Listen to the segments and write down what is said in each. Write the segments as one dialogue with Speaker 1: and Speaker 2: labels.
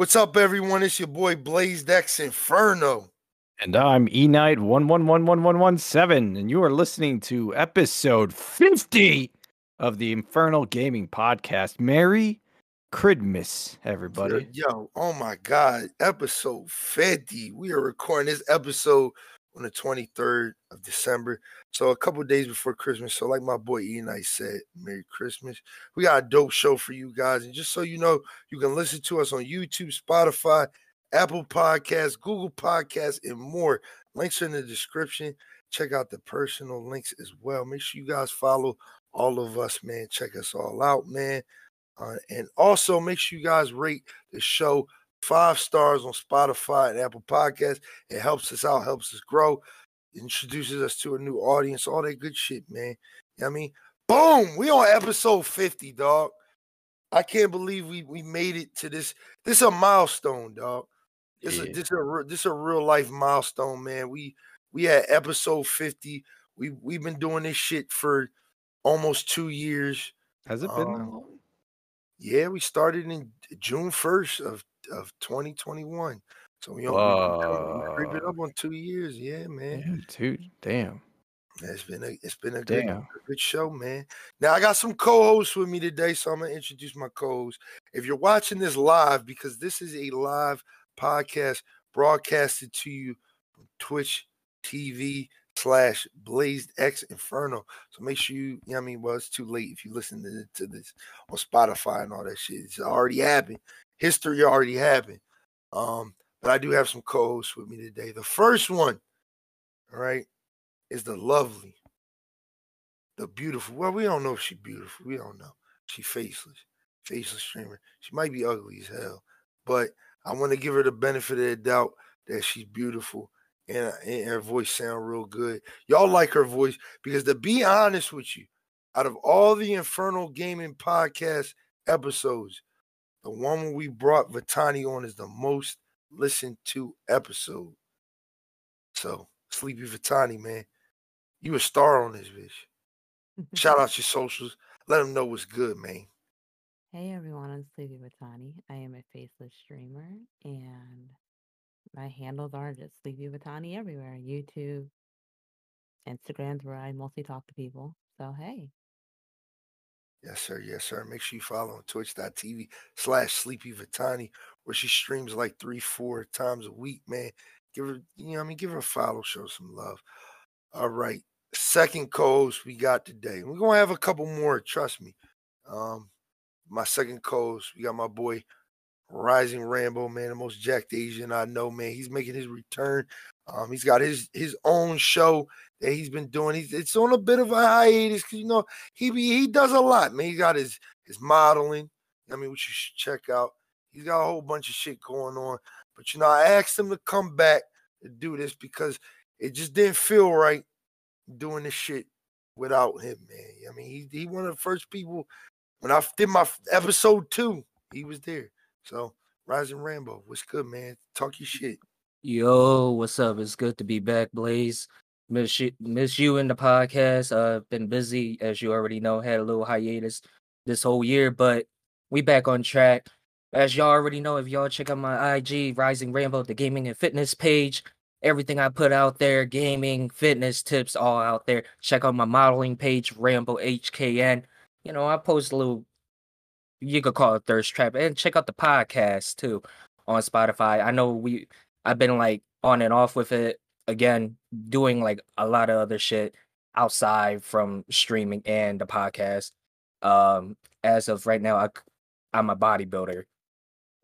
Speaker 1: What's up, everyone? It's your boy Blaze X Inferno.
Speaker 2: And I'm E Night one one one one one one seven, and you are listening to episode fifty of the Infernal Gaming Podcast. Merry Christmas, everybody!
Speaker 1: Yo, oh my God, episode fifty. We are recording this episode on the twenty third of December, so a couple days before Christmas. So, like my boy E Night said, Merry Christmas. We got a dope show for you guys, and just so you know, you can listen to us on YouTube, Spotify Apple Podcasts, Google Podcasts, and more. Links are in the description. Check out the personal links as well. Make sure you guys follow all of us, man. Check us all out, man. Uh, and also make sure you guys rate the show five stars on Spotify and Apple Podcasts. It helps us out, helps us grow, introduces us to a new audience, all that good shit, man. You know I mean? Boom! We on episode 50, dog. I can't believe we we made it to this. This is a milestone, dog. This yeah. is this is a this is a real life milestone, man. We we had episode fifty. We we've been doing this shit for almost two years.
Speaker 2: Has it been um?
Speaker 1: Yeah, we started in June first of of twenty twenty one. So we only creeping up on two years. Yeah, man.
Speaker 2: Yeah, two. Damn.
Speaker 1: it's been a it's been a good, a good show, man. Now I got some co-hosts with me today, so I'm gonna introduce my co-hosts. If you're watching this live, because this is a live podcast broadcasted to you from Twitch TV slash Blaze X Inferno. So make sure you, you know I mean, well, it's too late if you listen to, to this on Spotify and all that shit. It's already happened. History already happened. Um, but I do have some co-hosts with me today. The first one, all right, is the lovely, the beautiful. Well, we don't know if she's beautiful. We don't know. She faceless, faceless streamer. She might be ugly as hell, but I want to give her the benefit of the doubt that she's beautiful and, and her voice sound real good. Y'all like her voice because to be honest with you, out of all the Infernal Gaming podcast episodes, the one we brought Vitani on is the most listened to episode. So, Sleepy Vitani, man, you a star on this bitch. Shout out your socials. Let them know what's good, man.
Speaker 3: Hey everyone, I'm Sleepy Watani. I am a faceless streamer and my handles are just Sleepy Watani everywhere. YouTube, Instagram's where I mostly talk to people. So hey.
Speaker 1: Yes, sir. Yes, sir. Make sure you follow on twitch.tv slash sleepy Vitani, where she streams like three, four times a week, man. Give her, you know, I mean, give her a follow, show some love. All right. Second co-host we got today. We're gonna have a couple more, trust me. Um, my second co-host, we got my boy Rising Rambo, man, the most jacked Asian I know, man. He's making his return. Um, he's got his his own show that he's been doing. He's it's on a bit of a hiatus because you know he be, he does a lot, man. He got his his modeling. I mean, which you should check out. He's got a whole bunch of shit going on. But you know, I asked him to come back to do this because it just didn't feel right doing this shit without him, man. I mean, he he one of the first people when I did my episode two, he was there. So Rising Rambo, what's good, man? Talk your shit.
Speaker 4: Yo, what's up? It's good to be back, Blaze. Miss you, miss you in the podcast. I've uh, been busy, as you already know. Had a little hiatus this whole year, but we back on track. As y'all already know, if y'all check out my IG, Rising Rambo, the gaming and fitness page, everything I put out there, gaming, fitness tips, all out there. Check out my modeling page, Rambo HKN you know, I post a little you could call it thirst trap and check out the podcast too on Spotify. I know we I've been like on and off with it again, doing like a lot of other shit outside from streaming and the podcast. Um, as of right now, I I'm a bodybuilder,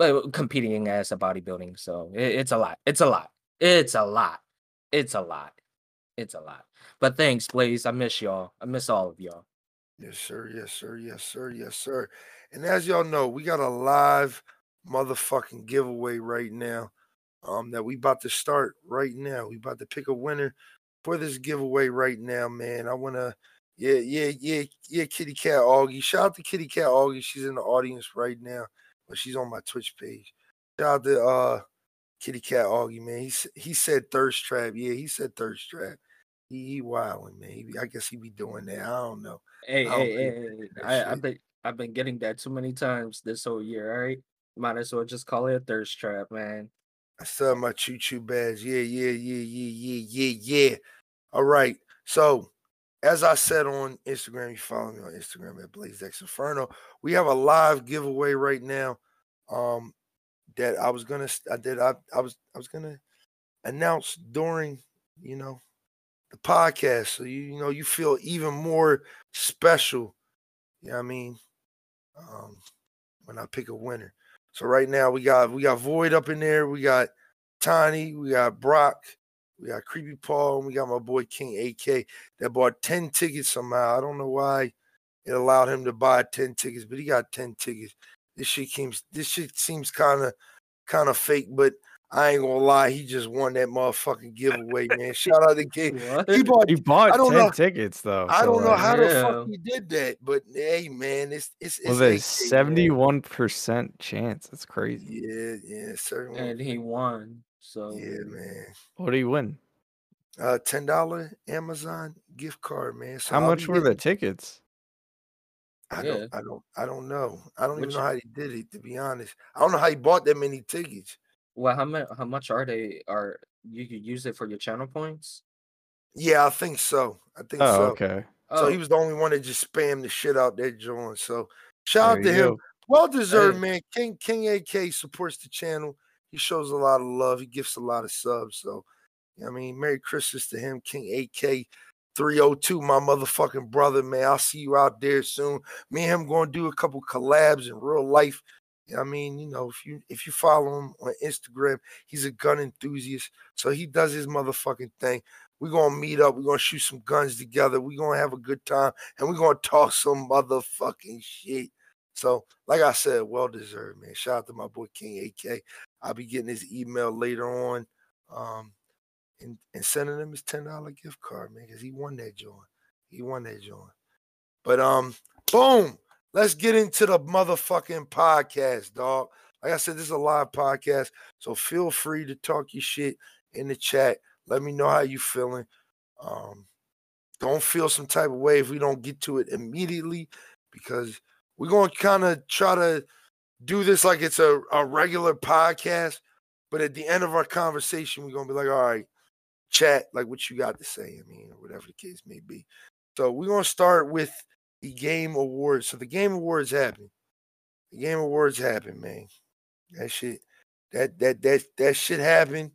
Speaker 4: but competing as a bodybuilding, so it, it's a lot. It's a lot. It's a lot. It's a lot. It's a lot. But thanks, Blaze. I miss y'all. I miss all of y'all.
Speaker 1: Yes, sir. Yes, sir. Yes, sir. Yes, sir. And as y'all know, we got a live motherfucking giveaway right now. Um, that we about to start right now. We about to pick a winner for this giveaway right now, man. I wanna yeah, yeah, yeah, yeah, Kitty Cat Augie. Shout out to Kitty Cat Augie. She's in the audience right now, but she's on my Twitch page. Shout out to uh Kitty Cat Augie, man. He he said thirst trap. Yeah, he said thirst trap. He, he wilding, man. He, I guess he be doing that. I don't know.
Speaker 4: Hey, hey, hey, hey. I, have been I've been getting that too many times this whole year. All right. Might as well just call it a thirst trap, man.
Speaker 1: I have my choo choo badge. Yeah, yeah, yeah, yeah, yeah, yeah, yeah. All right. So, as I said on Instagram, you follow me on Instagram at Blaze Inferno. We have a live giveaway right now. Um, that I was gonna, I did, I, I was, I was gonna announce during, you know, the podcast, so you, you know, you feel even more special. You know I mean? Um, when I pick a winner. So right now we got we got Void up in there, we got Tiny, we got Brock, we got Creepy Paul, and we got my boy King AK that bought 10 tickets somehow. I don't know why it allowed him to buy 10 tickets, but he got 10 tickets. This shit seems this shit seems kind of kind of fake, but I ain't gonna lie, he just won that motherfucking giveaway, man. Shout out to King. He bought,
Speaker 2: He bought
Speaker 1: I don't
Speaker 2: 10
Speaker 1: know-
Speaker 2: tickets though.
Speaker 1: I don't know
Speaker 2: like,
Speaker 1: how the fuck he did that, but hey, man, it's it's, it's
Speaker 2: was it 71% chance? That's crazy.
Speaker 1: Yeah, yeah, certainly.
Speaker 4: And he won. So
Speaker 1: Yeah, man.
Speaker 2: What do you win?
Speaker 1: Uh, ten dollar Amazon gift card, man. So
Speaker 2: How
Speaker 1: I'll
Speaker 2: much
Speaker 1: be
Speaker 2: were the tickets?
Speaker 1: I
Speaker 4: Yeah.
Speaker 1: don't, I don't, I don't know. I don't
Speaker 4: Which-
Speaker 1: even know how he did it. To be honest, I don't know how he bought that many tickets.
Speaker 4: Well, how much? How much are they? Are you could use it for your channel points?
Speaker 1: Yeah, I think so. I think
Speaker 2: Oh,
Speaker 1: so.
Speaker 2: okay.
Speaker 4: Oh,
Speaker 1: So he was the only one that just spammed the shit out there, joint. So shout out to him.
Speaker 2: go.
Speaker 1: Well deserved,
Speaker 4: Hey.
Speaker 1: man. King King AK supports the channel. He shows a lot of love. He gives a lot of subs. So, you know what I mean, Merry Christmas to him, King AK 302, my motherfucking brother, man. I'll see you out there soon. Me and him going to do a couple collabs in real life. I mean, you know, if you if you follow him on Instagram, he's a gun enthusiast. So he does his motherfucking thing. We're gonna meet up, we're gonna shoot some guns together, we're gonna have a good time, and we're gonna talk some motherfucking shit. So, like I said, well deserved, man. Shout out to my boy King AK. I'll be getting his email later on, um, and, and sending him his ten dollar gift card, man, because he won that joint. He won that joint. But um, boom, let's get into the motherfucking podcast, dog. Like I said, this is a live podcast, so feel free to talk your shit in the chat. Let me know how you feeling. Um, don't feel some type of way if we don't get to it immediately, because we're gonna kind of try to do this like it's a, a regular podcast. But at the end of our conversation, we're gonna be like, all right, chat, like what you got to say. I mean, whatever the case may be. So we're gonna start with the game awards. So the game awards happened. The game awards happened, man. That shit, that that that that shit happened.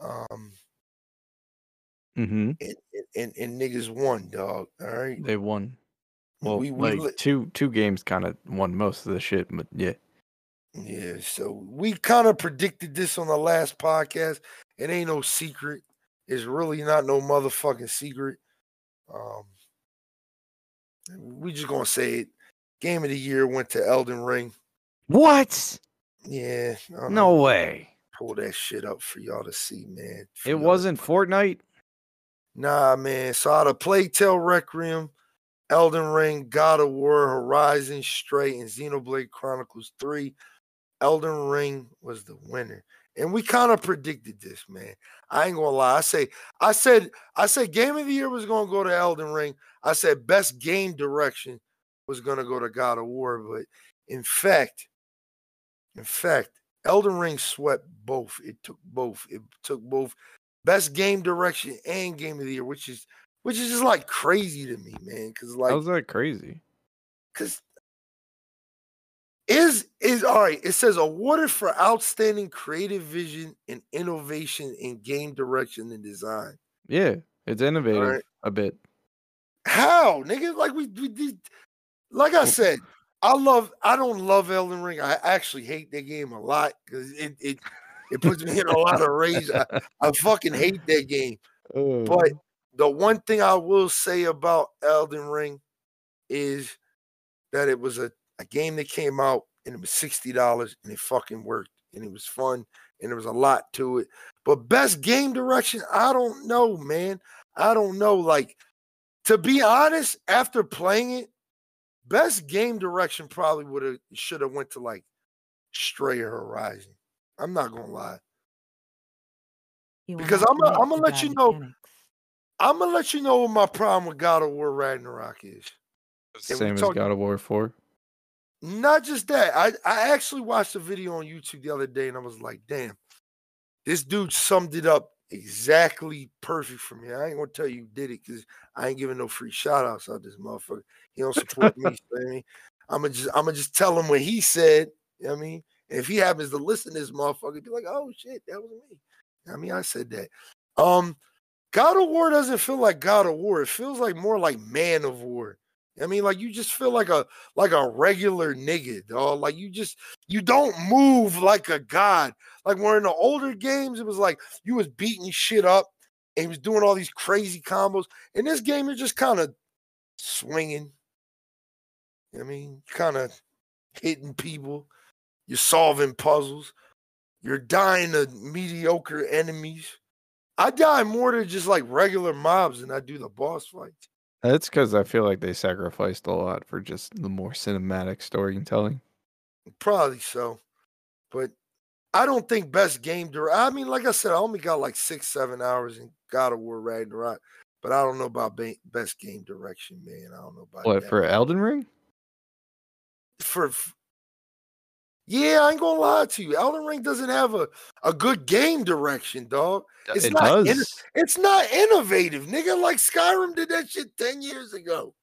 Speaker 1: Um,
Speaker 2: Mm-hmm.
Speaker 1: and, and, and, niggas won, dog. All right.
Speaker 2: They won. Well,
Speaker 1: we, we
Speaker 2: like
Speaker 1: li-
Speaker 2: two two games kind of won most of the shit, but yeah.
Speaker 1: Yeah, so we kind of predicted this on the last podcast. It ain't no secret. It's really not no motherfucking secret. Um, we just gonna say it. Game of the year went to Elden Ring.
Speaker 2: What?
Speaker 1: Yeah, uh-huh.
Speaker 2: No
Speaker 1: don't
Speaker 2: way.
Speaker 1: pull that shit up for y'all to see, man. for
Speaker 2: It wasn't Fortnite.
Speaker 1: Nah, man. So out of Plague Tale Requiem, Elden Ring, God of War, Horizon, Stray, and Xenoblade Chronicles 3, Elden Ring was the winner. And we kind of predicted this, man. I ain't gonna lie. I say, I said, I said game of the year was gonna go to Elden Ring. I said best game direction was gonna go to God of War, but in fact, in fact, Elden Ring swept both. It took both. It took both best game direction and game of the year, which is which is just like crazy to me, man. Cause like,
Speaker 2: How's that crazy?
Speaker 1: cause is is all right. It says awarded for outstanding creative vision and innovation in game direction and design.
Speaker 2: Yeah, it's innovative
Speaker 1: right.
Speaker 2: a bit.
Speaker 1: How, nigga? Like we, we did. Like I said, I love. I don't love Elden Ring. I actually hate that game a lot because it it it puts me in a lot of rage. I, I fucking hate that game. But oh. the one thing I will say about Elden Ring is that it was a, a game that came out and it was sixty dollars and it fucking worked and it was fun and there was a lot to it. But best game direction, I don't know, man. I don't know. Like to be honest, after playing it, best game direction probably would have should have went to like Stray Horizon. I'm not gonna lie.
Speaker 3: You
Speaker 1: Because I'ma- I'ma let you know-
Speaker 3: mechanics.
Speaker 1: I'm gonna let you know what my problem with God of War Ragnarok is.
Speaker 2: It's the
Speaker 1: and we
Speaker 2: same as
Speaker 1: talked-
Speaker 2: God of War 4.
Speaker 1: Not just that. I, I actually watched a video on YouTube the other day and I was like, damn, this dude summed it up exactly perfect for me. I ain't gonna tell you who did it because I ain't giving no free shout outs out this motherfucker. He don't support me. I mean, I'm gonna just I'm gonna just tell him what he said. You know what I mean, and if he happens to listen to this motherfucker, be like, oh shit, that was me. I mean, I said that. Um, God of War doesn't feel like God of War. It feels like more like Man of War. I mean, like you just feel like a like a regular nigga, dog. Like you just you don't move like a god. Like where in the older games, it was like you was beating shit up and he was doing all these crazy combos. In this game, you're just kind of swinging. I mean, kind of hitting people. You're solving puzzles. You're dying to mediocre enemies. I die more to just like regular mobs than I do the boss fights.
Speaker 2: That's because I feel like they sacrificed a lot for just the more cinematic storytelling.
Speaker 1: Probably so. But I don't think best game dir- I mean, like I said, I only got like six, seven hours in God of War Ragnarok, but I don't know about ba- best game direction, man. I don't know about
Speaker 2: What
Speaker 1: that.
Speaker 2: for Elden Ring?
Speaker 1: for yeah, I ain't gonna lie to you. Elden Ring doesn't have a, a good game direction, dog. It's
Speaker 2: it
Speaker 1: not
Speaker 2: does.
Speaker 1: in- It's not innovative, nigga. Like Skyrim did that shit 10 years ago.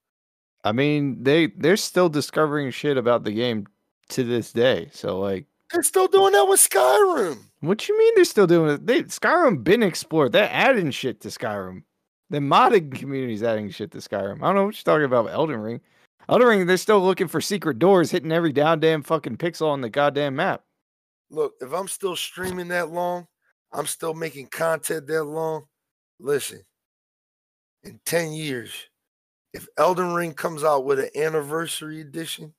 Speaker 2: I mean, they they're still discovering shit about the game to this day. So like,
Speaker 1: They're still doing that with Skyrim.
Speaker 2: what you mean they're still doing it? They Skyrim been explored. They're adding shit to Skyrim. The modding community's adding shit to Skyrim. I don't know what you're talking about. with Elden Ring. Elden Ring, they're still looking for secret doors, hitting every goddamn fucking pixel on the goddamn map.
Speaker 1: Look, if I'm still streaming that long, I'm still making content that long. Listen, in 10 years, if Elden Ring comes out with an anniversary edition,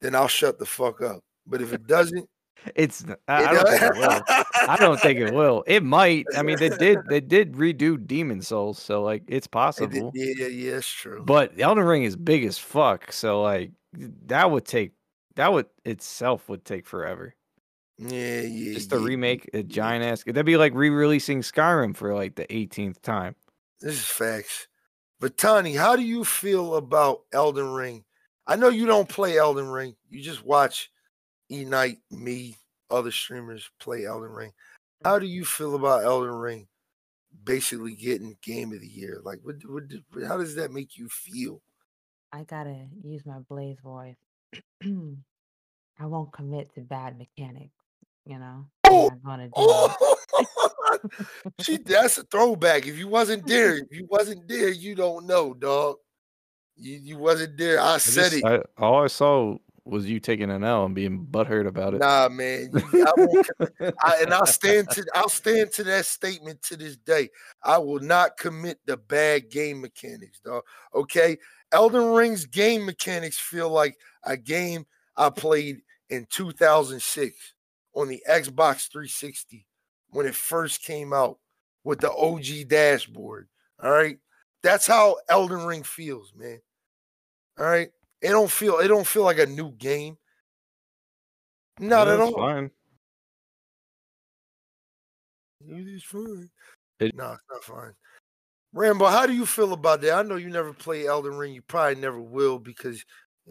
Speaker 1: then I'll shut the fuck up. But if it doesn't,
Speaker 2: It's I, I don't think it will. I don't think it will. It might. I mean, they did they did redo Demon Souls, so like it's
Speaker 1: It
Speaker 2: possible.
Speaker 1: Yeah, yeah, it's true.
Speaker 2: But Elden Ring is big as fuck, so like that would take that would itself would take forever.
Speaker 1: yeah, yeah.
Speaker 2: Just to
Speaker 1: yeah,
Speaker 2: remake a giant ass. That'd be like re-releasing Skyrim for like the 18th time.
Speaker 1: This is facts. But Tony, how do you feel about Elden Ring? I know you don't play Elden Ring. You just watch E me, other streamers play Elden Ring. Mm-hmm. How do you feel about Elden Ring basically getting game of the year? Like what, what did- how does that make you feel?
Speaker 3: I gotta use my Blaze voice. I won't commit to bad mechanics, you know? I'm
Speaker 1: Oh,
Speaker 3: gonna do.
Speaker 1: Oh, she that's a throwback. If you wasn't there, if you wasn't there, you don't know, dog. You you wasn't there. I
Speaker 2: I
Speaker 1: said
Speaker 2: just-
Speaker 1: it.
Speaker 2: I- all I saw was you taking an L and being butthurt about it.
Speaker 1: Nah, man. I I, and I'll stand to I'll stand to that statement to this day. I will not commit the bad game mechanics, dog. Okay. Elden Ring's game mechanics feel like a game I played in 2006 on the Xbox 360 when it first came out with the OG dashboard. All right. That's how Elden Ring feels, man. All right. It don't feel it don't feel like a new game. Not
Speaker 2: Yeah,
Speaker 1: at all.
Speaker 2: Fine.
Speaker 1: It is fine.
Speaker 2: It-
Speaker 1: no, it's not fine. Rambo, how do you feel about that? I know you never play Elden Ring. You probably never will because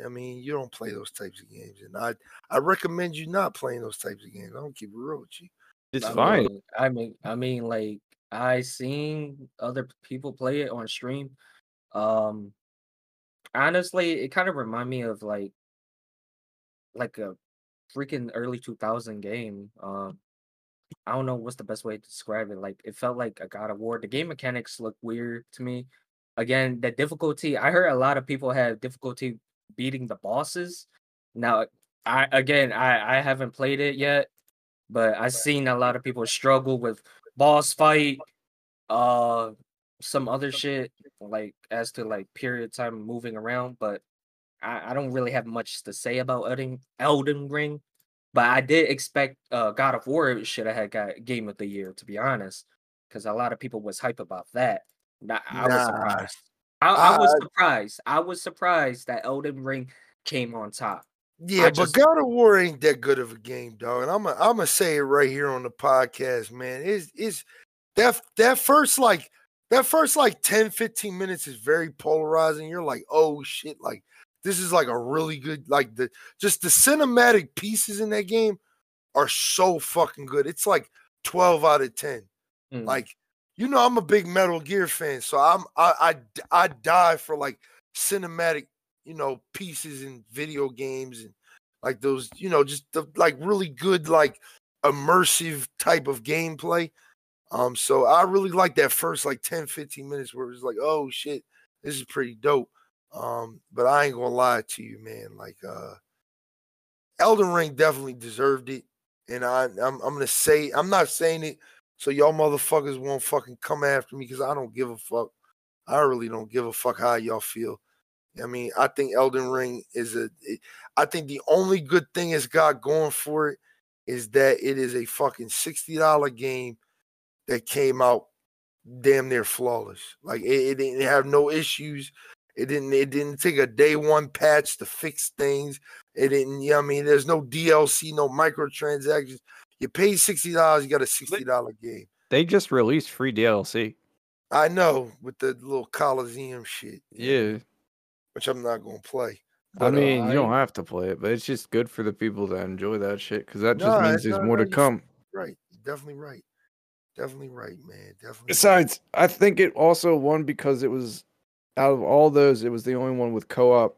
Speaker 1: I mean you don't play those types of games, and I I recommend you not playing those types of games. I don't keep it real with you.
Speaker 2: It's
Speaker 4: I
Speaker 2: fine.
Speaker 4: mean- I mean, I mean, like I seen other people play it on stream. Um, honestly, it kind of remind me of like, like a freaking early two thousand game. Um, I don't know what's the best way to describe it. Like, it felt like a God of War. The game mechanics look weird to me. Again, the difficulty. I heard a lot of people have difficulty beating the bosses. Now, I again, I I haven't played it yet but I've seen a lot of people struggle with boss fight, uh, some other shit like as to like period time moving around. But I, I don't really have much to say about Elden Elden Ring. But I did expect uh God of War should have had got Game of the Year to be honest, because a lot of people was hype about that. Nah, I was surprised. I, I was surprised. I was surprised that Elden Ring came on top.
Speaker 1: Yeah,
Speaker 4: just-
Speaker 1: but God of War ain't that good of a game, dog. And I'm i I'm gonna say it right here on the podcast, man. It's it's that that first like that first like 10, 15 minutes is very polarizing. You're like, oh shit, like this is like a really good like the just the cinematic pieces in that game are so fucking good. It's like 12 out of 10.
Speaker 4: Mm.
Speaker 1: Like you know I'm a big Metal Gear fan, so I'm I I I die for like cinematic, you know, pieces in video games and like those, you know, just the like really good like immersive type of gameplay. Um so I really like that first like 10 15 minutes where it was like, "Oh shit, this is pretty dope." Um but I ain't to lie to you, man. Like uh Elden Ring definitely deserved it. And I I'm, I'm to say I'm not saying it so y'all motherfuckers won't fucking come after me because I don't give a fuck. I really don't give a fuck how y'all feel. I mean, I think Elden Ring is a. I think the only good thing it's got going for it is that it is a fucking sixty dollar game that came out damn near flawless. Like it, it didn't have no issues. It didn't. It didn't take a day one patch to fix things. It didn't. You know I mean, there's no DLC, no microtransactions. You pay sixty dollars, you got a sixty dollar game.
Speaker 2: They just released free DLC.
Speaker 1: I know with the little Coliseum shit.
Speaker 2: Yeah,
Speaker 1: which I'm not gonna play.
Speaker 2: But, I mean, uh, you don't have to play it, but it's just good for the people that enjoy that shit because that just means there's more to come.
Speaker 1: Right, definitely right, definitely right, man. Definitely.
Speaker 2: Besides, right. I think it also won because it was out of all those, it was the only one with co-op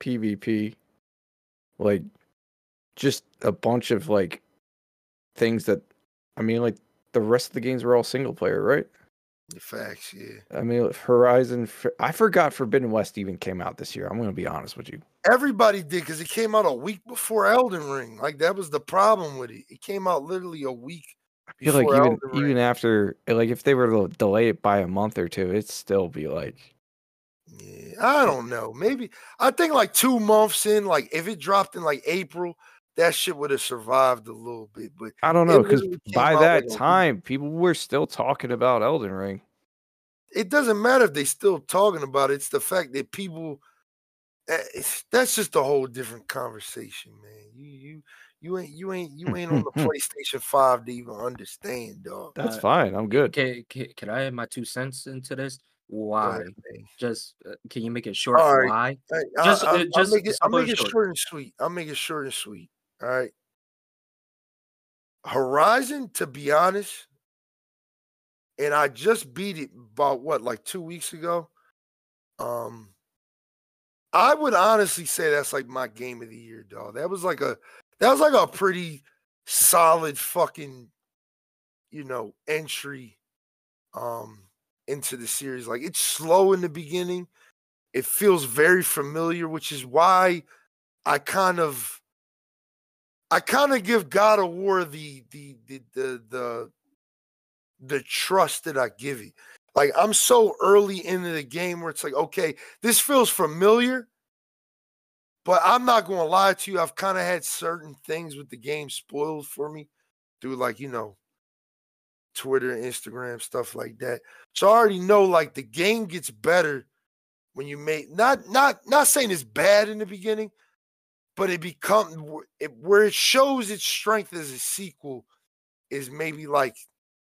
Speaker 2: PvP. Like, just a bunch of like things that I mean, like the rest of the games were all single player, right?
Speaker 1: The facts, yeah.
Speaker 2: I mean, Horizon. I forgot Forbidden West even came out this year. I'm going to be honest with you.
Speaker 1: Everybody did because it came out a week before Elden Ring. Like that was the problem with it. It came out literally a week.
Speaker 2: I feel like even even after, like if they were to delay it by a month or two, it'd still be like.
Speaker 1: Yeah, I don't know. Maybe I think like two months in, like if it dropped in like April, that shit would have survived a little bit. But
Speaker 2: I don't know because by that like time, people were still talking about Elden Ring.
Speaker 1: It doesn't matter if they still talking about it. It's the fact that people. Eh, that's just a whole different conversation, man. You you you ain't you ain't you ain't on the PlayStation Five to even understand, dog.
Speaker 2: That's uh, fine. I'm good.
Speaker 4: Can, can can I add my two cents into this? Why? Ahead, just uh, can you make it short? Right. Why?
Speaker 1: I, just, I, uh, just I'll make it, I'll make it short. short and sweet. I'll make it short and sweet. All right. Horizon, to be honest, and I just beat it about what, like two weeks ago. Um, I would honestly say that's like my game of the year, dog. That was like a that was like a pretty solid fucking, you know, entry um into the series. Like it's slow in the beginning. It feels very familiar, which is why I kind of I kind of give God of War the, the the the the the trust that I give it. Like I'm so early into the game where it's like, okay, this feels familiar, but I'm not going to lie to you. I've kind of had certain things with the game spoiled for me through like you know Twitter, Instagram, stuff like that. So I already know like the game gets better when you make not not not saying it's bad in the beginning, but it becomes it, where it shows its strength as a sequel is maybe like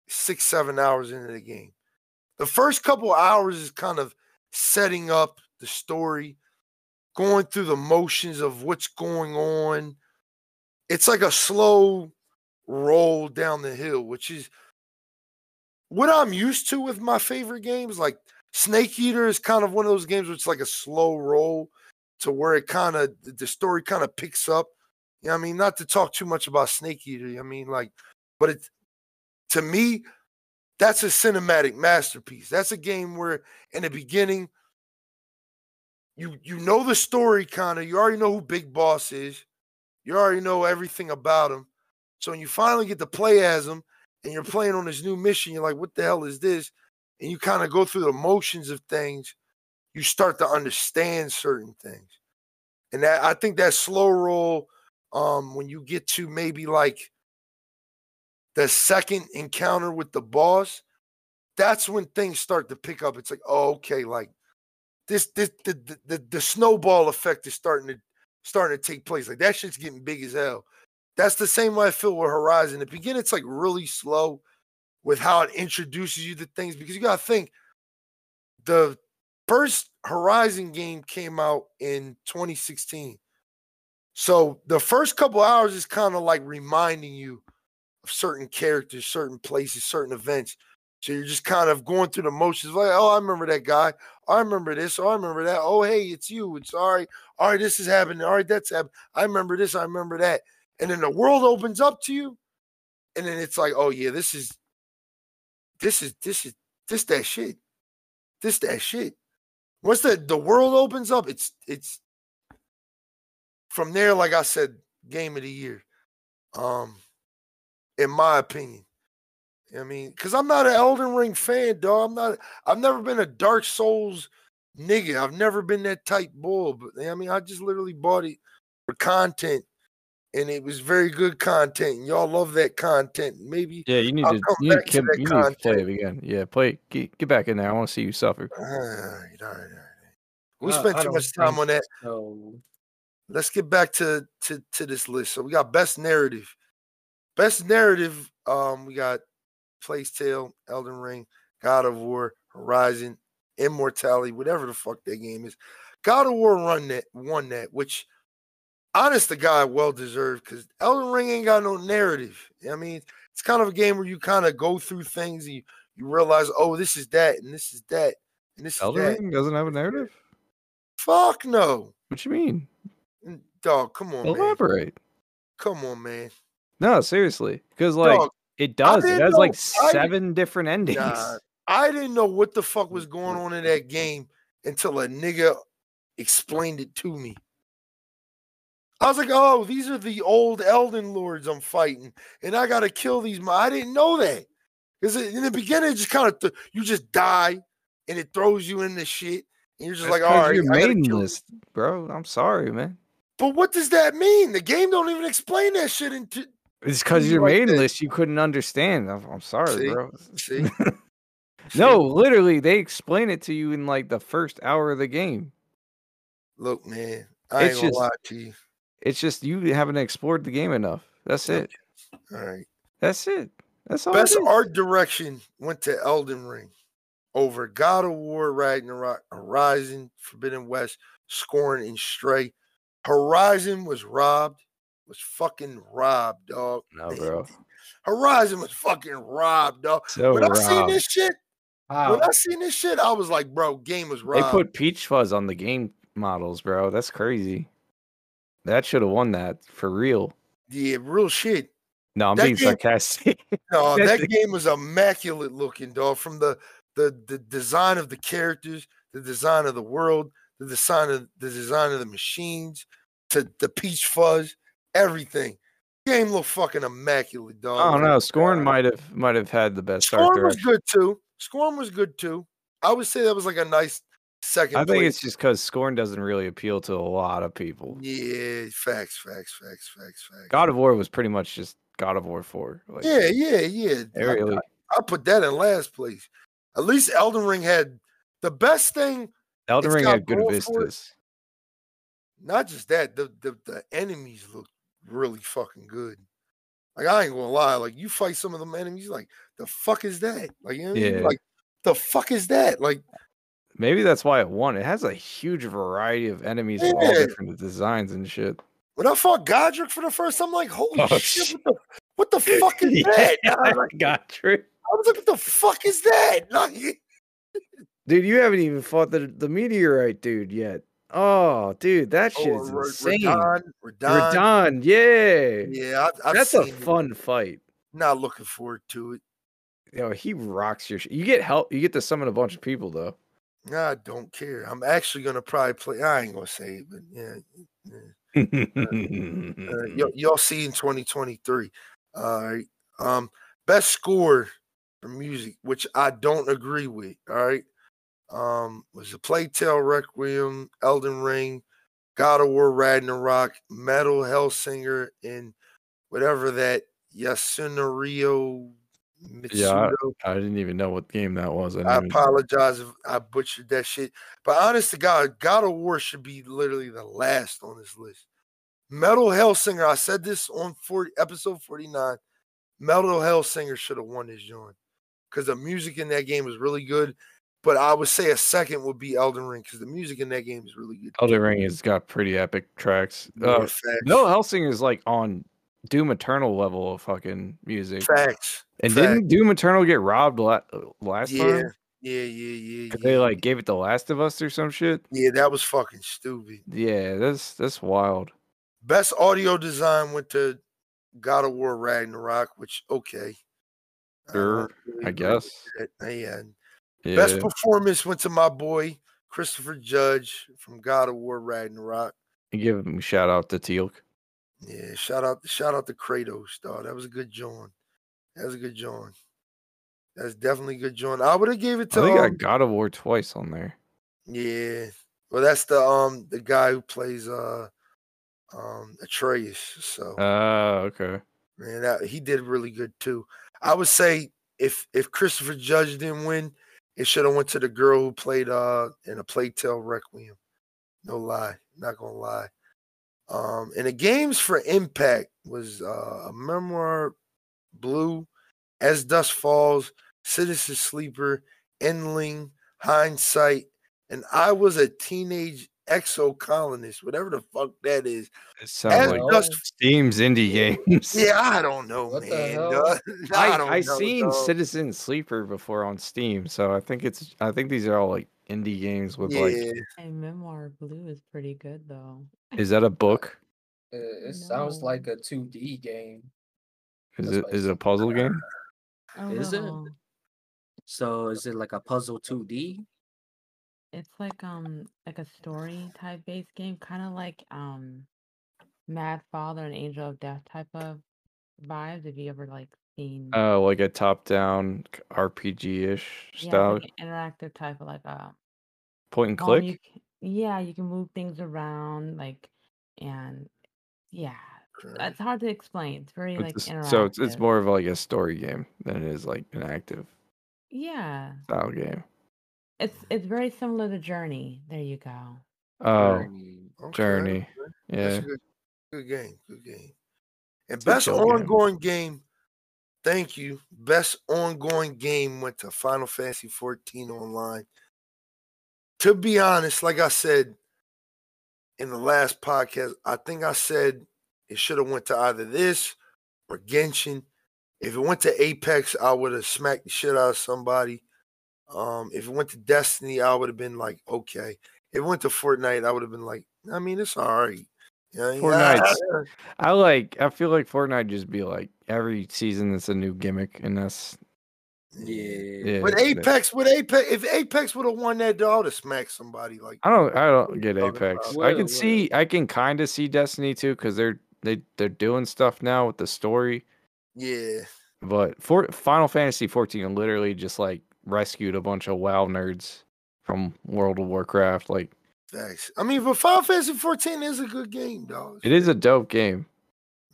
Speaker 1: six seven hours into the game the first couple hours is kind of setting up the story going through the motions of what's going on it's like a slow roll down the hill which is what i'm used to with my favorite games like snake eater is kind of one of those games where it's like a slow roll to where it kind of the story kind of picks up. You know I mean? Not to talk too much about Snake Eater. I mean, like, but it to me, that's a cinematic masterpiece. That's a game where in the beginning, you you know the story kind of. You already know who Big Boss is. You already know everything about him. So when you finally get to play as him and you're playing on this new mission, you're like, what the hell is this? And you kind of go through the motions of things you start to understand certain things. And that I think that slow roll, um, when you get to maybe like the second encounter with the boss, that's when things start to pick up. It's like, oh, okay, like this, this, the, the, the, the snowball effect is starting to starting to take place. Like that shit's getting big as hell. That's the same way I feel with Horizon. At the beginning, it's like really slow with how it introduces you to things because you gotta think the first Horizon game came out in 2016. So the first couple hours is kind of like reminding you of certain characters, certain places, certain events. So you're just kind of going through the motions, like, oh, I remember that guy. I remember this. Oh, I remember that. Oh, hey, it's you. It's all right. All right, this is happening. All right, that's happening. I remember this. I remember that. And then the world opens up to you. And then it's like, oh yeah, this is this is this is this that shit. This that shit. Once the the world opens up, it's it's from there, like I said, game of the year. Um, in my opinion. I mean, because I'm not an Elden Ring fan, dog. I'm not. I've never been a Dark Souls nigga. I've never been that type bull. But I mean, I just literally bought it for content, and it was very good content. And y'all love that content. Maybe
Speaker 2: yeah, you need
Speaker 1: I'll
Speaker 2: to
Speaker 1: come
Speaker 2: you need
Speaker 1: back
Speaker 2: to,
Speaker 1: to
Speaker 2: you need to play it again. Yeah, play get, get back in there. I want to see you suffer.
Speaker 1: All right, all right, all right. We
Speaker 4: I-
Speaker 1: spent too much time on that.
Speaker 4: So
Speaker 1: Let's get back to to to this list. So we got best narrative. Best narrative. Um, we got Plague Tale, Elden Ring, God of War, Horizon, Immortality, whatever the fuck that game is. God of War run that won that, which honest to God, well deserved because Elden Ring ain't got no narrative. I mean, it's kind of a game where you kind of go through things and you, you realize, oh, this is that, and this is that, and this
Speaker 2: Elden
Speaker 1: is that.
Speaker 2: Ring doesn't have a narrative.
Speaker 1: Fuck no.
Speaker 2: What you mean?
Speaker 1: Dog, come on, man.
Speaker 2: Elaborate.
Speaker 1: Come on, man.
Speaker 2: No, seriously, because like
Speaker 1: Dog,
Speaker 2: it does. It has like
Speaker 1: know- I-
Speaker 2: seven different endings.
Speaker 1: Nah, I didn't know what the fuck was going on in that game until a nigga explained it to me. I was like, oh, these are the old Elden Lords I'm fighting, and I gotta kill these. mo-" I didn't know that because in the beginning, it just kind of th- you just die, and it throws you in the shit, and you're just
Speaker 2: That's
Speaker 1: like, all
Speaker 2: 'cause
Speaker 1: right,
Speaker 2: you're
Speaker 1: I gotta
Speaker 2: list, bro. I'm sorry, man.
Speaker 1: But what does that mean? The game don't even explain that shit into.
Speaker 2: It's because
Speaker 1: you
Speaker 2: your
Speaker 1: like that.
Speaker 2: list you couldn't understand. I'm, I'm sorry,
Speaker 1: See?
Speaker 2: bro.
Speaker 1: See?
Speaker 2: no, literally, they explain it to you in like the first hour of the game.
Speaker 1: Look, man, I ain't
Speaker 2: It's
Speaker 1: gonna
Speaker 2: just-
Speaker 1: lie to you.
Speaker 2: It's just you haven't explored the game enough. That's it.
Speaker 1: All right.
Speaker 2: That's it. That's all.
Speaker 1: Best art direction went to Elden Ring over God of War, Ragnarok, Horizon, Forbidden West, Scorn, and Stray. Horizon was robbed, was fucking robbed, dog.
Speaker 2: No, bro.
Speaker 1: Horizon was fucking robbed, dog.
Speaker 2: So
Speaker 1: when I seen this shit,
Speaker 4: wow.
Speaker 1: when I seen this shit, I was like, bro, game was robbed.
Speaker 2: They put Peach Fuzz on the game models, bro. That's crazy. That should have won that for real.
Speaker 1: yeah, real shit.
Speaker 2: No, I'm
Speaker 1: That
Speaker 2: being
Speaker 1: game-
Speaker 2: sarcastic.
Speaker 1: No, that game was immaculate looking, dog. From the the the design of the characters, the design of the world, the design of the design of the machines, to the peach fuzz, everything. Game looked fucking immaculate, dog.
Speaker 2: I don't know. Scorn uh, might have might have had the best
Speaker 1: Scorn was good too. Scorn was good too. I would say that was like a nice second.
Speaker 2: I think
Speaker 1: place.
Speaker 2: it's just because Scorn doesn't really appeal to a lot of people.
Speaker 1: yeah, facts, facts, facts, facts, facts.
Speaker 2: God of War was pretty much just God of War 4. Like,
Speaker 1: yeah, yeah, yeah.
Speaker 2: they
Speaker 1: I-
Speaker 2: really,
Speaker 1: I put that in last place. At least Elden Ring had the best thing
Speaker 2: Elden Ring had good vistas.
Speaker 1: not just that, the, the the enemies look really fucking good. Like I ain't gonna lie, like you fight some of them enemies, like the fuck is that? Like you know what I mean?
Speaker 2: Yeah.
Speaker 1: like the fuck is that? Like
Speaker 2: Maybe that's why it won. It has a huge variety of enemies with all different designs and shit.
Speaker 1: when I fought Godrick for the first time, I'm like, holy
Speaker 2: Oh,
Speaker 1: shit, what the what the fuck is that? I like,
Speaker 2: got tricked.
Speaker 1: I was like, what the fuck is that? Like,
Speaker 2: Dude, you haven't even fought the the meteorite dude yet. Oh, dude, that shit
Speaker 1: oh,
Speaker 2: is insane.
Speaker 1: Radahn, Radahn.
Speaker 2: Radahn, yeah.
Speaker 1: Yeah, I, I've
Speaker 2: That's a
Speaker 1: seen it.
Speaker 2: fun fight.
Speaker 1: Not looking forward to it.
Speaker 2: Yo, he rocks your shit. You get help. You get to summon a bunch of people though.
Speaker 1: I don't care. I'm actually gonna probably play. I ain't gonna say it, but yeah. yeah. Uh, y- y'all see in 2023. All right. Um, best score for music, which I don't agree with. All right. Um, was the Plague Tale Requiem, Elden Ring, God of War Ragnarok, Metal Hellsinger, and whatever that Yasunori
Speaker 2: Yeah,
Speaker 1: Mitsudo.
Speaker 2: I didn't even know what game that was.
Speaker 1: I
Speaker 2: even-
Speaker 1: apologize if I butchered that shit. But honest to God, God of War should be literally the last on this list. Metal Hellsinger, I said this on 40, episode 49. Metal Hellsinger should have won this joint because the music in that game was really good. But I would say a second would be Elden Ring because the music in that game is really good.
Speaker 2: Elden Ring has got pretty epic tracks. Uh, no, Helsing is like on Doom Eternal level of fucking music.
Speaker 1: facts.
Speaker 2: And
Speaker 1: facts.
Speaker 2: didn't Doom Eternal get robbed la- last
Speaker 1: Yeah,
Speaker 2: time?
Speaker 1: yeah, yeah, yeah. yeah.
Speaker 2: they like gave it The Last of Us or some shit.
Speaker 1: yeah, that was fucking stupid.
Speaker 2: Yeah, that's that's wild.
Speaker 1: Best audio design went to God of War Ragnarok, which okay. I
Speaker 2: Sure,
Speaker 1: really
Speaker 2: I guess.
Speaker 1: Yeah.
Speaker 2: Yeah.
Speaker 1: Best performance went to my boy Christopher Judge from God of War Ragnarok.
Speaker 2: Give him a shout out to Teal'c.
Speaker 1: Yeah, shout out the shout out to Kratos, dog. That was a good joint. That was a good joint. That's definitely a good joint. I would have gave it
Speaker 2: I
Speaker 1: to
Speaker 2: think
Speaker 1: um,
Speaker 2: got God of War twice on there.
Speaker 1: Yeah. Well, that's the um the guy who plays uh um Atreus. So
Speaker 2: Ah, okay.
Speaker 1: man, that he did really good too. I would say if if Christopher Judge didn't win, it should have went to the girl who played uh in a Plague Tale Requiem. No lie, not gonna lie. Um, and the games for Impact was uh, a memoir, Blue, As Dust Falls, Citizen Sleeper, Endling, Hindsight, and I was a teenage exo colonist, whatever the fuck that is.
Speaker 2: It sounds
Speaker 1: As
Speaker 2: like
Speaker 1: Dust,
Speaker 2: Steam's indie games.
Speaker 1: yeah, I don't know,
Speaker 4: What
Speaker 1: man.
Speaker 4: hell?
Speaker 1: dog.
Speaker 2: I,
Speaker 1: don't
Speaker 2: I
Speaker 1: know,
Speaker 2: seen
Speaker 1: dog.
Speaker 2: Citizen Sleeper before on Steam, so I think it's I think these are all like indie games with
Speaker 1: Yeah,
Speaker 2: like
Speaker 3: And Memoir Blue is pretty good though.
Speaker 2: is that a book?
Speaker 4: It, it sounds like a 2D game.
Speaker 2: Is
Speaker 4: That's
Speaker 2: it
Speaker 4: what I
Speaker 2: is it a puzzle game?
Speaker 3: A
Speaker 4: Is it? So is it like a puzzle 2D?
Speaker 3: It's like um like a story type based game, kind of like um Mad Father and Angel of Death type of vibes. If you ever like seen,
Speaker 2: Oh, like a top down RPG ish
Speaker 3: yeah,
Speaker 2: style
Speaker 3: like an interactive type of like a
Speaker 2: point and click.
Speaker 3: you c- yeah, you can move things around like and yeah, it's hard to explain. It's very like
Speaker 2: It's
Speaker 3: interactive.
Speaker 2: so it's it's more of like a story game than it is like an active
Speaker 3: yeah,
Speaker 2: style game.
Speaker 3: It's it's very similar to Journey. There you go.
Speaker 2: Oh,
Speaker 4: Journey.
Speaker 1: Okay,
Speaker 2: Journey. yeah.
Speaker 1: good, good game. Good game. And
Speaker 2: It's
Speaker 1: best
Speaker 2: chill game.
Speaker 1: ongoing game. Thank you. Best ongoing game went to Final Fantasy 14 online. To be honest, like I said in the last podcast, I think I said it should have went to either this or Genshin. If it went to Apex, I would have smacked the shit out of somebody. Um, if it went to Destiny, I would have been like, okay. If it went to Fortnite, I would have been like, I mean, it's all right. You know, yeah,
Speaker 2: I like. I feel like Fortnite just be like every season it's a new gimmick, and that's
Speaker 4: Yeah.
Speaker 2: yeah.
Speaker 1: With
Speaker 2: that-
Speaker 1: Apex, with Apex, if Apex would have won that, though, I would have smacked somebody. Like,
Speaker 2: I don't. I don't get Apex.
Speaker 1: about?
Speaker 2: I
Speaker 4: Well,
Speaker 2: can see. I can kind of see Destiny too because they're they they're doing stuff now with the story.
Speaker 1: yeah,
Speaker 2: But for Final Fantasy 14 literally just like rescued a bunch of WoW nerds from World of Warcraft. Like
Speaker 1: thanks. I mean, but Final Fantasy 14 is a good game, dog.
Speaker 2: it is a dope game.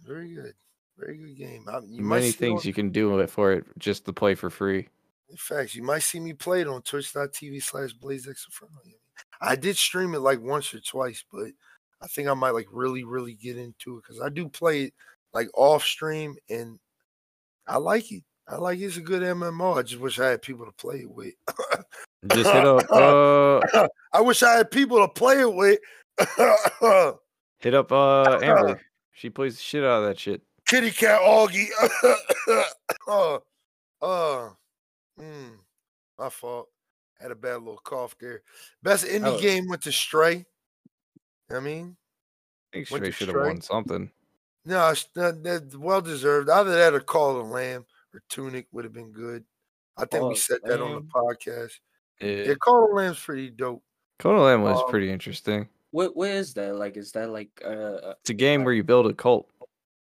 Speaker 1: very good, very good game. I, you
Speaker 2: Many things
Speaker 1: on-
Speaker 2: you can do with it for it just to play for free.
Speaker 1: In fact, you might see me play it on twitch.tv slash blaze I did stream it like once or twice, but I think I might like really, really get into it because I do play it like off stream and I like it. I like it's a good MMO. I just wish I had people to play it with.
Speaker 2: Just hit up uh
Speaker 1: I wish I had people to play it with.
Speaker 2: hit up uh Amber. She plays the shit out of that shit.
Speaker 1: Kitty cat Augie. uh, uh, mm, my fault. Had a bad little cough there. Best indie
Speaker 4: Oh.
Speaker 1: game went to Stray. I mean,
Speaker 2: I think Stray should have won something.
Speaker 1: no, it's not, that well deserved. Either that or Cult of the Lamb or Tunic would have been good. I think
Speaker 4: Call
Speaker 1: we said that on the podcast.
Speaker 2: Yeah.
Speaker 1: Yeah, Cult of the Lamb's pretty dope.
Speaker 2: Cult of Lamb was
Speaker 1: Um,
Speaker 2: pretty interesting.
Speaker 4: What what is that? Like is that like uh
Speaker 2: It's a game where you build a cult.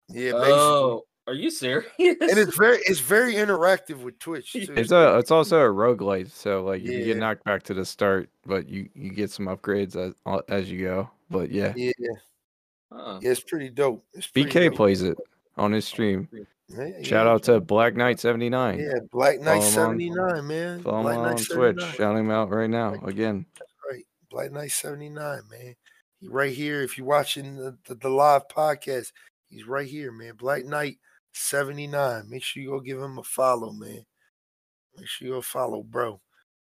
Speaker 1: Yeah, basically.
Speaker 4: Oh, are you serious?
Speaker 1: and it's very it's very interactive with Twitch too.
Speaker 2: It's a it's also a roguelite, so like you
Speaker 1: Yeah.
Speaker 2: get knocked back to the start, but you you get some upgrades as uh, as you go. But yeah,
Speaker 1: yeah,
Speaker 4: Huh.
Speaker 1: yeah, it's pretty dope. It's pretty
Speaker 2: BK
Speaker 1: dope.
Speaker 2: plays it on his stream. Shout
Speaker 1: yeah.
Speaker 2: out to Black Knight seventy nine.
Speaker 1: Yeah, Black Knight
Speaker 2: Follow him on-
Speaker 1: 79, man.
Speaker 2: Follow
Speaker 1: Black
Speaker 2: him
Speaker 1: Knight
Speaker 2: on Twitch.
Speaker 1: 79.
Speaker 2: Shout him out right now again.
Speaker 1: Right. Black Knight 79, man. He right here. If you're watching the, the, the live podcast, he's right here, man. Black Knight 79. Make sure you go give him a follow, man. Make sure you go follow, bro.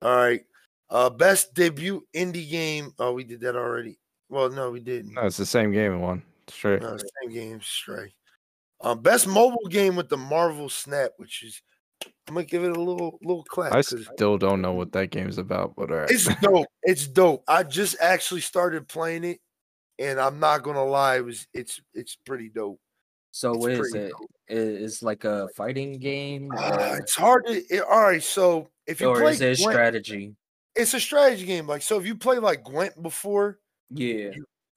Speaker 1: All right. Uh, best debut indie game. Oh, we did that already. Well, no, we didn't.
Speaker 2: No, it's the same game in one. Straight.
Speaker 1: No, same game. Stray. Um, best mobile game with the Marvel Snap, which is I'm gonna give it a little little clap.
Speaker 2: I still don't know what that game's about, but all right.
Speaker 1: It's dope. It's dope. I just actually started playing it, and I'm not gonna lie, it was it's it's pretty dope.
Speaker 4: So
Speaker 1: It's
Speaker 4: what is it?
Speaker 1: dope.
Speaker 4: I- Is like a fighting game, or,
Speaker 1: it's hard to. It, all right, so if you
Speaker 4: or
Speaker 1: play
Speaker 4: is it
Speaker 1: Gwent,
Speaker 4: strategy?
Speaker 1: it's a strategy game. Like so, if you play like Gwent before
Speaker 4: Yeah.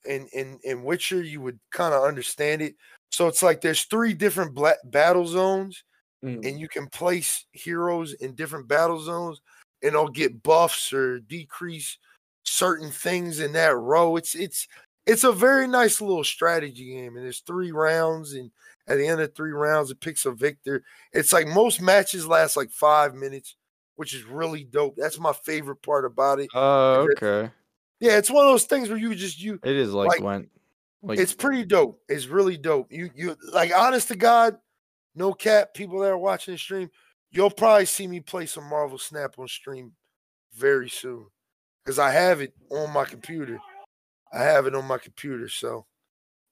Speaker 1: In in in Witcher, you would kind of understand it. So it's like there's three different battle zones,
Speaker 4: Mm.
Speaker 1: and you can place heroes in different battle zones, and they'll get buffs or decrease certain things in that row. It's it's it's a very nice little strategy game, and there's three rounds, and at the end of three rounds, it picks a victor. It's like most matches last like five minutes, which is really dope. That's my favorite part about it.
Speaker 2: Oh,
Speaker 1: It's-
Speaker 2: okay.
Speaker 1: Yeah, it's one of those things where you just you
Speaker 2: It is like,
Speaker 1: like,
Speaker 2: went like
Speaker 1: it's pretty dope. It's really dope. You you like honest to God, no cap, people that are watching the stream, you'll probably see me play some Marvel Snap on stream very soon. Because I have it on my computer. I have it on my computer. So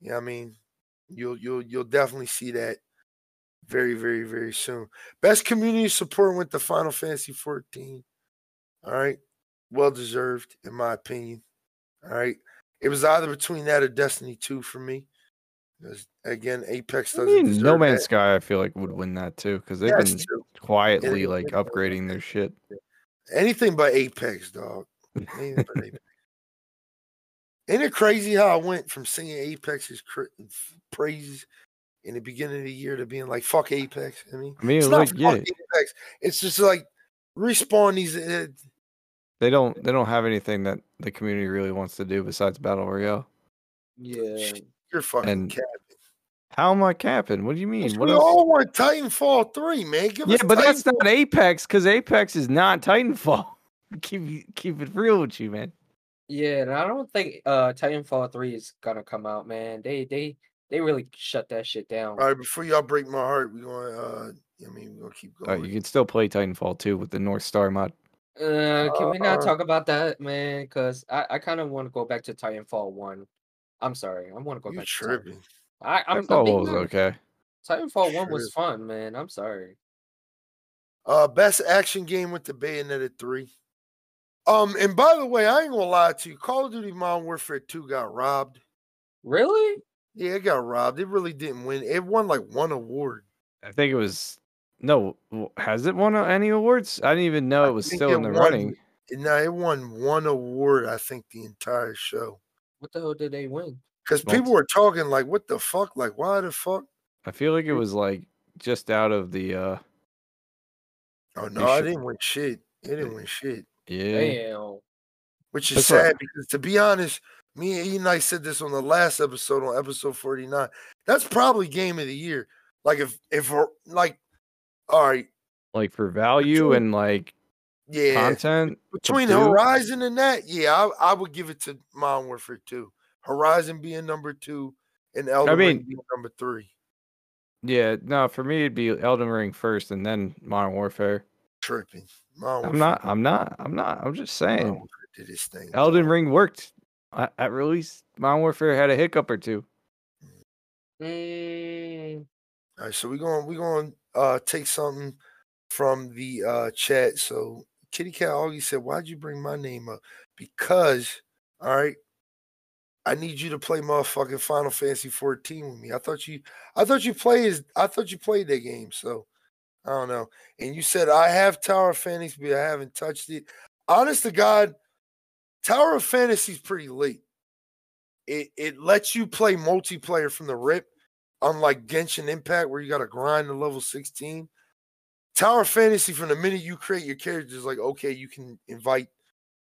Speaker 1: yeah, I mean, you'll you'll you'll definitely see that very, very, very soon. Best community support went to Final Fantasy 14. All right. Well deserved, in my opinion. All right. It was either between that or Destiny 2 for me. Because again, Apex doesn't
Speaker 2: mean,
Speaker 1: deserve
Speaker 2: No Man's
Speaker 1: that.
Speaker 2: Sky. I feel like would win that too because they've
Speaker 1: That's
Speaker 2: been
Speaker 1: true.
Speaker 2: quietly
Speaker 1: is.
Speaker 2: like upgrading their shit.
Speaker 1: Anything but Apex, dog. Anything but Apex. Ain't it crazy how I went from singing Apex's cra- praises in the beginning of the year to being like "fuck Apex"? I mean,
Speaker 2: I mean,
Speaker 1: it's
Speaker 2: like
Speaker 1: not
Speaker 2: yeah,
Speaker 1: Apex. It's just like respawn these. Uh,
Speaker 2: they don't they don't have anything that the community really wants to do besides battle royale.
Speaker 4: Yeah.
Speaker 1: you're fucking
Speaker 2: And
Speaker 1: cat.
Speaker 2: How am I capping? What do you mean? What
Speaker 1: we
Speaker 2: else?
Speaker 1: all want Titanfall three, man. Give
Speaker 2: Yeah,
Speaker 1: us
Speaker 2: but that's not Apex because Apex is not Titanfall. keep keep it real with you, man.
Speaker 4: Yeah, and I don't think uh Titanfall 3 is gonna come out, man. They they they really shut that shit down.
Speaker 1: All right, before y'all break my heart, we going. uh I mean, we're gonna keep
Speaker 2: Uh,
Speaker 1: going.
Speaker 2: you can still play Titanfall 2 with the North Star mod.
Speaker 4: Uh, can we not
Speaker 1: Uh,
Speaker 4: talk about that, man? Because I, I kind of want to go back to Titanfall 1. I'm sorry, I want to go
Speaker 1: you
Speaker 4: back to Titanfall.
Speaker 1: tripping?
Speaker 4: I, I'm, I'm
Speaker 2: Titanfall
Speaker 4: being
Speaker 2: was
Speaker 4: honest.
Speaker 2: okay.
Speaker 4: Titanfall 1 was fun, man. I'm sorry.
Speaker 1: Uh, best action game with the Bayonetta three. Um, and by the way, I ain't gonna lie to you. Call of Duty Modern Warfare two got robbed.
Speaker 4: Really?
Speaker 1: Yeah, it got robbed. It really didn't win. It won like one award.
Speaker 2: I think it was no. Has it won any awards? I didn't even know
Speaker 1: I
Speaker 2: it was still
Speaker 1: it
Speaker 2: in the
Speaker 1: won-
Speaker 2: running.
Speaker 1: No, it won one award. I think the entire show
Speaker 4: What the hell did they win?
Speaker 1: because people were talking like, "What the fuck? Like, why the fuck?"
Speaker 2: I feel like it was like just out of the uh
Speaker 1: Oh no, I
Speaker 2: should-
Speaker 1: didn't win shit. It didn't win shit.
Speaker 2: yeah.
Speaker 4: Damn.
Speaker 1: which is
Speaker 2: That's what-
Speaker 1: sad because to be honest, me and Ian I said this on the last episode on episode 49. That's probably game of the year. Like if if we're- like all right,
Speaker 2: Like for value
Speaker 1: Between-
Speaker 2: and like
Speaker 1: yeah.
Speaker 2: content.
Speaker 1: Between. Horizon and that, yeah, I, I would give it to Modern Warfare 2. Horizon being number two and Elden Ring
Speaker 2: mean-
Speaker 1: being number three.
Speaker 2: Yeah, no, for me it'd be Elden Ring first and then Modern Warfare.
Speaker 1: Tripping. Modern
Speaker 2: I'm
Speaker 1: Warfare-
Speaker 2: not. I'm not. I'm not. I'm just saying.
Speaker 1: Did his thing.
Speaker 2: Elden
Speaker 1: dog.
Speaker 2: Ring worked at, at release. Modern Warfare had a hiccup or two.
Speaker 4: Mm,
Speaker 1: All right, so we're going we're going to uh take something from the uh chat. So Kitty Cat Augie said, Why'd you bring my name up? Because, all right, I need you to play motherfucking Final Fantasy 14 with me. I thought you I thought you played I thought you played that game, so I don't know. And you said I have Tower of Fantasy, but I haven't touched it. Honest to God, Tower of Fantasy is pretty late. It it lets you play multiplayer from the rip unlike Genshin Impact, where you got to grind to level 16, Tower Fantasy, from the minute you create your characters, like, okay, you can invite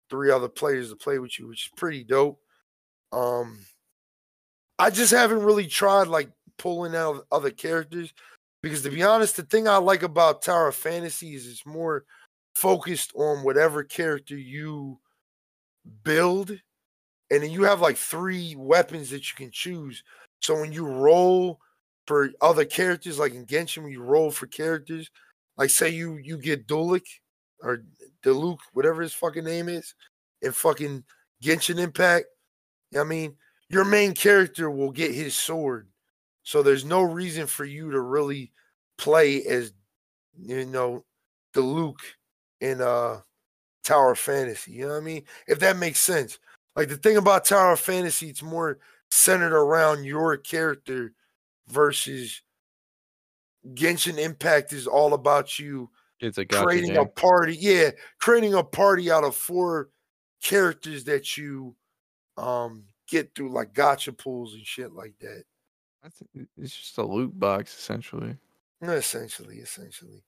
Speaker 1: three other players to play with you, which is pretty dope. Um, I just haven't really tried like pulling out other characters because, to be honest, the thing I like about Tower Fantasy is it's more focused on whatever character you build, and then you have like three weapons that you can choose. So when you roll for other characters, like in Genshin, when you roll for characters, like say you you get Dulik, or Diluc, whatever his fucking name is, in fucking Genshin Impact. I mean, your main character will get his sword. So there's no reason for you to really play as you know Diluc in uh Tower Fantasy. You know what I mean? If that makes sense. Like the thing about Tower Fantasy, it's more centered around your character versus Genshin Impact is all about you
Speaker 2: It's a
Speaker 1: creating
Speaker 2: gacha
Speaker 1: a party. Yeah, creating a party out of four characters that you um get through like gacha pools and shit like that.
Speaker 2: It's just a loot box essentially.
Speaker 1: Essentially, essentially.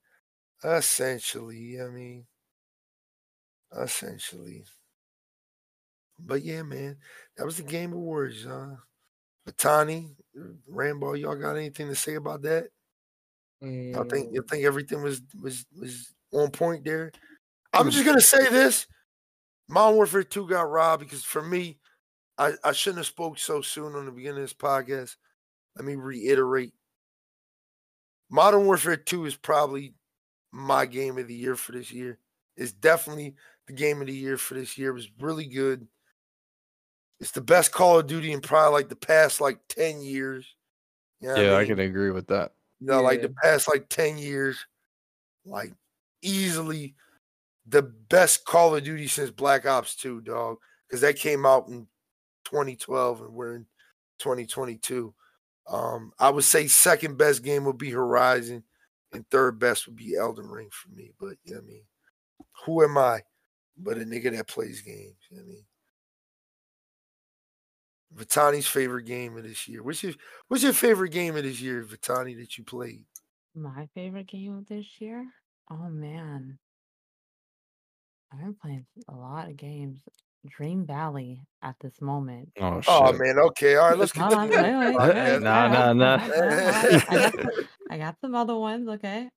Speaker 1: Essentially, I mean essentially. But yeah, man, that was the game awards. Uh Vitani, Rambo, y'all got anything to say about that? I think you
Speaker 4: Mm,
Speaker 1: think everything was was was on point there. I'm just gonna say this: Modern Warfare Two got robbed because for me, I I shouldn't have spoke so soon on the beginning of this podcast. Let me reiterate: Modern Warfare Two is probably my game of the year for this year. It's definitely the game of the year for this year. It was really good. It's the best Call of Duty in probably like the past like ten years. You know
Speaker 2: Yeah, I
Speaker 1: mean?
Speaker 2: can agree with that.
Speaker 1: you know, like the past like 10 years, like easily the best Call of Duty since Black Ops 2, dog. Because that came out in 2012 and we're in 2022. Um, I would say second best game would be Horizon, and third best would be Elden Ring for me. But you know what I mean, who am I? But a nigga that plays games. You know what I mean. Vitani's favorite game of this year. What's your what's your favorite game of this year, Vitani, that you played?
Speaker 3: My favorite game of this year? Oh man. I've been playing a lot of games. Dream Valley at this moment.
Speaker 2: Oh, oh shit.
Speaker 1: Oh man, okay, all right, let's
Speaker 3: on. I got some, I got some other ones, okay?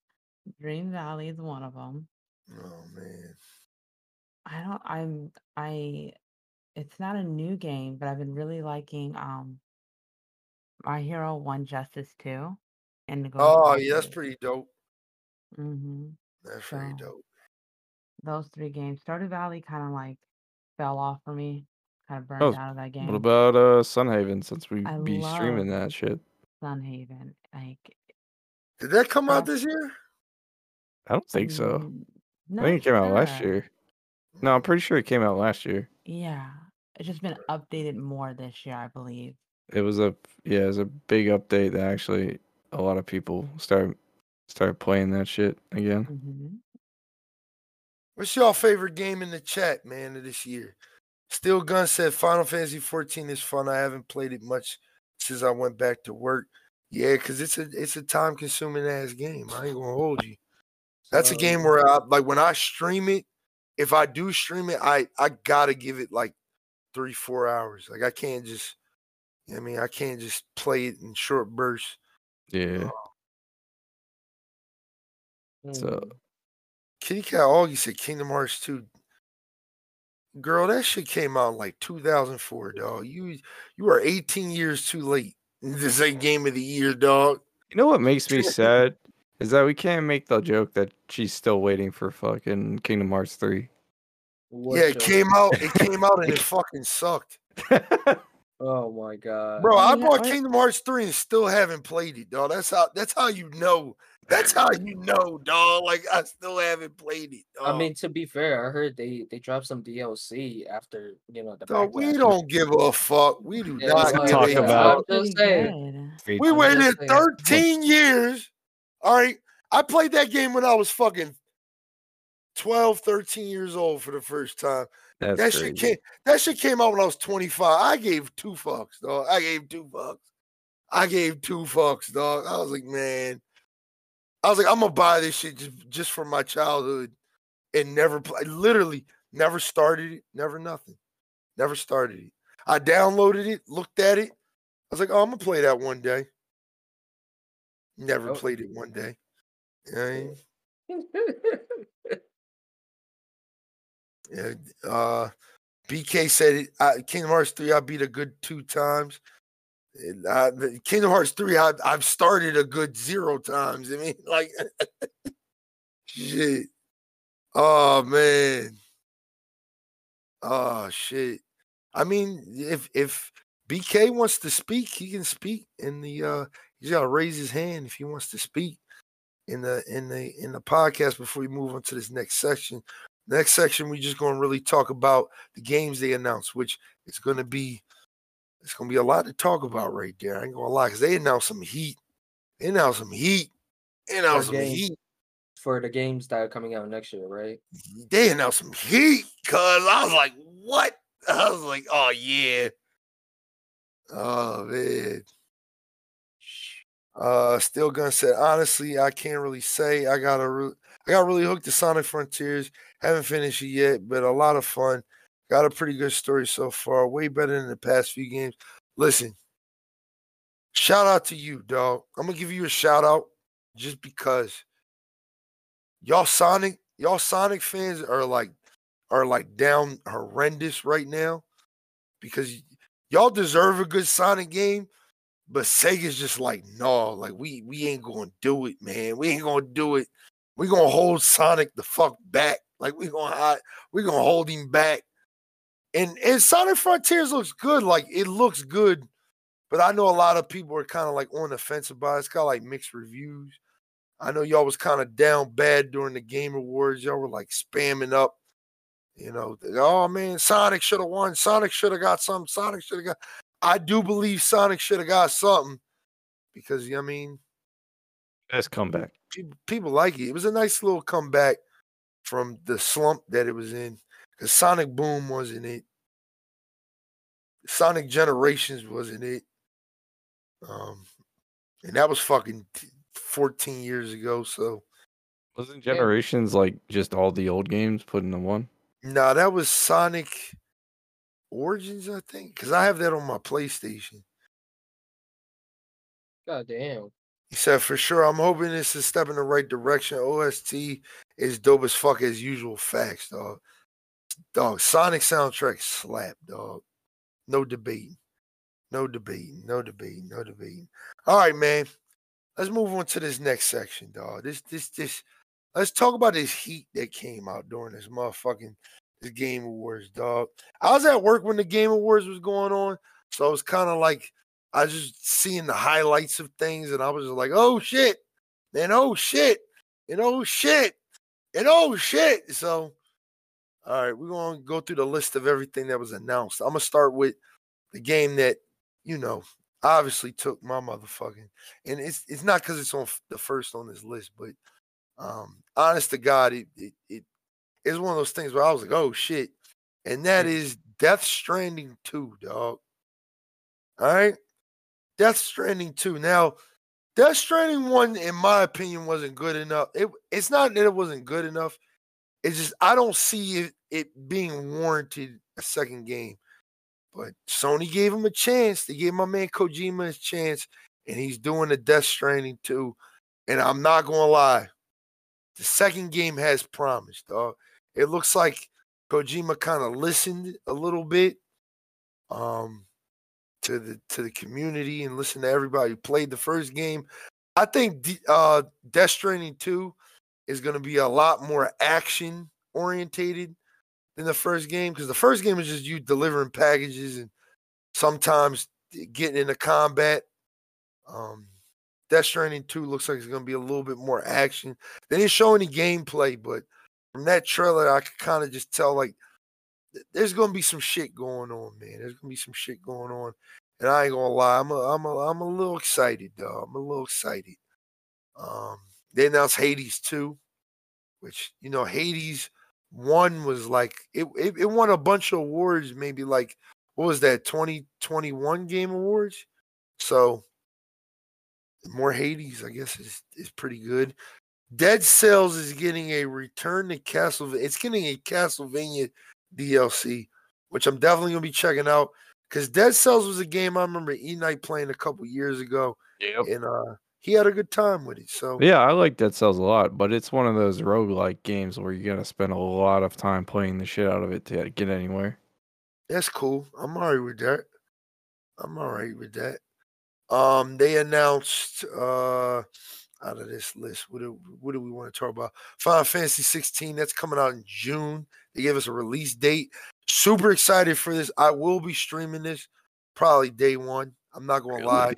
Speaker 3: Dream Valley is one of them.
Speaker 1: Oh man.
Speaker 3: I don't I'm I it's not a new game, but I've been really liking um My Hero One Justice 2 and the Ghost
Speaker 1: Oh yeah, that's pretty dope.
Speaker 3: Mm-hmm.
Speaker 1: That's pretty
Speaker 3: So
Speaker 1: dope.
Speaker 3: those three games. Stardew Valley kind of like fell off for me. Kind of
Speaker 2: Oh,
Speaker 3: burned out of that game.
Speaker 2: what
Speaker 3: game.
Speaker 2: about uh Sunhaven since we
Speaker 3: I
Speaker 2: be streaming that shit?
Speaker 3: Sunhaven. Like
Speaker 1: Did that come out this year?
Speaker 2: I don't think so.
Speaker 3: mm,
Speaker 2: I
Speaker 3: not
Speaker 2: think it came out last
Speaker 3: sure.
Speaker 2: year. No, I'm pretty sure it came out last year.
Speaker 3: Yeah. It's just been updated more this year, I believe.
Speaker 2: It was a yeah, it was a big update that actually a lot of people start started playing that shit again.
Speaker 3: hmm
Speaker 1: What's your favorite game in the chat, man, of this year? Steel Gun said Final Fantasy 14 is fun. I haven't played it much since I went back to work. Yeah, because it's a it's a time consuming ass game. I ain't gonna hold you. That's a game where I like when I stream it, if I do stream it, I I gotta give it like three, four hours. Like I can't just I mean, I can't just play it in short bursts.
Speaker 2: Yeah. So
Speaker 4: mm,
Speaker 1: Kitty Cat Augie said Kingdom Hearts 2. Girl, that shit came out in like 2004, dog. You you are 18 years too late. This ain't game of the year, dog.
Speaker 2: you know what makes me sad is that we can't make the joke that she's still waiting for fucking Kingdom Hearts 3.
Speaker 4: What
Speaker 1: Yeah, it
Speaker 4: joke?
Speaker 1: came out. It came out and it fucking sucked.
Speaker 4: Oh my god.
Speaker 1: Bro, I
Speaker 3: yeah,
Speaker 1: bought
Speaker 3: or
Speaker 1: Kingdom Hearts 3 and still haven't played it, dog. That's how that's how you know. That's how you know, dog. Like I still haven't played it,
Speaker 4: I mean, to be fair, I heard they they dropped some DLC after you know the
Speaker 1: Dog, we don't give a fuck. We do
Speaker 4: Yeah,
Speaker 1: not
Speaker 2: Let's
Speaker 1: give
Speaker 2: talk
Speaker 1: a
Speaker 2: about-
Speaker 3: was
Speaker 1: fuck.
Speaker 4: I'm
Speaker 3: pretty
Speaker 4: just saying.
Speaker 3: good.
Speaker 2: Great.
Speaker 1: We waited 13 years. All right. I played that game when I was fucking 12, 13 years old for the first time.
Speaker 2: That's
Speaker 1: that
Speaker 2: crazy.
Speaker 1: shit came that shit came out when I was 25. I gave two fucks, dog. I gave two fucks. I gave two fucks, dog. I was like, man. I was like, I'm gonna buy this shit just, just for my childhood and never play literally never started it, never nothing. Never started it. I downloaded it, looked at it. I was like, oh, I'm gonna play that one day. Never
Speaker 4: Oh.
Speaker 1: played it one day. You know I mean? Uh, BK said. I, Kingdom Hearts three, I beat a good two times. And, uh, Kingdom Hearts three, I, I've started a good zero times. I mean, like, shit. Oh man. Oh shit. I mean, if if BK wants to speak, he can speak in the uh he's gotta raise his hand if he wants to speak in the in the in the podcast before we move on to this next section. Next section, we just gonna really talk about the games they announced, which it's gonna be it's gonna be a lot to talk about right there. I ain't gonna lie, because they announced some heat. They announced some heat. They announced some
Speaker 4: games.
Speaker 1: heat.
Speaker 4: For the games that are coming out next year, right?
Speaker 1: They announced some heat, cause I was like, what? I was like, oh yeah. Oh man. Uh, still gonna say honestly, I can't really say. I got a, re- I got really hooked to Sonic Frontiers. Haven't finished it yet, but a lot of fun. Got a pretty good story so far. Way better than the past few games. Listen, shout out to you, dog. I'm gonna give you a shout out just because y'all Sonic, y'all Sonic fans are like are like down horrendous right now because y'all deserve a good Sonic game, but Sega's just like, no, like we we ain't gonna do it, man. We ain't gonna do it. We gonna hold Sonic the fuck back. Like we gonna hide, we gonna hold him back. And and Sonic Frontiers looks good. Like it looks good, but I know a lot of people are kind of like on the fence about it. It's got like mixed reviews. I know y'all was kind of down bad during the Game Awards. Y'all were like spamming up, you know, oh man, Sonic should have won. Sonic should have got something. Sonic should have got. I do believe Sonic should have got something because you I mean,
Speaker 2: Best comeback.
Speaker 1: People, people like it. It was a nice little comeback from the slump that it was in. Because Sonic Boom wasn't it. Sonic Generations wasn't it. Um, and that was fucking t- 14 years ago. So
Speaker 2: Wasn't Generations like just all the old games put into one?
Speaker 1: nah, that was Sonic Origins, I think. Because I have that on my PlayStation.
Speaker 4: God damn.
Speaker 1: He said, for sure, I'm hoping this is step in the right direction. OST is dope as fuck as usual. Facts, dog. Dog, Sonic soundtrack slap, dog. No debate. No debate. No debate. No debate. All right, man. Let's move on to this next section, dog. This, this, this. Let's talk about this heat that came out during this motherfucking this Game Awards, dog. I was at work when the Game Awards was going on, so I was kind of like I was just seeing the highlights of things, and I was just like, "Oh shit!" and "Oh shit!" and "Oh shit!" and "Oh shit!" So, all right, we're gonna go through the list of everything that was announced. I'm gonna start with the game that you know obviously took my motherfucking, and it's it's not because it's on the first on this list, but um, honest to God, it it, it is one of those things where I was like, "Oh shit!" and that is Death Stranding two, dog. All right. Death Stranding 2. Now, Death Stranding 1, in my opinion, wasn't good enough. It, it's not that it wasn't good enough. It's just I don't see it, it being warranted a second game. But Sony gave him a chance. They gave my man Kojima his chance, and he's doing the Death Stranding 2. And I'm not gonna lie, the second game has promise, dog. It looks like Kojima kind of listened a little bit. Um, to the to the community and listen to everybody who played the first game. I think uh, Death Stranding Two is going to be a lot more action orientated than the first game because the first game is just you delivering packages and sometimes getting into combat. Um, Death Stranding Two looks like it's going to be a little bit more action. They didn't show any gameplay, but from that trailer, I could kind of just tell like th- there's gonna be some shit going on, man. There's gonna be some shit going on, and I ain't gonna lie, I'm a, I'm a, I'm a little excited, though. I'm a little excited. Um, they announced Hades two, which you know Hades one was like it, it, it won a bunch of awards, maybe like what was that 2021 Game Awards? So more Hades, I guess, is is pretty good. Dead Cells is getting a return to Castlevania. It's getting a Castlevania DLC, which I'm definitely gonna be checking out. Because Dead Cells was a game I remember E Night playing a couple years ago,
Speaker 2: Yep.
Speaker 1: and uh he had a good time with it. So
Speaker 2: Yeah, I like Dead Cells a lot, but it's one of those roguelike games where you're gonna spend a lot of time playing the shit out of it to get anywhere.
Speaker 1: that's cool. I'm alright with that. I'm alright with that. Um, they announced uh out of this list? What do what do we want to talk about? Final Fantasy 16 that's coming out in June. They gave us a release date. Super excited for this. I will be streaming this probably day one. I'm not gonna lie.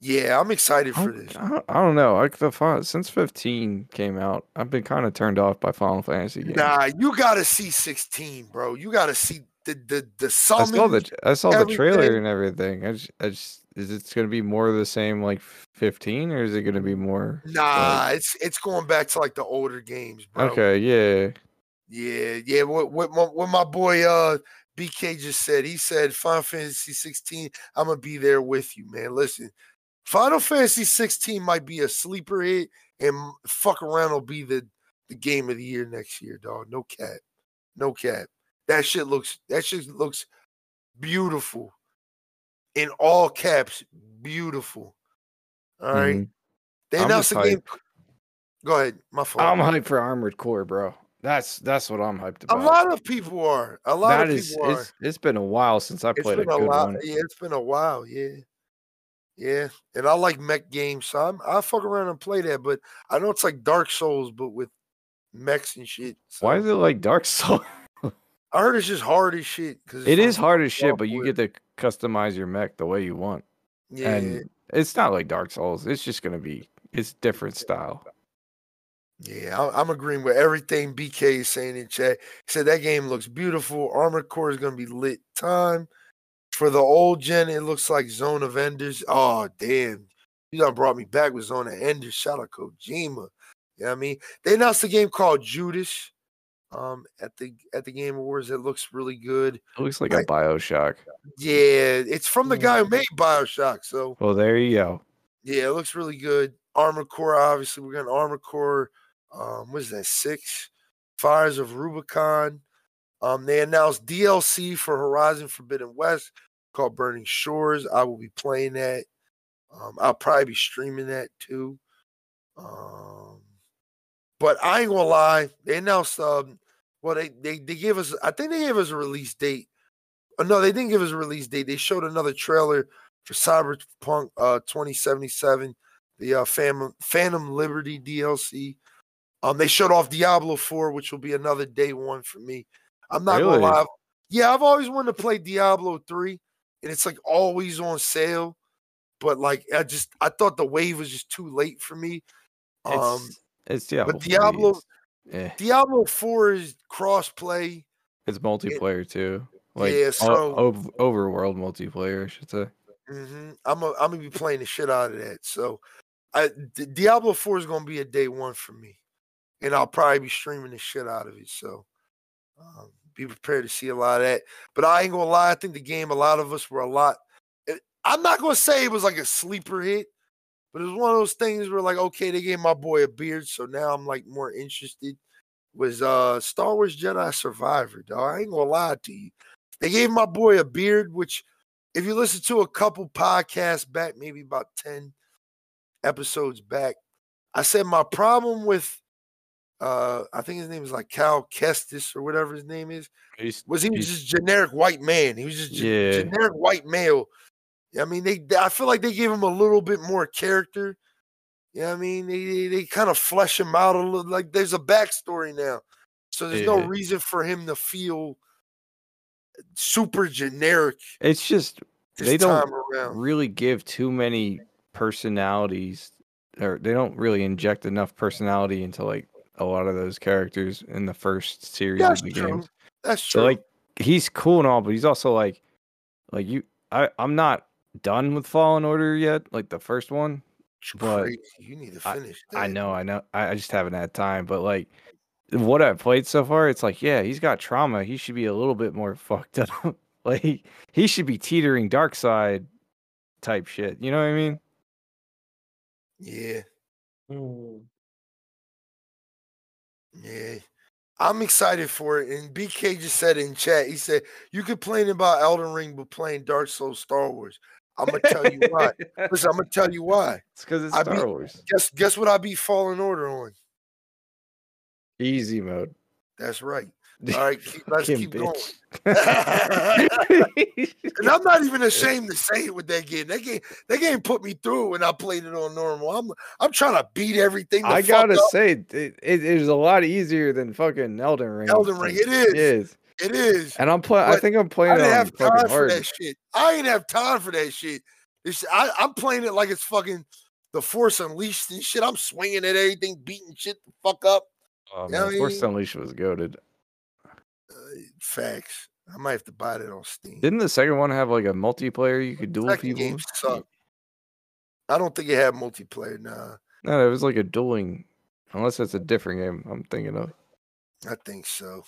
Speaker 1: Yeah, I'm excited for this.
Speaker 2: I don't, I don't know. Like the since 15 came out, I've been kind of turned off by Final Fantasy games.
Speaker 1: Nah, you gotta see 16, bro. You gotta see the the the
Speaker 2: I saw the I saw the trailer and everything. I just, I just is it going to be more of the same like 15 or is it going to be more?
Speaker 1: Nah, it's it's going back to like the older games, bro.
Speaker 2: Okay, yeah.
Speaker 1: Yeah, yeah. What what my, what my boy uh BK just said. He said Final Fantasy 16. I'm gonna be there with you, man. Listen, Final Fantasy 16 might be a sleeper hit, and fuck around will be the the game of the year next year, dog. No cap, no cap. That shit looks that shit looks beautiful. In all caps, beautiful. All right.
Speaker 2: Mhm.
Speaker 1: They announced the game. Go ahead, my fault.
Speaker 2: I'm hyped for Armored Core, bro. That's that's what I'm hyped about.
Speaker 1: A lot of people are. A lot
Speaker 2: That
Speaker 1: of
Speaker 2: is,
Speaker 1: people are.
Speaker 2: it's, it's been a while since I
Speaker 1: It's
Speaker 2: played a
Speaker 1: been a,
Speaker 2: good
Speaker 1: lot.
Speaker 2: one.
Speaker 1: Yeah, it's been a while. Yeah, yeah. And I like mech games, so I'm, I fuck around and play that. But I know it's like Dark Souls, but with mechs and shit.
Speaker 2: Why is it like Dark Souls?
Speaker 1: I heard it's just hard as shit. Cause it's
Speaker 2: hard as shit, but you get to customize your mech the way you want.
Speaker 1: Yeah,
Speaker 2: And it's not like Dark Souls. It's just gonna be it's different style.
Speaker 1: Yeah. I'm agreeing with everything BK is saying in chat. He said that game looks beautiful. Armored Core is gonna be lit time. For the old gen, it looks like Zone of Enders. Oh damn. You done brought me back with Zone of Enders. Shout out Kojima. You know what I mean? They announced a game called Judas um at the at the Game Awards. It looks really good.
Speaker 2: It looks like a Bioshock.
Speaker 1: Yeah, it's from the guy who made Bioshock. So
Speaker 2: Well, there you go.
Speaker 1: yeah, it looks really good. Armor Core, obviously, we're gonna Armor Core. Um, what is that? Six Fires of Rubicon. Um, they announced DLC for Horizon Forbidden West called Burning Shores. I will be playing that. Um, I'll probably be streaming that too. Um, but I ain't gonna lie, they announced um, well, they they they gave us. I think they gave us a release date. Oh, no, they didn't give us a release date. They showed another trailer for Cyberpunk uh 2077, the uh Phantom Phantom Liberty DLC. Um, they showed off Diablo 4, which will be another day one for me. I'm not
Speaker 2: Really?
Speaker 1: gonna lie. Yeah, I've always wanted to play Diablo 3, and it's like always on sale. But like I just I thought the wave was just too late for me. Um
Speaker 2: It's, it's Diablo.
Speaker 1: but Diablo
Speaker 2: eh,
Speaker 1: Diablo 4 is cross play.
Speaker 2: it's multiplayer too. Like
Speaker 1: Yeah, so-
Speaker 2: ov- overworld multiplayer, I should say.
Speaker 1: hmm I'm a, I'm gonna be playing the shit out of that. So, I D- Diablo Four is gonna be a day one for me, and I'll probably be streaming the shit out of it. So, um, be prepared to see a lot of that. But I ain't gonna lie, I think the game a lot of us were a lot. it- I'm not gonna say it was like a sleeper hit, but it was one of those things where like, okay, they gave my boy a beard, so now I'm like more interested. Was uh Star Wars Jedi Survivor, dog? I ain't gonna lie to you. They gave my boy a beard, which if you listen to a couple podcasts back, maybe about 10 episodes back, I said my problem with uh I think his name is like Cal Kestis or whatever his name is,
Speaker 2: He's-
Speaker 1: was he was just generic white man. He was just
Speaker 2: Yeah.
Speaker 1: generic white male. I mean, they, I feel like they gave him a little bit more character. You know I mean? They they, they kind of flesh him out a little like there's a backstory now. So there's no reason for him to feel super generic
Speaker 2: it's just they don't
Speaker 1: around.
Speaker 2: really give too many personalities or they don't really inject enough personality into like a lot of those characters in the first series
Speaker 1: That's
Speaker 2: of the
Speaker 1: true.
Speaker 2: games.
Speaker 1: That's true.
Speaker 2: So like he's cool and all, but he's also like like you I, I'm not done with Fallen Order yet, like the first one. But.
Speaker 1: You need to finish.
Speaker 2: I
Speaker 1: that.
Speaker 2: know, I know. I, I just haven't had time, but like what I've played so far, it's like, yeah, he's got trauma. He should be a little bit more fucked up. like he, he should be teetering dark side type shit. You know what I mean?
Speaker 1: Yeah,
Speaker 4: Mm.
Speaker 1: Yeah. I'm excited for it. And BK just said in chat, he said, You complain about Elden Ring, but playing Dark Souls Star Wars. I'm gonna tell you why. Listen, I'm gonna tell you why.
Speaker 2: It's because it's
Speaker 1: I
Speaker 2: Star
Speaker 1: beat-
Speaker 2: Wars.
Speaker 1: Guess guess what I beat Fallen Order on?
Speaker 2: Easy mode.
Speaker 1: That's right. All right, keep, let's
Speaker 2: Fucking
Speaker 1: keep going. And I'm not even ashamed to say it with that game. That game, that game put me through when I played it on normal. I'm, I'm trying to beat everything.
Speaker 2: I gotta
Speaker 1: up.
Speaker 2: say, it, it, it is a lot easier than fucking Elden Ring.
Speaker 1: Elden Ring, it is.
Speaker 2: It is.
Speaker 1: It is.
Speaker 2: And I'm playing. I think I'm playing it
Speaker 1: didn't
Speaker 2: on
Speaker 1: have time for
Speaker 2: hard.
Speaker 1: that shit. I ain't have time for that shit. It's, I, I'm playing it like it's fucking the Force Unleashed and shit. I'm swinging at everything, beating shit the fuck up.
Speaker 2: Oh, man, Force
Speaker 1: mean-
Speaker 2: Unleashed was goaded.
Speaker 1: Facts. I might have to buy that on Steam.
Speaker 2: Didn't the second one have like a multiplayer you could duel
Speaker 1: Second
Speaker 2: people?
Speaker 1: game sucked. I don't think it had multiplayer. Nah,
Speaker 2: No, it was like a dueling. Unless it's a different game I'm thinking of,
Speaker 1: I think so.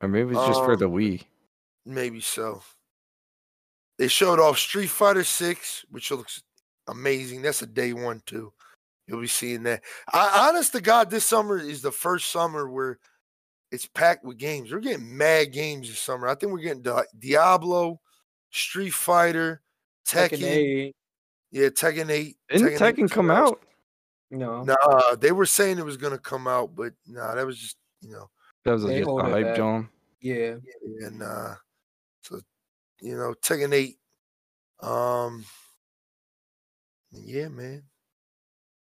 Speaker 2: or maybe it's just for
Speaker 1: Um,
Speaker 2: the Wii.
Speaker 1: Maybe so. They showed off Street Fighter Six, which looks amazing. That's a day one too. You'll be seeing that. I, honest to God, this summer is the first summer where it's packed with games. We're getting mad games this summer. I think we're getting Di- Diablo, Street Fighter, Tekken.
Speaker 4: Tekken 8,
Speaker 1: Yeah, Tekken Eight.
Speaker 2: Didn't
Speaker 1: 8
Speaker 2: Tekken
Speaker 1: was
Speaker 2: come
Speaker 1: first.
Speaker 2: out?
Speaker 4: No.
Speaker 1: Nah, they were saying it was gonna come out, but nah, that was just you know,
Speaker 2: That was just a hype
Speaker 4: back.
Speaker 2: John.
Speaker 4: Yeah.
Speaker 1: and uh, so you know, Tekken Eight. Um, yeah, man,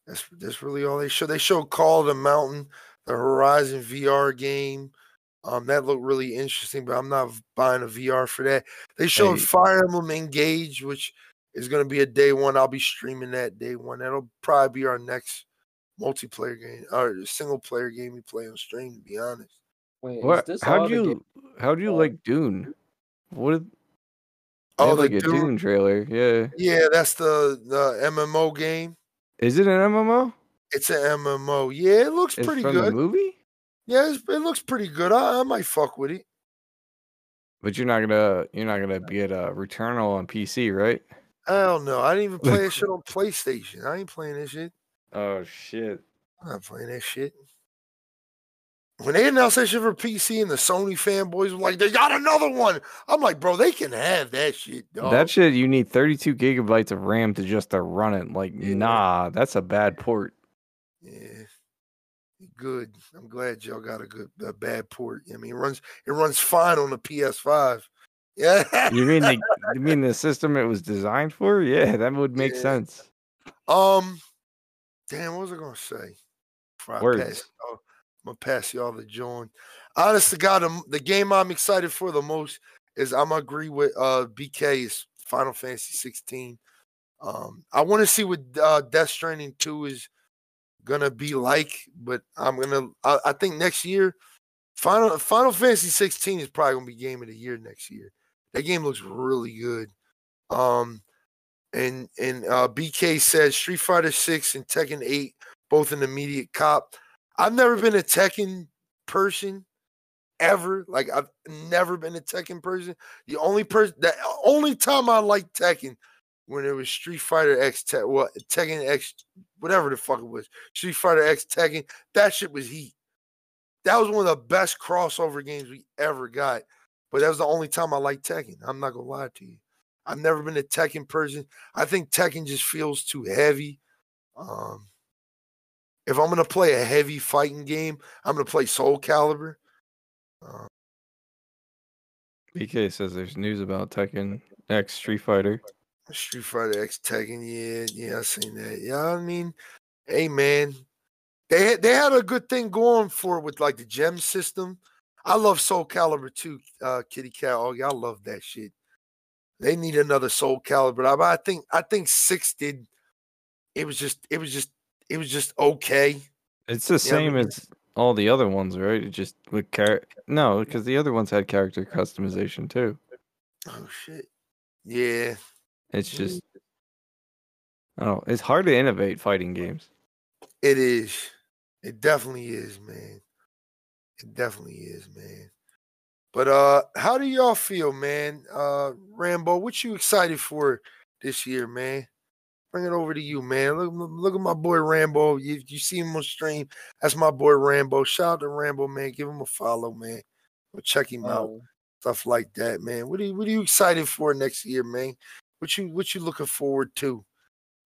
Speaker 1: that's that's really all they show. They showed Call of the Mountain, the Horizon VR game. Um, that looked really interesting, but I'm not buying a VR for that. They showed
Speaker 2: Hey.
Speaker 1: Fire Emblem Engage, which is going to be a day one. I'll be streaming that day one. That'll probably be our next multiplayer game or single player game we play on stream. To be honest.
Speaker 4: Wait, is
Speaker 2: What?
Speaker 4: this
Speaker 2: How do
Speaker 4: the
Speaker 2: you? How do you like Dune? What? Did,
Speaker 1: Oh,
Speaker 2: had,
Speaker 1: the
Speaker 2: like a
Speaker 1: Dune-
Speaker 2: Dune trailer. Yeah.
Speaker 1: Yeah, that's the the MMO game.
Speaker 2: Is it an MMO?
Speaker 1: It's an MMO. Yeah, it looks
Speaker 2: It's
Speaker 1: pretty
Speaker 2: from the
Speaker 1: good.
Speaker 2: movie.
Speaker 1: Yeah, it's, it looks pretty good. I, I might fuck with it.
Speaker 2: But you're not gonna you're not gonna get a uh, Returnal on PC, right?
Speaker 1: I don't know. I didn't even play that shit on PlayStation. I ain't playing that shit.
Speaker 2: Oh shit.
Speaker 1: I'm not playing that shit. When they announced that shit for PC and the Sony fanboys were like, they got another one. I'm like, bro, they can have that shit, dog.
Speaker 2: That shit you need 32 gigabytes of RAM to just to run it. Like,
Speaker 1: Yeah.
Speaker 2: nah, that's a bad port.
Speaker 1: Yeah. Good. I'm glad y'all got a good a bad port. I mean, it runs it runs fine on the PS5. Yeah.
Speaker 2: You mean the you mean the system it was designed for? Yeah, that would make
Speaker 1: Yeah.
Speaker 2: sense.
Speaker 1: Um, damn, what was I gonna say? Before I
Speaker 2: Words.
Speaker 1: Pass I'm gonna pass y'all the joint. Honest to God, the, the game I'm excited for the most is I'm agree with uh BK is Final Fantasy 16. Um, I want to see what uh, Death Stranding 2 is gonna be like, but I'm gonna. I, I think next year, Final Final Fantasy 16 is probably gonna be game of the year next year. That game looks really good. Um, and and uh, BK said Street Fighter Six and Tekken Eight both an immediate cop. I've never been a Tekken person ever. Like I've never been a Tekken person. The only person the only time I liked Tekken when it was Street Fighter X Te- what Tekken X whatever the fuck it was Street Fighter X Tekken. That shit was heat. That was one of the best crossover games we ever got. But that was the only time I liked Tekken. I'm not gonna lie to you. I've never been a Tekken person. I think Tekken just feels too heavy. Um, if I'm gonna play a heavy fighting game, I'm gonna play Soul Calibur. Uh,
Speaker 2: BK says there's news about Tekken X Street Fighter.
Speaker 1: Street Fighter X Tekken, yeah, yeah, I seen that. Yeah, I mean, hey man, they had, they had a good thing going for it with like the gem system. I love Soul Calibur too, uh, Kitty Cat. Oh I love that shit. They need another Soul Calibur. I, I think I think six did. It was just it was just it was just okay.
Speaker 2: It's the
Speaker 1: Yeah,
Speaker 2: same
Speaker 1: but-
Speaker 2: as all the other ones, right? It just with char- no, because the other ones had character customization too.
Speaker 1: Oh shit. Yeah.
Speaker 2: It's just oh, it's hard to innovate fighting games.
Speaker 1: It is. It definitely is, man. It definitely is, man. But uh how do y'all feel, man? Uh Rambo, what you excited for this year, man? Bring it over to you, man. Look, look at my boy Rambo. You, you see him on stream. That's my boy Rambo. Shout out to Rambo, man. Give him a follow, man. Go check him out.
Speaker 4: um,
Speaker 1: Stuff like that, man. What are you what are you excited for next year, man? What you what you looking forward to?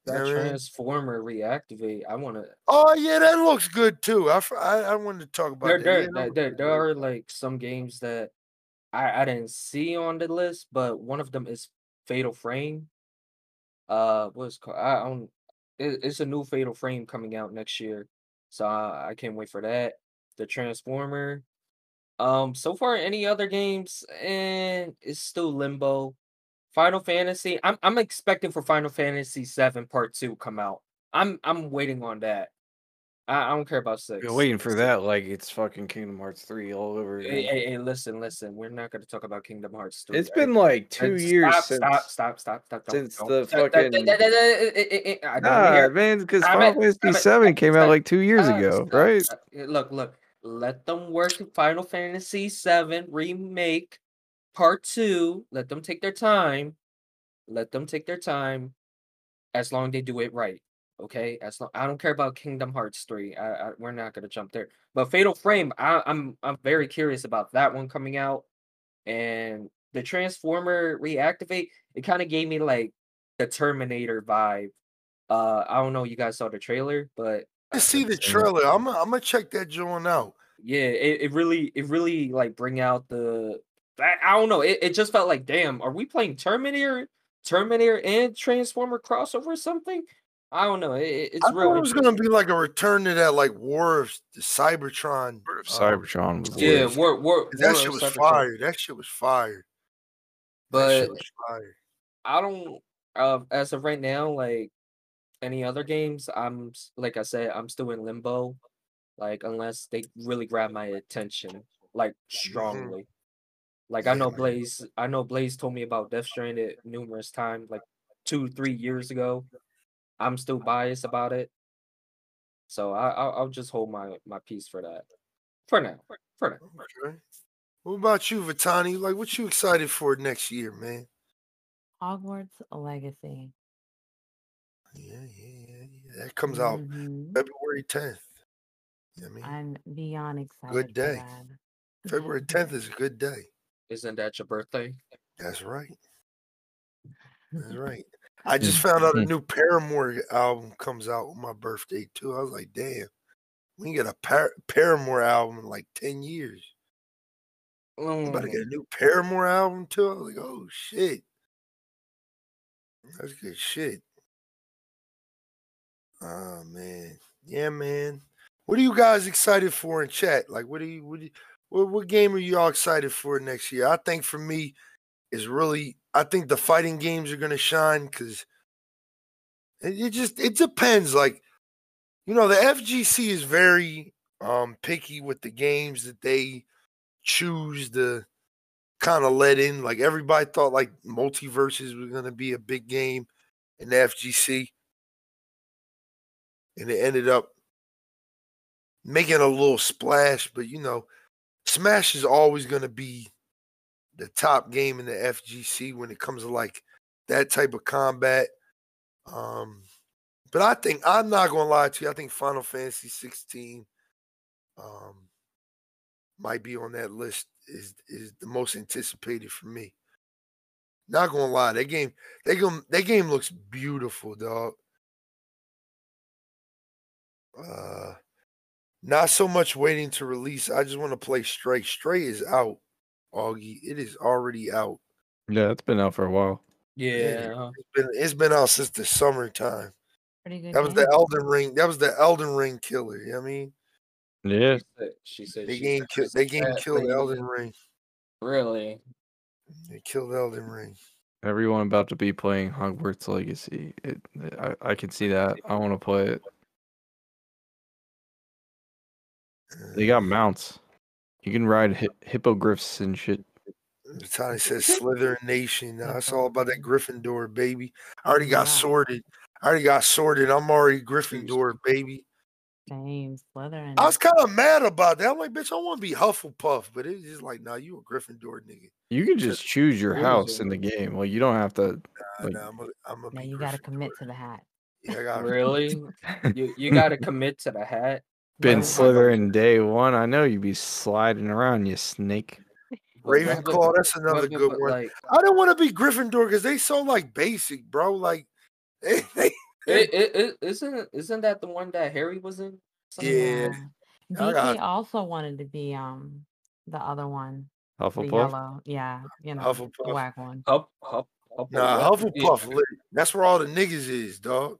Speaker 1: You know
Speaker 4: That
Speaker 1: I mean?
Speaker 4: transformer reactivate. I want to.
Speaker 1: Oh yeah, that looks good too. I I wanted to talk about
Speaker 4: There,
Speaker 1: that.
Speaker 4: there,
Speaker 1: Yeah,
Speaker 4: there, there, there are like some games that I, I didn't see on the list, but one of them is Fatal Frame. Uh, what's called? I don't. It, it's a new Fatal Frame coming out next year, so I, I can't wait for that. The Transformer. Um, so far, any other games, and it's still limbo. Final Fantasy. I'm I'm expecting for Final Fantasy Seven Part Two come out. I'm I'm waiting on that. I, I don't care about 6
Speaker 2: You're waiting for
Speaker 4: Six-
Speaker 2: that like it's fucking Kingdom Hearts 3 all over again.
Speaker 4: Hey, hey, hey, listen, listen. We're not going to talk about Kingdom Hearts 3.
Speaker 2: It's
Speaker 4: right?
Speaker 2: been like
Speaker 4: Uh,
Speaker 2: two
Speaker 4: stop,
Speaker 2: years
Speaker 4: stop,
Speaker 2: since.
Speaker 4: Stop, stop, stop, stop.
Speaker 2: since
Speaker 4: don't-
Speaker 2: the
Speaker 4: that-
Speaker 2: fucking-
Speaker 4: eh, eh, eh, don't
Speaker 2: Nah, man, because Final Fantasy Seven came out like two years ago, right?
Speaker 4: Eh, Look, look. Let them work Final Fantasy Seven remake part two. Let them take their time. Let them take their time. As long as they do it right. Okay, as long I don't care about Kingdom Hearts three. I, I we're not gonna jump there. But Fatal Frame, I, I'm I'm very curious about that one coming out, and the Transformer reactivate. It kind of gave me like the Terminator vibe. Uh, I don't know. You guys saw the trailer, but
Speaker 1: I see the trailer. I'm I'm gonna check that joint out.
Speaker 4: yeah, it, it really it really like bring out the. I, I don't know. It, it just felt like, damn, are we playing Terminator, Terminator and Transformer crossover or something? I don't know. It, it- it's
Speaker 1: I
Speaker 4: real.
Speaker 1: it was gonna be like a return to that like War of the Cybertron. um,
Speaker 2: Cybertron was
Speaker 4: Yeah,
Speaker 2: lit.
Speaker 4: war, war,
Speaker 1: 'cause that
Speaker 4: War
Speaker 1: shit was
Speaker 4: Cybertron.
Speaker 1: fire. That shit was fire. that
Speaker 4: But
Speaker 1: was fire.
Speaker 4: I don't. Uh, as of right now, like any other games, I'm like I said, I'm still in limbo. Like unless they really grab my attention, like strongly. Like I know. Blaze. I know Blaze told me about Death Stranded numerous times, like two, three years ago. I'm still biased about it, so I, I'll, I'll just hold my my peace for that. For now, for now.
Speaker 1: Okay. What about you, Vitani? Like, what you excited for next year, man?
Speaker 3: Hogwarts Legacy.
Speaker 1: Yeah, yeah, yeah. yeah. That comes out
Speaker 3: Mhm.
Speaker 1: February 10th. You know I mean,
Speaker 3: I'm beyond excited.
Speaker 1: Good
Speaker 3: for
Speaker 1: day.
Speaker 3: that.
Speaker 1: February 10th is a good day.
Speaker 4: Isn't that your birthday?
Speaker 1: That's right. That's right. I just found out a new Paramore album comes out on my birthday too. I was like, damn, we can get a Par- Paramore album in like 10 years. I'm about to get a
Speaker 4: Mm,
Speaker 1: new Paramore album too. I was like, oh shit. That's good shit. Oh man. Yeah, man. What are you guys excited for in chat? Like what are you what do you, what, what game are you all excited for next year? I think for me is really I think the fighting games are gonna shine because it, it just it depends. Like, you know, the FGC is very um picky with the games that they choose to kind of let in. Like everybody thought like MultiVersus was gonna be a big game in the FGC. And it ended up making a little splash, but you know, Smash is always gonna be the top game in the FGC when it comes to like that type of combat. Um, but I think I'm not gonna lie to you. I think Final Fantasy 16 um, might be on that list. Is is the most anticipated for me. Not gonna lie, that game, that game, that game looks beautiful, dog. Uh, not so much waiting to release. I just want to play Stray. Stray is out, Augie. It is already out.
Speaker 2: Yeah, it's been out for a while.
Speaker 4: yeah.
Speaker 1: It's been it's been out since the summertime.
Speaker 3: Pretty good.
Speaker 1: That was the Elden Ring. That was the Elden Ring killer. You know what I mean?
Speaker 2: Yeah,
Speaker 4: She said, she said
Speaker 1: They
Speaker 4: she's
Speaker 1: game
Speaker 4: a
Speaker 1: kill, they game
Speaker 4: fat
Speaker 1: killed
Speaker 4: lady.
Speaker 1: Elden Ring.
Speaker 4: Really?
Speaker 1: They killed Elden Ring.
Speaker 2: everyone about to be playing Hogwarts Legacy. It, I, I can see that. I want to play it. They got mounts. You can ride hi- hippogriffs and shit.
Speaker 1: Tiny says Slytherin Nation. Now it's all uh-huh. about that Gryffindor, baby. I already got
Speaker 3: Yeah.
Speaker 1: sorted. I already got sorted. I'm already Gryffindor, baby.
Speaker 3: Same Slytherin.
Speaker 1: I was kind of mad about that. I'm like, bitch, I want to be Hufflepuff, but it's just like, nah, you a Gryffindor nigga.
Speaker 2: You can just choose your house in the game. Like you don't have to.
Speaker 1: Nah,
Speaker 2: Like-
Speaker 1: nah, I'm a, I'm a
Speaker 3: now you got to commit to the hat.
Speaker 1: Yeah, I got
Speaker 4: Really? you you got to commit to the hat.
Speaker 2: Been slithering day one. I know you'd be sliding around, you snake.
Speaker 1: Ravenclaw. That's another
Speaker 4: but- but-
Speaker 1: good one.
Speaker 4: Like,
Speaker 1: I don't want to be Gryffindor because they so like basic, bro. Like they, they
Speaker 4: It, it, it, isn't isn't that the one that Harry was in? Something?
Speaker 1: Yeah. I
Speaker 3: DK
Speaker 1: got-
Speaker 3: also wanted to be um the other one, the
Speaker 2: Hufflepuff.
Speaker 3: yellow. Yeah, you know, the
Speaker 1: Hufflepuff.
Speaker 3: whack one.
Speaker 4: Huff, Huff, Huff,
Speaker 1: Nah. Hufflepuff lit. That's where all the niggas is, dog.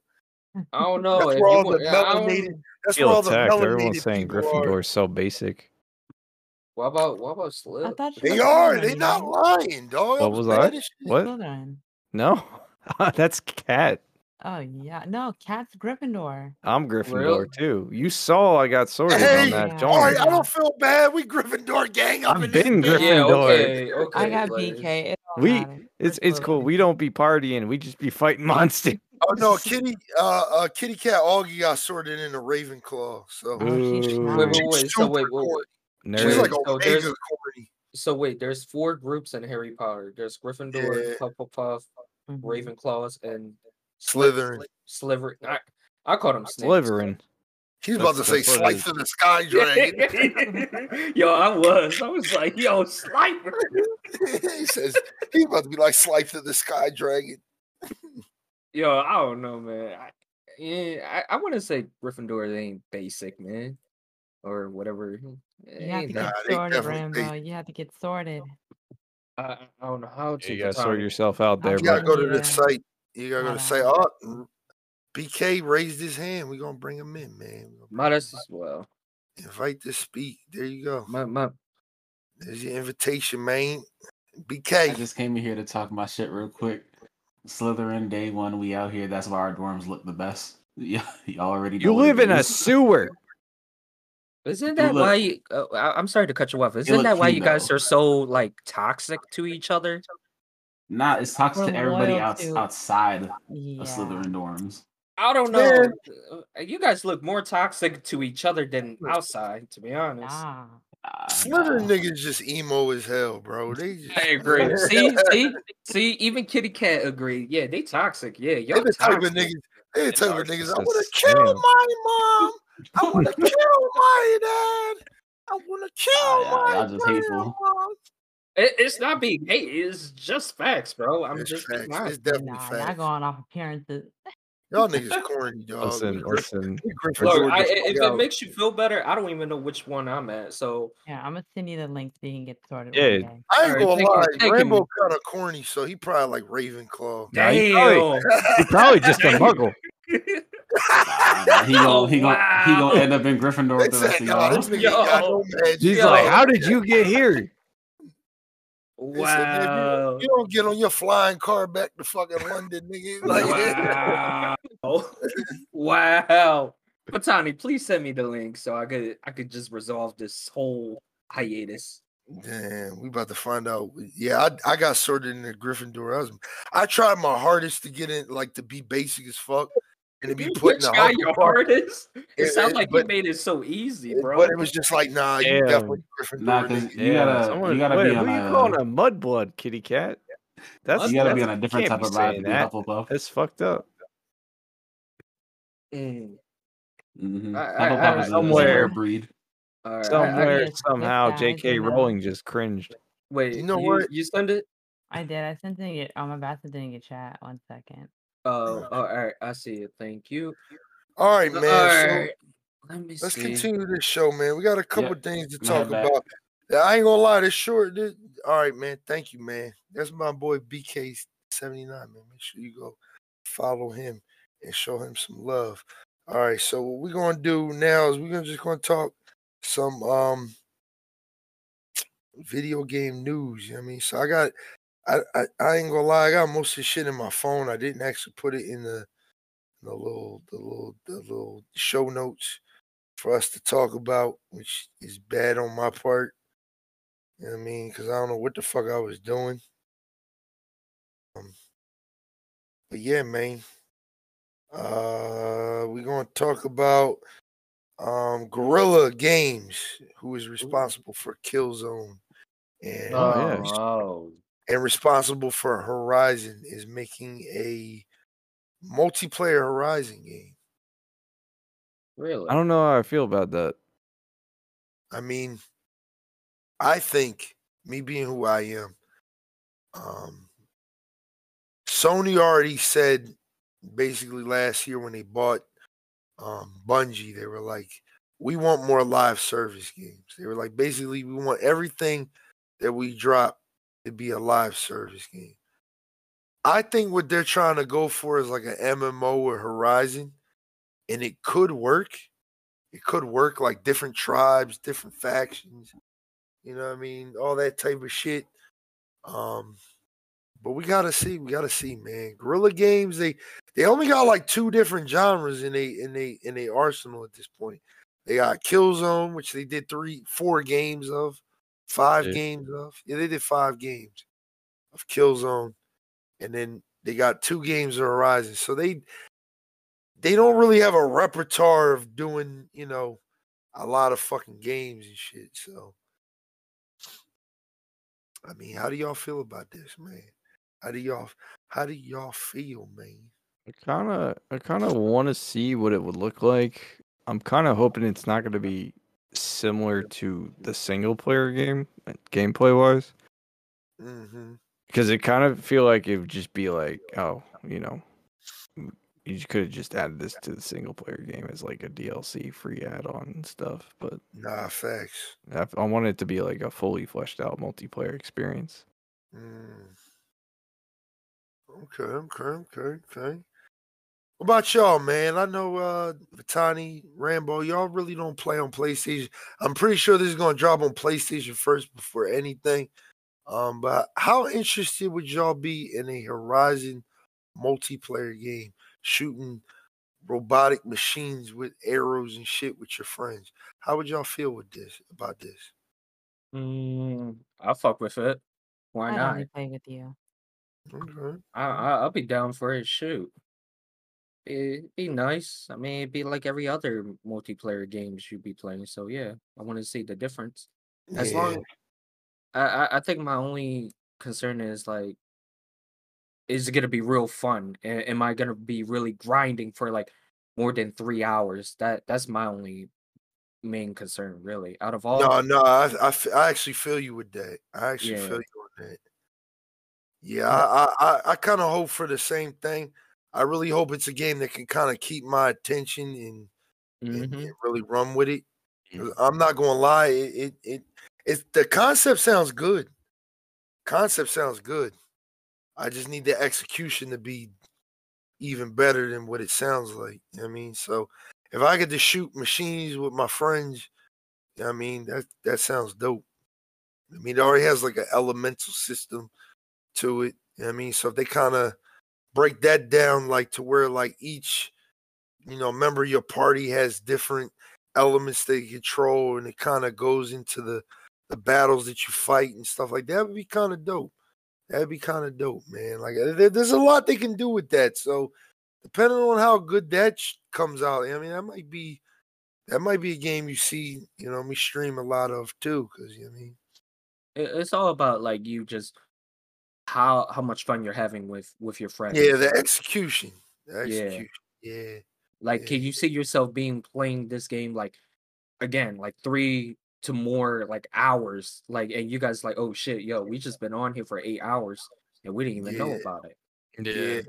Speaker 4: I don't know.
Speaker 1: That's
Speaker 4: if
Speaker 1: where all
Speaker 4: wa-
Speaker 1: the
Speaker 4: I don't-
Speaker 1: melanated. That's where all the
Speaker 2: attacked. Everyone's saying
Speaker 1: people
Speaker 2: Gryffindor
Speaker 1: are.
Speaker 2: is so basic.
Speaker 4: What about what about
Speaker 3: I
Speaker 4: Slip?
Speaker 1: They are. They
Speaker 3: Slytherin,
Speaker 1: not
Speaker 3: man.
Speaker 1: lying, dog.
Speaker 2: What was I?
Speaker 1: mad as shit.
Speaker 2: What?
Speaker 3: Slytherin.
Speaker 2: No, that's Cat.
Speaker 3: Oh yeah, no, Cat's Gryffindor.
Speaker 2: I'm Gryffindor
Speaker 4: Really?
Speaker 2: too. You saw I got sorted
Speaker 1: Hey,
Speaker 2: on that
Speaker 3: Yeah.
Speaker 1: All right, I don't feel bad. We Gryffindor gang up
Speaker 2: I've
Speaker 1: in this
Speaker 2: been
Speaker 1: bitch.
Speaker 4: Yeah,
Speaker 2: Gryffindor.
Speaker 4: okay, okay.
Speaker 3: I got
Speaker 4: like,
Speaker 3: BK. It
Speaker 2: We-
Speaker 3: matter.
Speaker 2: It's it's cool. We don't be partying. We just be fighting monsters.
Speaker 1: Oh no, Kitty, uh, uh, Kitty Cat Augie got sorted in a Ravenclaw. So
Speaker 3: she's
Speaker 2: Ooh.
Speaker 3: smart.
Speaker 4: Wait, wait, wait. So wait, wait, wait.
Speaker 1: She's
Speaker 2: Nerd.
Speaker 1: like
Speaker 4: So
Speaker 1: Omega
Speaker 4: there's-
Speaker 1: corny.
Speaker 4: So wait, there's four groups in Harry Potter. There's Gryffindor,
Speaker 1: Yeah.
Speaker 4: Hufflepuff,
Speaker 3: Mhm.
Speaker 4: Ravenclaws, and
Speaker 1: Slytherin.
Speaker 4: Sliver. I, I called him Snakes.
Speaker 2: Slytherin.
Speaker 1: He's about to say
Speaker 2: that's
Speaker 1: slice of the sky dragon.
Speaker 4: yo, I was. I was like, yo, Slifer.
Speaker 1: he says he's about to be like Slice of the Sky Dragon.
Speaker 4: Yo, I don't know, man. I, yeah, I, I want to say Gryffindor ain't basic, man, or whatever.
Speaker 3: You have to
Speaker 1: Nah,
Speaker 3: get
Speaker 1: they
Speaker 3: sorted,
Speaker 1: definitely-
Speaker 3: Rambo. You have to get sorted.
Speaker 4: I, I don't know how to.
Speaker 2: You gotta sort yourself out there,
Speaker 1: You
Speaker 3: I'm
Speaker 2: bro.
Speaker 1: gotta go to
Speaker 3: Yeah.
Speaker 1: the site. You gotta go to the site.
Speaker 3: Hold
Speaker 1: Oh, BK raised his hand. We're gonna bring him in, man. We gonna
Speaker 4: Might as well.
Speaker 1: invite to speak. There you go.
Speaker 4: My my
Speaker 1: There's your invitation, man.
Speaker 5: I
Speaker 1: BK.
Speaker 5: just came in here to talk my shit real quick. Slytherin, day one, we out here. That's why our dorms look the best. Yeah, y'all already know.
Speaker 2: You live in a sewer.
Speaker 4: isn't that
Speaker 5: look-
Speaker 4: why? You, uh, I, I'm sorry to cut you off. Isn't
Speaker 5: look
Speaker 4: that why
Speaker 5: cute,
Speaker 4: you guys
Speaker 5: though.
Speaker 4: are so like toxic to each other?
Speaker 5: Nah, it's toxic
Speaker 3: We're
Speaker 5: to everybody
Speaker 3: loyal
Speaker 5: outs
Speaker 3: to-
Speaker 5: outside
Speaker 3: Yeah.
Speaker 5: of Slytherin dorms.
Speaker 4: I don't know.
Speaker 1: Man.
Speaker 4: Uh, You guys look more toxic to each other than outside, to be honest.
Speaker 3: Nah.
Speaker 5: Ah,
Speaker 1: Slytherin
Speaker 5: nah.
Speaker 1: niggas just emo as hell, bro. They just,
Speaker 4: I agree. see, see, see. Even Kitty Cat agreed. Yeah, they toxic. Yeah,
Speaker 1: They
Speaker 4: y'all
Speaker 1: the type of
Speaker 4: toxic.
Speaker 1: niggas. They the type of niggas. I want to kill my mom. I want to kill my dad. I want to kill
Speaker 5: Ah, yeah,
Speaker 1: my
Speaker 5: y'all just hateful.
Speaker 4: It, it's not being hate. It's just facts, bro. I'm
Speaker 1: It's
Speaker 4: just
Speaker 1: facts.
Speaker 4: being.
Speaker 1: It's definitely
Speaker 3: Nah, not going off appearances.
Speaker 1: Y'all niggas corny, dog.
Speaker 2: Listen, listen.
Speaker 4: Look, I, if it makes you feel better, I don't even know which one I'm at. So
Speaker 3: Yeah, I'm gonna send you the link so you can get started.
Speaker 2: Yeah.
Speaker 3: one.
Speaker 1: I ain't gonna lie,
Speaker 4: thank.
Speaker 1: Rambo kind of corny, so he probably like Ravenclaw.
Speaker 2: Nah, he probably-
Speaker 4: damn.
Speaker 2: You're probably just a muggle.
Speaker 5: Nah, nah, he gonna he gonna he gonna end up in Gryffindor with the rest of y'all.
Speaker 1: this nigga ain't got no magic.
Speaker 2: He's like, how did you get here?
Speaker 1: They said, "Man, if
Speaker 4: wow.
Speaker 1: You, you don't get on your flying car back to fucking London, nigga. Like,
Speaker 4: Wow. wow. Patani, please send me the link so I could I could just resolve this whole hiatus.
Speaker 1: Damn, we about to find out. Yeah, I, I got sorted in the Gryffindor. I was, I tried my hardest to get in, like to be basic as fuck, and to be put
Speaker 4: Which
Speaker 1: in the
Speaker 4: your hardest? It
Speaker 1: Yeah,
Speaker 4: sounds like
Speaker 1: but-
Speaker 4: you made it so easy, bro.
Speaker 1: But it was just like, nah, you
Speaker 2: Damn.
Speaker 1: definitely Gryffindor.
Speaker 5: Nah, 'cause
Speaker 1: nigga.
Speaker 5: You gotta-
Speaker 2: someone-
Speaker 5: you gotta
Speaker 2: wait,
Speaker 5: be
Speaker 2: who
Speaker 5: on
Speaker 2: you
Speaker 5: a-
Speaker 2: calling a mudblood, kitty cat? That's
Speaker 5: You gotta be on a different type of ride
Speaker 2: saying
Speaker 5: to be
Speaker 2: that.
Speaker 5: Hufflepuff.
Speaker 2: That's fucked up.
Speaker 4: Mm.
Speaker 5: Mm-hmm.
Speaker 4: I- I-
Speaker 5: Hufflepuff
Speaker 4: I-
Speaker 5: is a- is a
Speaker 2: somewhere-
Speaker 5: rare breed.
Speaker 4: All right. I- I-
Speaker 2: Somewhere,
Speaker 3: yes, yes,
Speaker 2: somehow, J.K.
Speaker 3: and,
Speaker 2: Rowling just cringed.
Speaker 4: wait,
Speaker 1: You know
Speaker 4: you,
Speaker 1: what?
Speaker 4: You send it?
Speaker 3: I did. I sent it. in your- I'm about to do in your chat. One second.
Speaker 4: Oh, all right. I see it. Thank you.
Speaker 1: All right, man.
Speaker 4: All
Speaker 1: so.
Speaker 4: Let me
Speaker 1: let's
Speaker 4: see.
Speaker 1: continue this show, man. We got a couple
Speaker 5: Yep.
Speaker 1: things to talk
Speaker 5: head
Speaker 1: about. Yeah, I ain't gonna lie, this short. This, all right, man. Thank you, man. That's my boy BK79, man. Make sure you go follow him and show him some love. All right, so what we're gonna do now is we're gonna just gonna talk some um video game news. You know what I mean? So I got I, I I ain't gonna lie, I got most of the shit in my phone. I didn't actually put it in the the little the little the little show notes for us to talk about, which is bad on my part. You know what I mean? Because I don't know what the fuck I was doing. Um, but yeah, man. Uh, we're gonna talk about um Guerrilla Games, who is responsible for Killzone, and
Speaker 2: Oh, yeah.
Speaker 1: res-
Speaker 4: Oh,
Speaker 1: and responsible for Horizon is making a multiplayer Horizon game.
Speaker 4: really?
Speaker 2: I don't know how I feel about that.
Speaker 1: I mean, I think me being who I am, um, Sony already said basically last year when they bought um, Bungie, they were like, we want more live service games. They were like, basically, we want everything that we drop to be a live service game. I think what they're trying to go for is like an MMO or Horizon, and it could work. It could work like different tribes, different factions. You know what I mean? All that type of shit. Um, but we gotta see. We gotta see, man. Guerrilla Games. They they only got like two different genres in a in a in a arsenal at this point. They got Killzone, which they did three, four games of, five yeah. games of. Yeah, they did five games of Killzone, and then they got two games of Horizon. So they they don't really have a repertoire of doing, you know, a lot of fucking games and shit. So, I mean, how do y'all feel about this, man? How do y'all how do y'all feel, man?
Speaker 2: I kind of I kind of want to see what it would look like. I'm kind of hoping it's not going to be similar to the single player game, gameplay wise.
Speaker 1: Mm-hmm.
Speaker 2: Because it kind of feel like it would just be like, oh, you know, you could have just added this to the single player game as like a DLC free add on and stuff. But
Speaker 1: nah, facts.
Speaker 2: I, I want it to be like a fully fleshed out multiplayer experience.
Speaker 1: Mm. Okay, okay, okay, okay. What about y'all, man? I know uh Vitani, Rambo, y'all really don't play on PlayStation. I'm pretty sure this is gonna drop on PlayStation first before anything. Um, but how interested would y'all be in a Horizon multiplayer game, shooting robotic machines with arrows and shit with your friends? How would y'all feel with this about this?
Speaker 4: Mm, I'll fuck with it. Why
Speaker 3: I'd
Speaker 4: not?
Speaker 3: only play with you.
Speaker 1: Okay.
Speaker 4: I, I I'll be down for it. Shoot, it'd be nice. I mean, it'd be like every other multiplayer games you'd be playing. So yeah, I want to see the difference. As
Speaker 1: Yeah.
Speaker 4: long, I, I I think my only concern is like, is it gonna be real fun? A- Am I gonna be really grinding for like more than three hours? That that's my only main concern, really. Out of all,
Speaker 1: No, no, I, I, f- I actually feel you with that. I actually
Speaker 4: Yeah.
Speaker 1: feel you on that. Yeah, I, I, I, I kind of hope for the same thing. I really hope it's a game that can kind of keep my attention and, and,
Speaker 4: Mhm.
Speaker 1: and really run with it. I'm not gonna lie, it, it, it, it's the concept sounds good. Concept sounds good. I just need the execution to be even better than what it sounds like. You know what I mean, so if I get to shoot machines with my friends, you know what I mean, that that sounds dope. I mean, it already has like an elemental system to it. You know what I mean, so if they kind of break that down, like to where like each, you know, member of your party has different elements they control, and it kind of goes into the the battles that you fight and stuff like that, would be kind of dope. That'd be kind of dope, man. Like uh, there, there's a lot they can do with that. So depending on how good that sh- comes out, I mean, that might be that might be a game you see, you know, me stream a lot of too, because you know I mean.
Speaker 4: It's all about like you just how how much fun you're having with with your friends.
Speaker 1: Yeah, the execution, the
Speaker 4: Yeah.
Speaker 1: execution, yeah.
Speaker 4: Like,
Speaker 1: Yeah.
Speaker 4: can you see yourself being playing this game like again, like three to more like hours? Like, and you guys like, oh shit, yo, we just been on here for eight hours and we didn't even know about it.
Speaker 1: Yeah,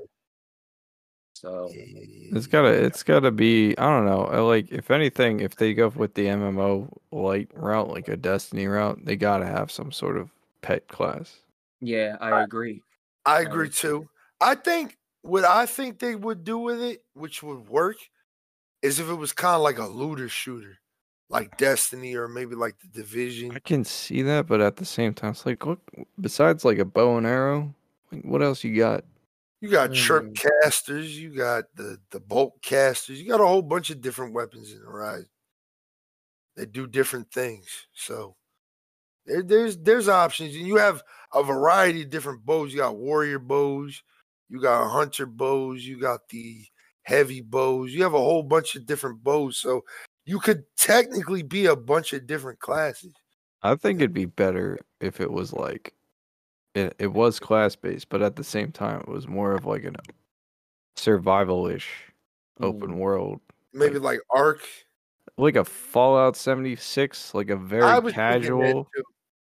Speaker 4: So
Speaker 1: yeah, yeah, yeah,
Speaker 2: It's
Speaker 1: yeah.
Speaker 2: gotta it's gotta be I don't know. Uh, like if anything, if they go with the MMO light route, like a Destiny route, they gotta have some sort of pet class.
Speaker 4: Yeah, I agree.
Speaker 1: I agree too. I think what I think they would do with it, which would work, is if it was kind of like a looter shooter, like Destiny or maybe like the Division.
Speaker 2: I can see that, but at the same time, it's like look besides like a bow and arrow, like what else you got?
Speaker 1: You got chirp
Speaker 4: Mm.
Speaker 1: casters, you got the the bolt casters, you got a whole bunch of different weapons in the ride. They do different things. So there, there's there's options, and you have a variety of different bows. You got warrior bows, you got hunter bows, you got the heavy bows. You have a whole bunch of different bows, so you could technically be a bunch of different classes.
Speaker 2: I think it'd be better if it was like it, it was class based, but at the same time it was more of like an survival ish open mm. world.
Speaker 1: Maybe like Ark.
Speaker 2: Like a Fallout 76, like a very
Speaker 1: was thinking that
Speaker 2: casual.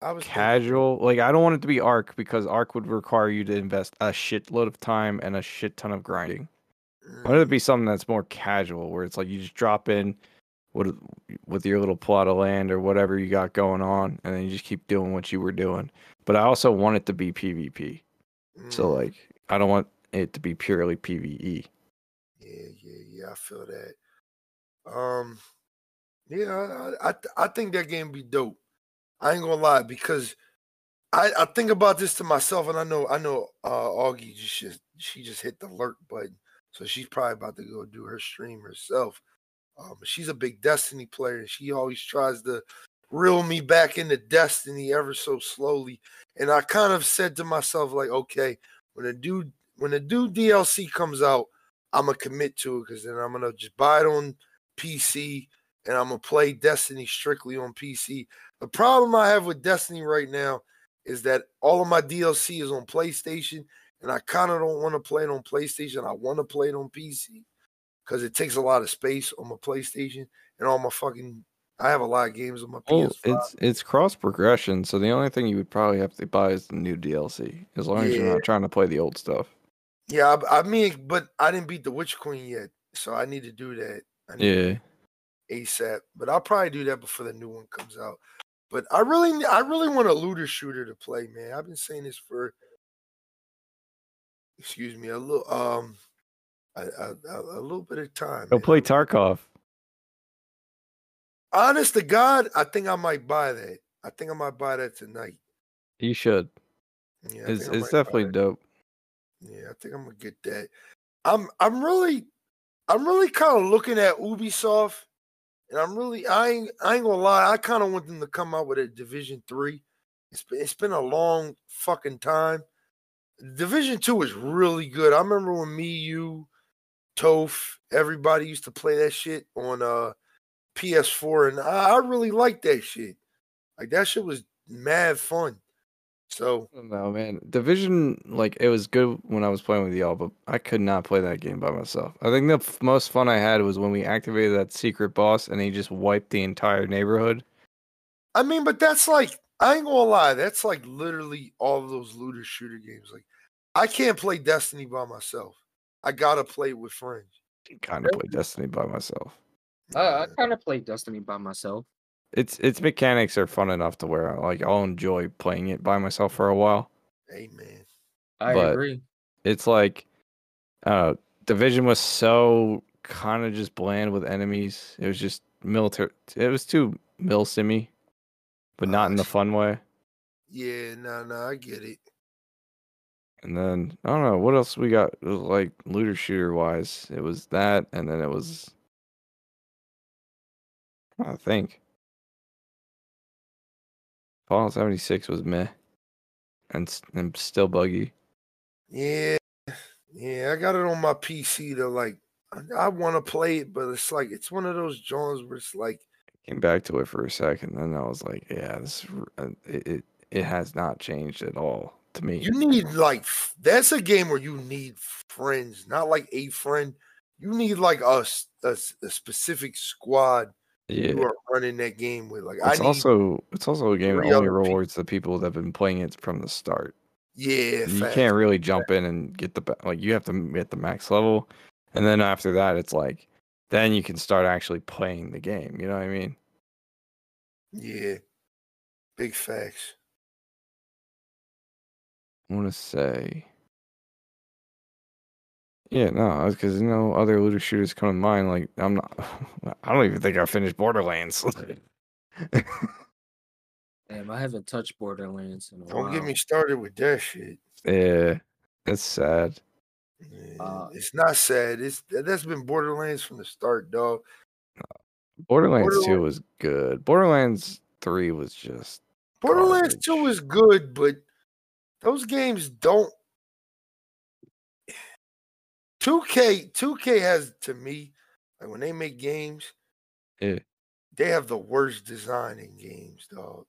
Speaker 1: I was thinking
Speaker 2: casual like I don't want it to be Ark because Ark would require you to invest a shitload of time and a shit ton of grinding. Why would it
Speaker 1: Mm,
Speaker 2: be something that's more casual, where it's like you just drop in with with your little plot of land or whatever you got going on, and then you just keep doing what you were doing. But I also want it to be PvP. So
Speaker 1: mm,
Speaker 2: like, I don't want it to be purely. PvE.
Speaker 1: yeah, yeah, yeah. I feel that. Um, yeah, I, I, I think that game be dope. I ain't gonna lie because I, I think about this to myself, and I know I know uh, Augie just, she just hit the alert button, so she's probably about to go do her stream herself. Um, she's a big Destiny player, and she always tries to reel me back into Destiny ever so slowly. And I kind of said to myself, like, okay, when a dude when a dude DLC comes out, I'm gonna commit to it because then I'm gonna just buy it on PC and I'm gonna play Destiny strictly on PC. The problem I have with Destiny right now is that all of my DLC is on PlayStation, and I kind of don't want to play it on PlayStation. I want to play it on PC because it takes a lot of space on my PlayStation and all my fucking. I have a lot of games on my
Speaker 2: Well,
Speaker 1: PS5.
Speaker 2: it's it's cross progression, so the only thing you would probably have to buy is the new DLC, as long as you're not trying to play the old stuff.
Speaker 1: yeah, I, I mean, but I didn't beat the Witch Queen yet, so I need to do that. I need to
Speaker 2: Yeah,
Speaker 1: ASAP. But I'll probably do that before the new one comes out. But I really, I really want a looter shooter to play, man. I've been saying this for, excuse me, a little, um, a, a, a little bit of time.
Speaker 2: go
Speaker 1: man.
Speaker 2: play Tarkov.
Speaker 1: Honest to God, I think I might buy that. I think I might buy that tonight.
Speaker 2: You should.
Speaker 1: Yeah, I
Speaker 2: It's it's definitely dope.
Speaker 1: Yeah, I think I'm gonna get that. I'm I'm really I'm really kind of looking at Ubisoft, and I'm really I ain't I ain't gonna lie. I kind of want them to come out with a Division Three. It's been it's been a long fucking time. Division Two is really good. I remember when me, you, Toph, everybody used to play that shit on uh PS4, and I, I really liked that shit. Like that shit was mad fun. So
Speaker 2: No man, Division like it was good when I was playing with y'all, but I could not play that game by myself. I think the f- most fun I had was when we activated that secret boss and he just wiped the entire neighborhood.
Speaker 1: I mean, but that's like I ain't gonna lie, that's like literally all of those looter shooter games. Like I can't play Destiny by myself. I gotta play with friends.
Speaker 2: Kind of play Destiny by myself.
Speaker 4: Uh, I,
Speaker 1: I
Speaker 4: kind of play Destiny by myself.
Speaker 2: Its its mechanics are fun enough to where like I'll enjoy playing it by myself for a while.
Speaker 1: Amen.
Speaker 4: I
Speaker 2: But-
Speaker 4: agree.
Speaker 2: It's like uh Division was so kind of just bland with enemies. It was just military. It was too mil simmy, but not in the fun way.
Speaker 1: Yeah, no, no, I get it.
Speaker 2: And then I don't know what else we got. It was like looter shooter wise, it was that, and then it was. I think Fallout seventy six was meh, and and still buggy.
Speaker 1: Yeah, yeah, I got it on my PC to like I, I want to play it, but it's like it's one of those genres where it's like
Speaker 2: Came back to it for a second, then I was like, yeah, this uh, it it, it has not changed at all to me.
Speaker 1: you need like that's a game where you need friends, not like a friend. You need like a specific squad
Speaker 2: yeah,
Speaker 1: you are running that game with. Like
Speaker 2: it's also it's also a game that only rewards the people that have been playing it from the start.
Speaker 1: yeah,
Speaker 2: you can't really jump in and get the like you have to get the max level and then after that it's like then you can start actually playing the game you know what i mean
Speaker 1: Yeah, big facts.
Speaker 2: i want to say yeah no because you know other looter shooters come to mind like i'm not i don't even think i finished borderlands
Speaker 4: Damn, I haven't touched Borderlands in a
Speaker 1: Don't
Speaker 4: while.
Speaker 1: get me started with that shit.
Speaker 2: yeah that's sad
Speaker 1: Yeah,
Speaker 4: Uh,
Speaker 1: it's not sad. It's that's been Borderlands from the start, dog.
Speaker 2: borderlands 2 was good borderlands 3 was just
Speaker 1: Borderlands 2
Speaker 2: Garbage.
Speaker 1: is good, but those games don't 2K 2K has to me, like when they make games,
Speaker 2: Yeah.
Speaker 1: they have the worst design in games, dog.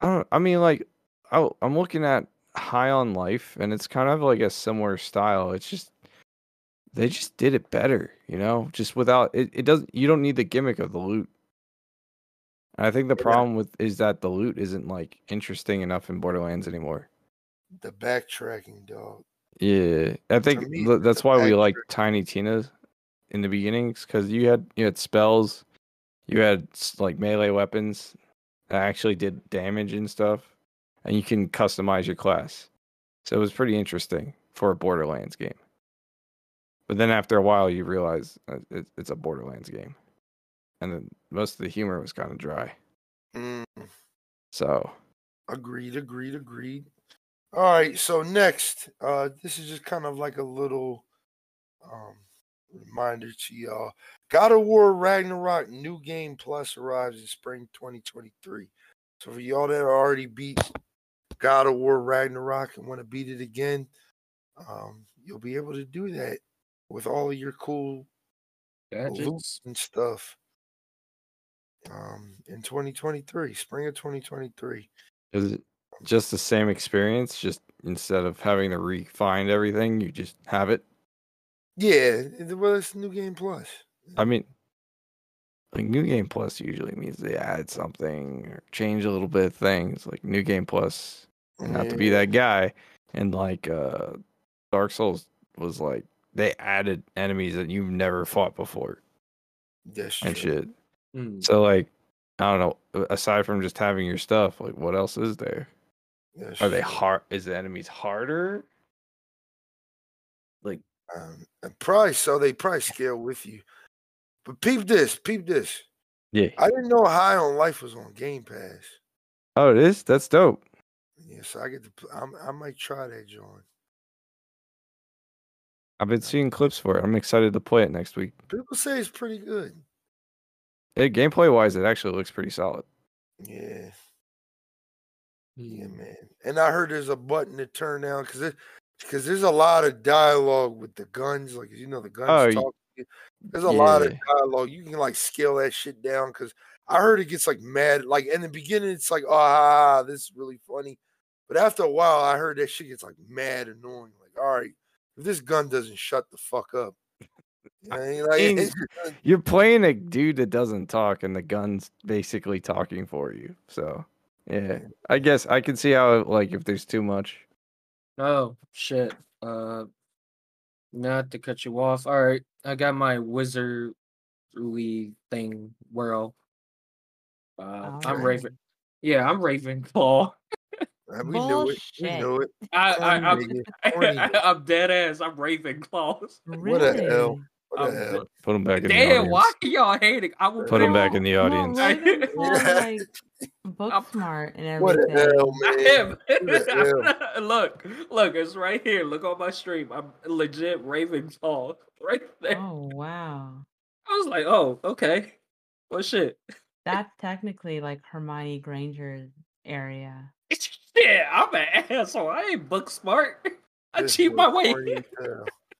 Speaker 2: I don't. I mean, like, I, I'm looking at High on Life, and it's kind of like a similar style. It's just they just did it better, you know. Just without it, it doesn't. You don't need the gimmick of the loot. And I think the problem with is that the loot isn't like interesting enough in Borderlands anymore.
Speaker 1: The backtracking, dog.
Speaker 2: Yeah, I think
Speaker 1: me,
Speaker 2: th- that's why we like Tiny Tina's in the beginnings because you had you had spells, you had like melee weapons that actually did damage and stuff, and you can customize your class. So it was pretty interesting for a Borderlands game. But then after a while, you realize uh, it's a Borderlands game, and then most of the humor was kind of dry.
Speaker 1: Mm,
Speaker 2: So
Speaker 1: agreed, agreed, agreed. All right, so next, uh, this is just kind of like a little um reminder to y'all. God of War Ragnarok New Game Plus arrives in spring 2023. So for y'all that already beat God of War Ragnarok and want to beat it again, um, you'll be able to do that with all of your cool
Speaker 4: Gadgets.
Speaker 1: and stuff. Um, in 2023, spring of 2023.
Speaker 2: is it just the same experience? Just instead of having to refine everything, you just have it.
Speaker 1: Yeah, it- well, it's New Game Plus.
Speaker 2: I mean, like New Game Plus usually means they add something or change a little bit of things. Like New Game Plus, not to be that guy, and like uh Dark Souls was like they added enemies that you've never fought before
Speaker 1: that's
Speaker 2: and
Speaker 1: true.
Speaker 2: shit.
Speaker 4: Mm.
Speaker 2: So like, I don't know. Aside from just having your stuff, like what else is there?
Speaker 1: That's
Speaker 2: Are they hard? Is the enemies harder? Like,
Speaker 1: Um, probably so they probably scale with you. But peep this, peep this.
Speaker 2: yeah.
Speaker 1: I didn't know High on Life was on Game Pass.
Speaker 2: Oh, it is. That's dope.
Speaker 1: Yeah, so I get to. I'm, I might try that, John.
Speaker 2: I've been seeing clips for it. I'm excited to play it next week.
Speaker 1: People say it's pretty good.
Speaker 2: It, gameplay wise, it actually looks pretty solid.
Speaker 1: Yeah, yeah,
Speaker 4: Mm.
Speaker 1: man. And I heard there's a button to turn down because because there's a lot of dialogue with the guns. Like you know, the guns
Speaker 2: Oh,
Speaker 1: talk. to you. There's a lot of dialogue. You can like scale that shit down because I heard it gets like mad. Like in the beginning, it's like, ah, this is really funny. But after a while, I heard that shit gets like mad annoying. Like, all right, if this gun doesn't shut the fuck up, you know, I mean? like, just-
Speaker 2: You're playing a dude that doesn't talk, and the gun's basically talking for you. So, yeah, I guess I can see how like if there's too much.
Speaker 4: Oh shit. Uh, not to cut you off. All right, I got my wizardly thing. World. Uh, I'm
Speaker 3: Alright.
Speaker 4: Raven. Yeah, I'm Ravenclaw.
Speaker 1: uh, we knew it. We knew it.
Speaker 4: I, I,
Speaker 1: Corny
Speaker 4: I'm,
Speaker 1: nigga, corny nigga.
Speaker 4: I'm dead ass. I'm Ravenclaw.
Speaker 1: What the hell?
Speaker 3: Really?
Speaker 1: What
Speaker 4: I'm
Speaker 1: the hell?
Speaker 4: Dead-
Speaker 2: Put him back in the audience.
Speaker 4: Damn, why y'all hating? I will
Speaker 2: Put him back in the audience.
Speaker 3: Ravenclaw's
Speaker 1: Yeah.
Speaker 3: like book
Speaker 4: I'm-
Speaker 3: smart and
Speaker 1: What the
Speaker 3: everything.
Speaker 1: hell,
Speaker 4: I
Speaker 1: man?
Speaker 4: am.
Speaker 1: the
Speaker 4: look, look, it's right here. Look on my stream. I'm legit Ravenclaw right there.
Speaker 3: Oh wow,
Speaker 4: I was like, oh, okay. Well, shit.
Speaker 3: that's technically like Hermione Granger's area.
Speaker 4: Shit, I'm an asshole. I ain't book smart. I
Speaker 1: This
Speaker 4: cheat my way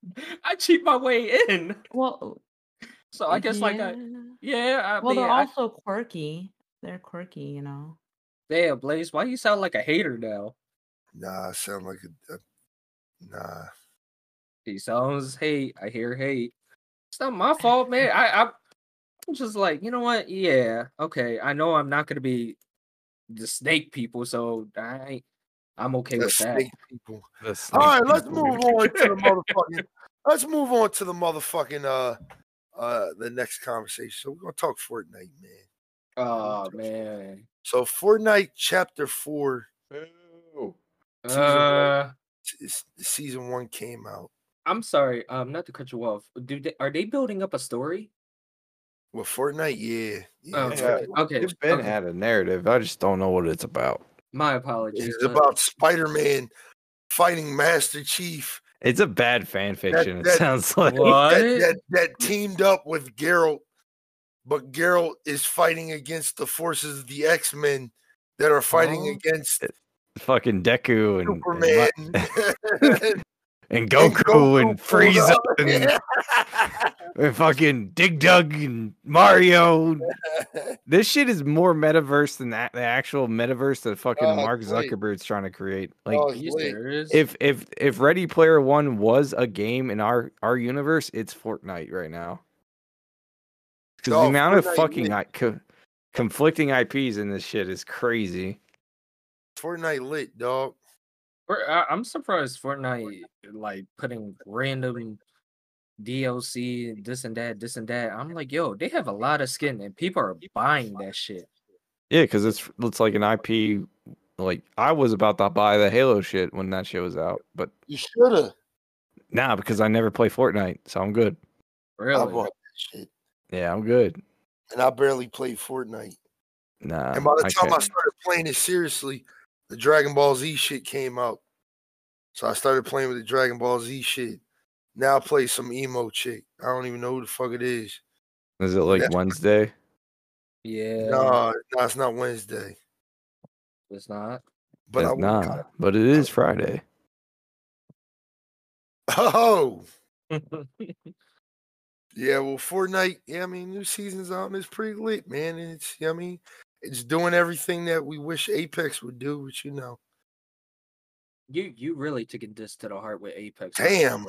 Speaker 1: corny
Speaker 4: in.
Speaker 1: as hell.
Speaker 4: I cheat my way in.
Speaker 3: Well,
Speaker 4: So I guess like uh, I, yeah, I
Speaker 3: well,
Speaker 4: mean,
Speaker 3: they're
Speaker 4: I,
Speaker 3: also quirky. They're quirky, you know.
Speaker 4: damn, Blaze, why you sound like a hater now?
Speaker 1: Nah, I sound like a, a nah.
Speaker 4: He sounds hate. I hear hate. It's not my fault, man. I, I I'm just like, you know what? Yeah, okay. I know I'm not gonna be the snake people, so I I'm okay
Speaker 1: The
Speaker 4: with that.
Speaker 1: snake people.
Speaker 2: The
Speaker 1: All
Speaker 2: snake
Speaker 1: let's
Speaker 2: people.
Speaker 1: move on to the motherfucking. Let's move on to the motherfucking uh uh the next conversation. So we're gonna talk Fortnite, man.
Speaker 4: Oh man.
Speaker 1: So Fortnite Chapter Four, Season one.
Speaker 4: Uh,
Speaker 1: is- season one came out.
Speaker 4: I'm sorry. Um, not to cut you off. Do they are they building up a story?
Speaker 1: Well, Fortnite, yeah, yeah.
Speaker 4: Oh,
Speaker 1: it's
Speaker 2: Yeah.
Speaker 1: like-
Speaker 4: Okay.
Speaker 2: It's been
Speaker 4: okay.
Speaker 2: at a narrative. I just don't know what it's about.
Speaker 4: My apologies.
Speaker 1: It's
Speaker 4: but-
Speaker 1: about Spider-Man fighting Master Chief
Speaker 2: It's a bad fan fiction. it
Speaker 1: that-
Speaker 2: sounds like.
Speaker 4: What?
Speaker 1: that, that that teamed up with Geralt, but Geralt is fighting against the forces of the X-Men that are fighting
Speaker 4: Oh.
Speaker 1: against
Speaker 2: Fucking Deku and and,
Speaker 1: Superman.
Speaker 2: Ma- and Goku and, Frieza and, and fucking Dig Dug and Mario. This shit is more metaverse than that, the actual metaverse that fucking
Speaker 1: Oh,
Speaker 2: Mark
Speaker 1: great.
Speaker 2: Zuckerberg's trying to create. Like,
Speaker 1: Oh,
Speaker 4: Are you
Speaker 1: Wait,
Speaker 4: serious?
Speaker 2: if if if Ready Player One was a game in our our universe, it's Fortnite right now. Because
Speaker 1: Oh,
Speaker 2: the amount of fucking. I, co- conflicting IPs in this shit is crazy.
Speaker 1: Fortnite lit, dog.
Speaker 4: For- I- uh, I'm surprised Fortnite like putting random DLC, this and that, this and that. I'm like, yo, they have a lot of skin and people are buying that shit.
Speaker 2: Yeah, because it's it's like an IP. Like I was about to buy the Halo shit when that shit was out, but
Speaker 1: You should have.
Speaker 2: nah, because I never play Fortnite, so I'm good.
Speaker 1: I
Speaker 4: Really?
Speaker 1: bought that shit,
Speaker 2: Yeah, I'm good.
Speaker 1: and I barely played Fortnite.
Speaker 2: Nah,
Speaker 1: And by the
Speaker 2: I
Speaker 1: time I
Speaker 2: can't.
Speaker 1: started playing it seriously, the Dragon Ball Z shit came out. So I started playing with the Dragon Ball Z shit. Now I play some emo chick. I don't even know who the fuck it is.
Speaker 2: is it like
Speaker 1: that's-
Speaker 2: Wednesday?
Speaker 4: Yeah.
Speaker 1: No, no, it's not Wednesday.
Speaker 4: It's not.
Speaker 1: But
Speaker 2: It's
Speaker 1: would
Speaker 2: nah,
Speaker 1: kinda-
Speaker 2: but it is oh. Friday.
Speaker 1: Oh yeah, well Fortnite, yeah, I mean new season's out and it's pretty lit, man. And it's I mean, it's doing everything that we wish Apex would do, which you know.
Speaker 4: you you really took this to the heart with Apex.
Speaker 1: Damn.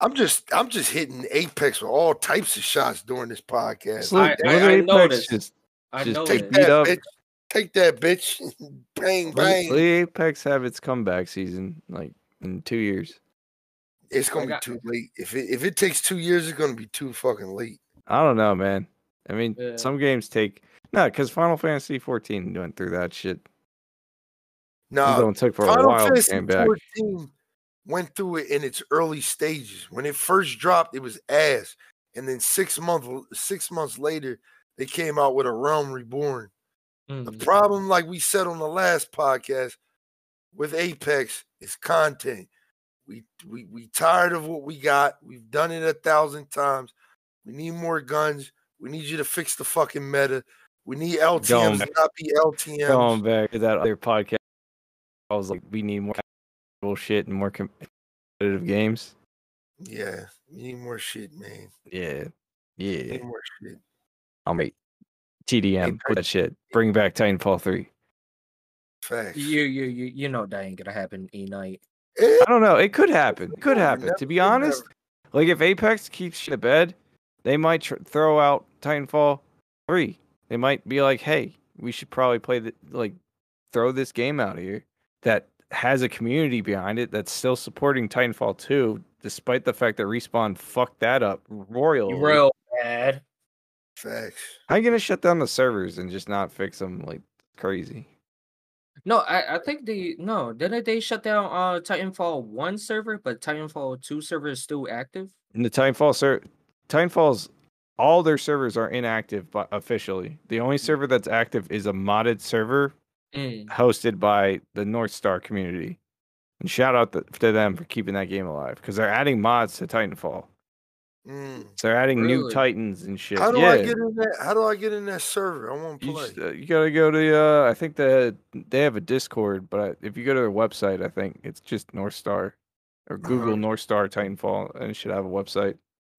Speaker 1: I'm just I'm just hitting Apex with all types of shots during this podcast.
Speaker 2: Look,
Speaker 4: I-
Speaker 2: look
Speaker 4: I
Speaker 2: Apex,
Speaker 4: noticed.
Speaker 2: just
Speaker 4: I
Speaker 2: Just
Speaker 4: know
Speaker 2: take
Speaker 1: Take
Speaker 4: this.
Speaker 2: beat
Speaker 1: that,
Speaker 2: up.
Speaker 1: bitch. Take that, bitch. bang,
Speaker 2: let,
Speaker 1: bang.
Speaker 2: let Apex have its comeback season, like in two years.
Speaker 1: It's gonna
Speaker 4: I
Speaker 1: be too late. If it if it takes two years, it's gonna be too fucking late.
Speaker 2: I don't know, man. I mean,
Speaker 4: Yeah.
Speaker 2: some games take no, because Final Fantasy 14 went through that shit. It
Speaker 1: No,
Speaker 2: don't took for a
Speaker 1: Final
Speaker 2: while to
Speaker 1: Fantasy
Speaker 2: came back.
Speaker 1: 14 went through it in its early stages. When it first dropped, it was ass, and then six months six months later, they came out with a Realm Reborn. The
Speaker 4: Mm.
Speaker 1: problem, like we said on the last podcast, with Apex is content. We we we tired of what we got. We've done it a thousand times. We need more guns. We need you to fix the fucking meta. We need LTMs to not be LTMs.
Speaker 2: Going back to that other podcast, I was like, we need more casual shit and more competitive games.
Speaker 1: Yeah, we need more shit, man.
Speaker 2: Yeah,
Speaker 1: We
Speaker 2: yeah.
Speaker 1: need more shit.
Speaker 2: I'll make TDM
Speaker 1: Apex-
Speaker 2: with that shit. Bring back Titanfall 3.
Speaker 1: Facts.
Speaker 4: You you you you know that ain't gonna happen. E night.
Speaker 2: I don't know. It could happen. It could happen.
Speaker 1: never
Speaker 2: To be
Speaker 1: say
Speaker 2: honest, like if Apex keeps shit to bed, they might tr- throw out Titanfall 3. They might be like, "Hey, we should probably play the like throw this game out here that has a community behind it that's still supporting Titanfall 2 despite the fact that Respawn fucked that up royally."
Speaker 4: Real bad.
Speaker 1: Facts.
Speaker 2: How are you going to shut down the servers and just not fix them like crazy?
Speaker 4: No, I, I think they no, didn't they shut down uh Titanfall one server, but Titanfall two server is still active?
Speaker 2: And the Titanfall ser- Titanfall's all their servers are inactive but officially. The only server that's active is a modded server
Speaker 4: Mm.
Speaker 2: hosted by the Northstar community. And shout out to them for keeping that game alive because they're adding mods to Titanfall.
Speaker 1: Mm.
Speaker 2: So they're adding new Titans and shit.
Speaker 1: How do
Speaker 2: yeah.
Speaker 1: I get in that? How do I get in that server? I want to
Speaker 2: you,
Speaker 1: play.
Speaker 2: just, uh, you gotta go to uh, I think the they have a Discord, but if you go to their website, I think it's just Northstar or Google
Speaker 1: Uh-huh.
Speaker 2: Northstar Titanfall, and it should have a website.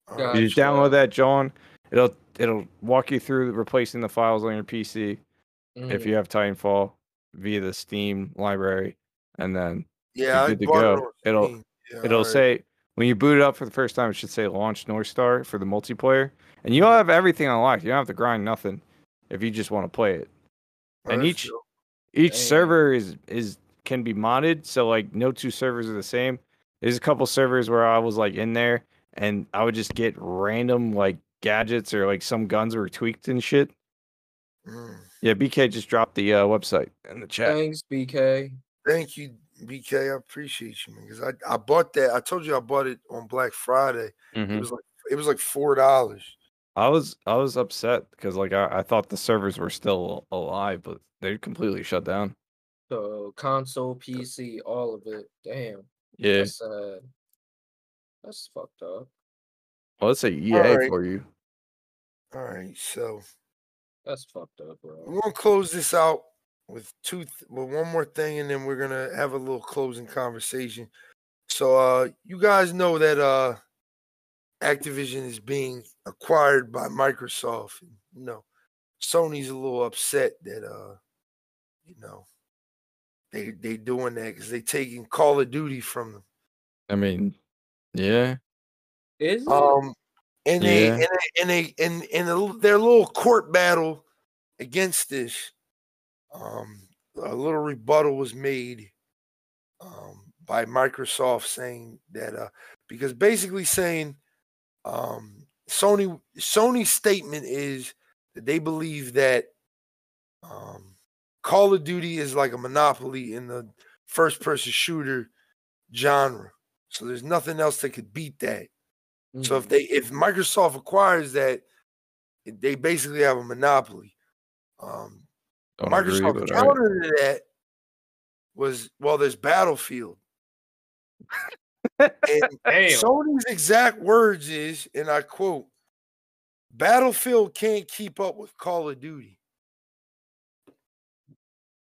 Speaker 1: All
Speaker 4: Got
Speaker 1: right.
Speaker 2: You just download that, John. It'll it'll walk you through replacing the files on your PC if
Speaker 4: Mm.
Speaker 2: you have Titanfall via the Steam library, and then
Speaker 1: Yeah, I
Speaker 2: good to go.
Speaker 1: it on
Speaker 2: It'll-
Speaker 1: Yeah,
Speaker 2: it'll
Speaker 1: alright.
Speaker 2: say when you boot it up for the first time, it should say launch Northstar for the multiplayer, and you'll have everything unlocked. You don't have to grind nothing if you just want to play it. And
Speaker 1: that's
Speaker 2: each-
Speaker 1: dope.
Speaker 2: Each
Speaker 4: Damn.
Speaker 2: server is is can be modded, so like no two servers are the same. There's a couple servers where I was like in there, and I would just get random like gadgets or like some guns were tweaked and shit.
Speaker 1: Mm.
Speaker 2: Yeah, BK just dropped the uh, website in the chat.
Speaker 4: Thanks, BK.
Speaker 1: Thank you, BK. I appreciate you, man. Because I, I bought that. I told you I bought it on Black Friday. It
Speaker 2: Mhm.
Speaker 1: was like it was like four dollars.
Speaker 2: I was I was upset because like I, I thought the servers were still alive, but they're completely shut down.
Speaker 4: So console, PC, all of it. Damn.
Speaker 2: Yeah,
Speaker 4: That's sad. That's fucked up.
Speaker 2: Well, let's say EA
Speaker 1: Alright.
Speaker 2: for you.
Speaker 1: All right, so
Speaker 4: That's fucked up, bro.
Speaker 1: we're gonna close this out with two th- with one more thing, and then we're gonna have a little closing conversation. So uh you guys know that uh Activision is being acquired by Microsoft. And, you know, Sony's a little upset that uh you know they they doing that because they taking Call of Duty from them.
Speaker 2: I mean, yeah,
Speaker 4: Is it?
Speaker 1: Um, and they
Speaker 2: Yeah.
Speaker 1: and they and they in in a l- their little court battle against this, um, a little rebuttal was made, um, by Microsoft saying that uh, because basically saying Um, Sony Sony's statement is that they believe that um, Call of Duty is like a monopoly in the first person shooter genre. So there's nothing else that could beat that. So if
Speaker 4: Mhm.
Speaker 1: they if Microsoft acquires that, they basically have a monopoly. Um,
Speaker 2: Don't agree,
Speaker 1: Microsoft
Speaker 2: but all right.
Speaker 1: counter to that was well, there's Battlefield. and
Speaker 4: Damn.
Speaker 1: Sony's exact words is, and I quote, Battlefield can't keep up with Call of Duty.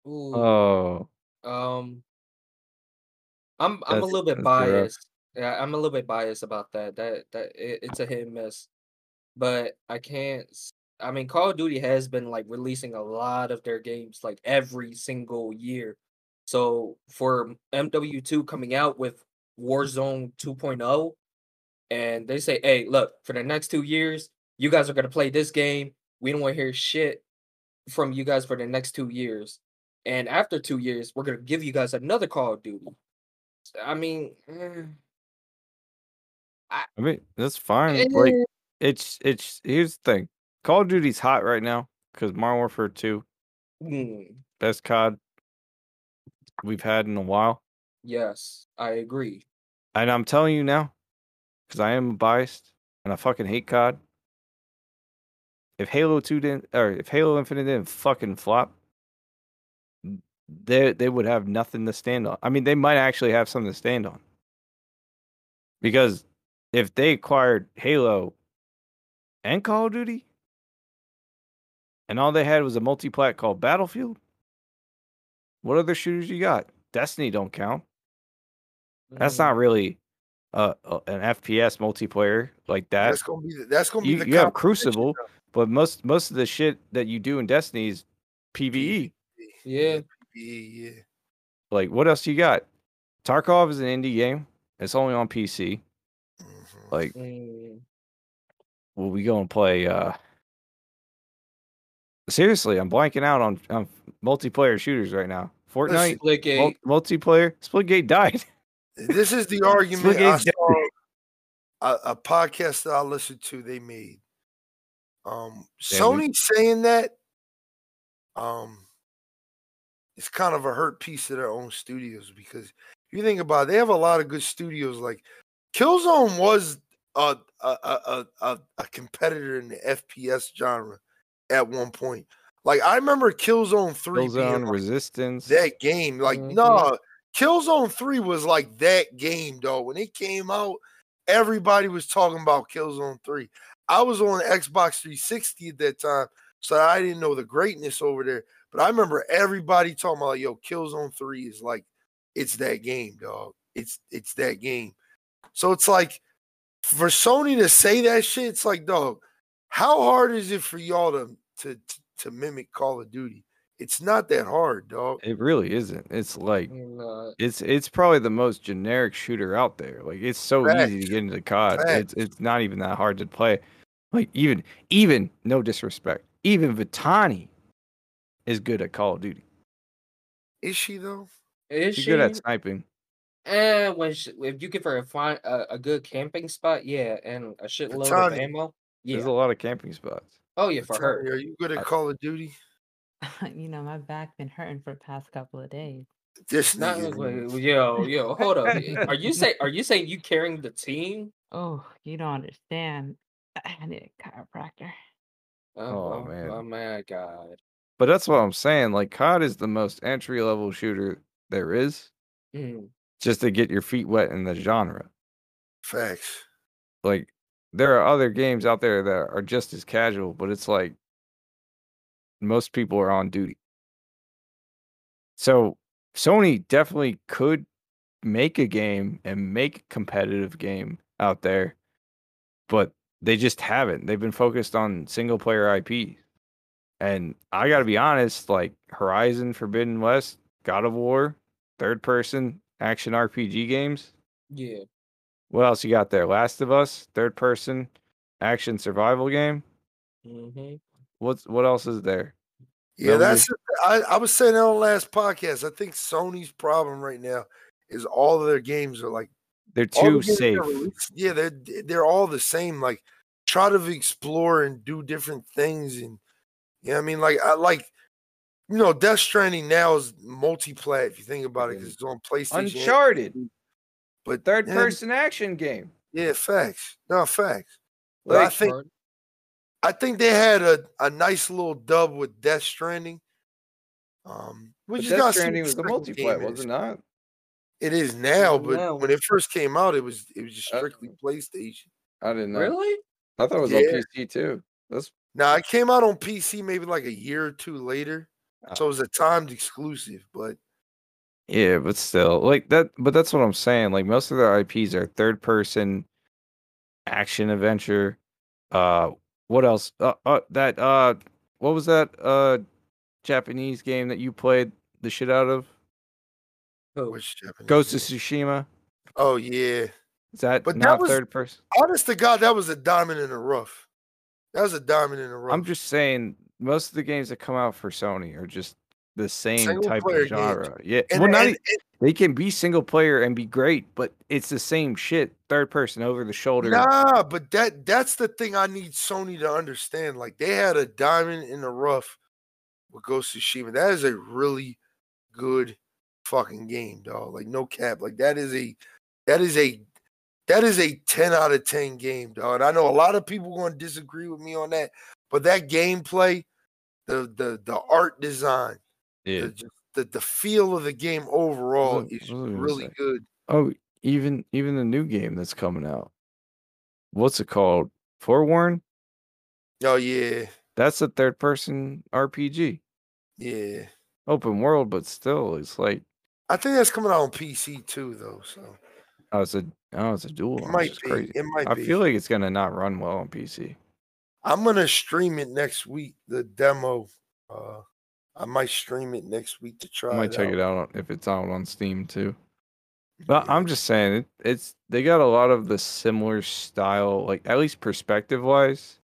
Speaker 4: Ooh.
Speaker 2: Oh,
Speaker 4: Um, I'm I'm a little bit
Speaker 2: that's rough.
Speaker 4: biased. Yeah, I'm a little bit biased about that. That that it, it's a hit and miss, but I can't. I mean, Call of Duty has been like releasing a lot of their games like every single year. So for MW2 coming out with Warzone 2.0, and they say, "Hey, look, for the next two years, you guys are gonna play this game. We don't want to hear shit from you guys for the next two years." And after two years, we're gonna give you guys another Call of Duty. I mean, eh,
Speaker 2: I mean that's fine. Like
Speaker 4: eh,
Speaker 2: it's it's here's the thing. Call of Duty's hot right now because Modern Warfare 2,
Speaker 4: mm,
Speaker 2: best COD we've had in a while.
Speaker 4: yes, I agree.
Speaker 2: And I'm telling you now, because I am biased and I fucking hate COD. If Halo 2 didn't or if Halo Infinite didn't fucking flop, they they would have nothing to stand on. I mean, they might actually have something to stand on. Because if they acquired Halo and Call of Duty, and all they had was a multi-plat called Battlefield, what other shooters you got? Destiny don't count. That's
Speaker 4: Mm,
Speaker 2: not really uh, uh, an FPS multiplayer like that.
Speaker 1: That's gonna be the, that's gonna
Speaker 2: You,
Speaker 1: be the
Speaker 2: you have Crucible,
Speaker 1: though.
Speaker 2: but most most of the shit that you do in Destiny is PVE.
Speaker 4: Yeah.
Speaker 1: yeah, yeah.
Speaker 2: Like, what else you got? Tarkov is an indie game. It's only on PC. Like,
Speaker 4: mm,
Speaker 2: will we go and play? uh Seriously, I'm blanking out on, on multiplayer shooters right now. Fortnite
Speaker 4: Splitgate.
Speaker 2: mul- multiplayer. Splitgate died.
Speaker 1: This is the argument I saw a, a podcast that I listened to. They made um
Speaker 2: Damn, we-
Speaker 1: Sony saying that um it's kind of a hurt piece of their own studios because if you think about it, they have a lot of good studios. Like Killzone was a a a, a, a, competitor in the FPS genre at one point. Like I remember Killzone Three being like,
Speaker 2: Resistance.
Speaker 1: that game. Like,
Speaker 4: Mhm.
Speaker 1: no, Killzone 3 was like that game, though. When it came out, everybody was talking about Killzone 3. I was on Xbox 360 at that time, so I didn't know the greatness over there. But I remember everybody talking about, yo, Killzone 3 is like, it's that game, dog. It's it's that game. So it's like for Sony to say that shit, it's like, dog, how hard is it for y'all to to to, to mimic Call of Duty? It's not that hard, dog.
Speaker 2: It really isn't. It's like
Speaker 4: uh,
Speaker 2: it's it's probably the most generic shooter out there. Like it's so easy to get into COD. It's it's not even that hard to play. Like even even no disrespect, even Vitani is good at Call of Duty.
Speaker 1: Is she though?
Speaker 4: is
Speaker 2: She's
Speaker 4: she?
Speaker 2: good at sniping.
Speaker 4: And when she, if you give her a fine a, a good camping spot, yeah, and a shitload of ammo, yeah.
Speaker 2: There's a lot of camping spots.
Speaker 4: Oh yeah, for
Speaker 1: Tanya,
Speaker 4: her.
Speaker 1: Are you good at
Speaker 2: I-
Speaker 1: Call of Duty?
Speaker 3: you know, my back been hurting for the past couple of days.
Speaker 1: This
Speaker 4: Not,
Speaker 1: nigga.
Speaker 4: wait, wait, yo, yo, hold up. Are you say are you saying you carrying the team?
Speaker 3: Oh, you don't understand. I need a chiropractor.
Speaker 2: Oh,
Speaker 4: oh
Speaker 2: man.
Speaker 4: oh my god.
Speaker 2: But that's what I'm saying. Like COD is the most entry level shooter there is,
Speaker 4: Mm,
Speaker 2: just to get your feet wet in the genre.
Speaker 1: Facts.
Speaker 2: Like there are other games out there that are just as casual, but it's like most people are on duty. So Sony definitely could make a game and make a competitive game out there, but they just haven't. They've been focused on single player IP. And I got to be honest, like Horizon Forbidden West, God of War, third person action RPG games.
Speaker 4: yeah.
Speaker 2: What else you got there? Last of Us, third person action survival game.
Speaker 4: hmm
Speaker 2: What's what else is there?
Speaker 1: Yeah,
Speaker 2: Metal Gear-
Speaker 1: that's. I, I was saying that on the last podcast. I think Sony's problem right now is all of their games are like
Speaker 2: They're
Speaker 1: all the
Speaker 2: too
Speaker 1: games that
Speaker 2: safe.
Speaker 1: released- yeah, they're they're all the same. Like try to explore and do different things, and you know what I mean. Like I like you know, Death Stranding now is multi-plat. If you think about it, because it's on PlayStation.
Speaker 2: Uncharted,
Speaker 1: but
Speaker 2: third
Speaker 1: yeah,
Speaker 2: person action game.
Speaker 1: Yeah, facts. No facts. But I
Speaker 2: Like,
Speaker 1: think I think they had a, a nice little dub with Death Stranding. Um,
Speaker 2: but
Speaker 1: which
Speaker 2: Death
Speaker 1: got
Speaker 2: Stranding was a
Speaker 1: multiplayer,
Speaker 2: was it not?
Speaker 1: It is now, but
Speaker 4: Now.
Speaker 1: when it first came out, it was it was just
Speaker 2: Uh,
Speaker 1: strictly PlayStation.
Speaker 2: I didn't know.
Speaker 4: Really?
Speaker 2: I thought it was
Speaker 1: Yeah.
Speaker 2: on PC too. That's
Speaker 1: Now it came out on PC maybe like a year or two later. So it was a timed exclusive. But
Speaker 2: yeah, but still, like that. But that's what I'm saying. Like most of their IPs are third person action adventure. Uh, what else? Uh, uh, that uh, what was that uh, Japanese game that you played the shit out of?
Speaker 4: Who?
Speaker 1: which Japanese
Speaker 2: Ghost of? Tsushima.
Speaker 1: Oh yeah,
Speaker 2: Is that
Speaker 1: But that
Speaker 2: not
Speaker 1: was-
Speaker 2: third person?
Speaker 1: honest to God, that was a diamond in the rough. That was a diamond in the rough.
Speaker 2: I'm just saying, most of the games that come out for Sony are just the same
Speaker 1: Single
Speaker 2: type of
Speaker 1: games.
Speaker 2: genre. Yeah,
Speaker 1: and,
Speaker 2: well, not
Speaker 1: and-
Speaker 2: e- they can be single player and be great, but it's the same shit. Third person over the shoulder.
Speaker 1: Nah, but that that's the thing I need Sony to understand. Like they had a diamond in the rough with Ghost of Tsushima. That is a really good fucking game, dog. Like no cap. Like that is a that is a that is a 10 out of 10 game, dog. And I know a lot of people going to disagree with me on that, but that gameplay, the the the art design,
Speaker 2: Yeah.
Speaker 1: the, just the the feel of the game overall
Speaker 2: What-
Speaker 1: is
Speaker 2: what was I gonna
Speaker 1: really good.
Speaker 2: Oh, even even the new game that's coming out. What's it called? Forewarn.
Speaker 1: Oh yeah,
Speaker 2: That's a third person RPG,
Speaker 1: yeah.
Speaker 2: open world, but still, it's like
Speaker 1: I think that's coming out on PC too, though. So
Speaker 2: oh, it's a oh, it's a dual.
Speaker 1: it might be.
Speaker 2: crazy.
Speaker 1: It might
Speaker 2: I
Speaker 1: be.
Speaker 2: feel like it's gonna not run well on PC.
Speaker 1: I'm gonna stream it next week. The demo. Uh, I might stream it next week to try.
Speaker 2: I might
Speaker 1: it
Speaker 2: check
Speaker 1: out.
Speaker 2: it out on- if it's out on Steam too. But
Speaker 1: Yeah.
Speaker 2: I'm just saying it, it's they got a lot of the similar style, like at least perspective wise.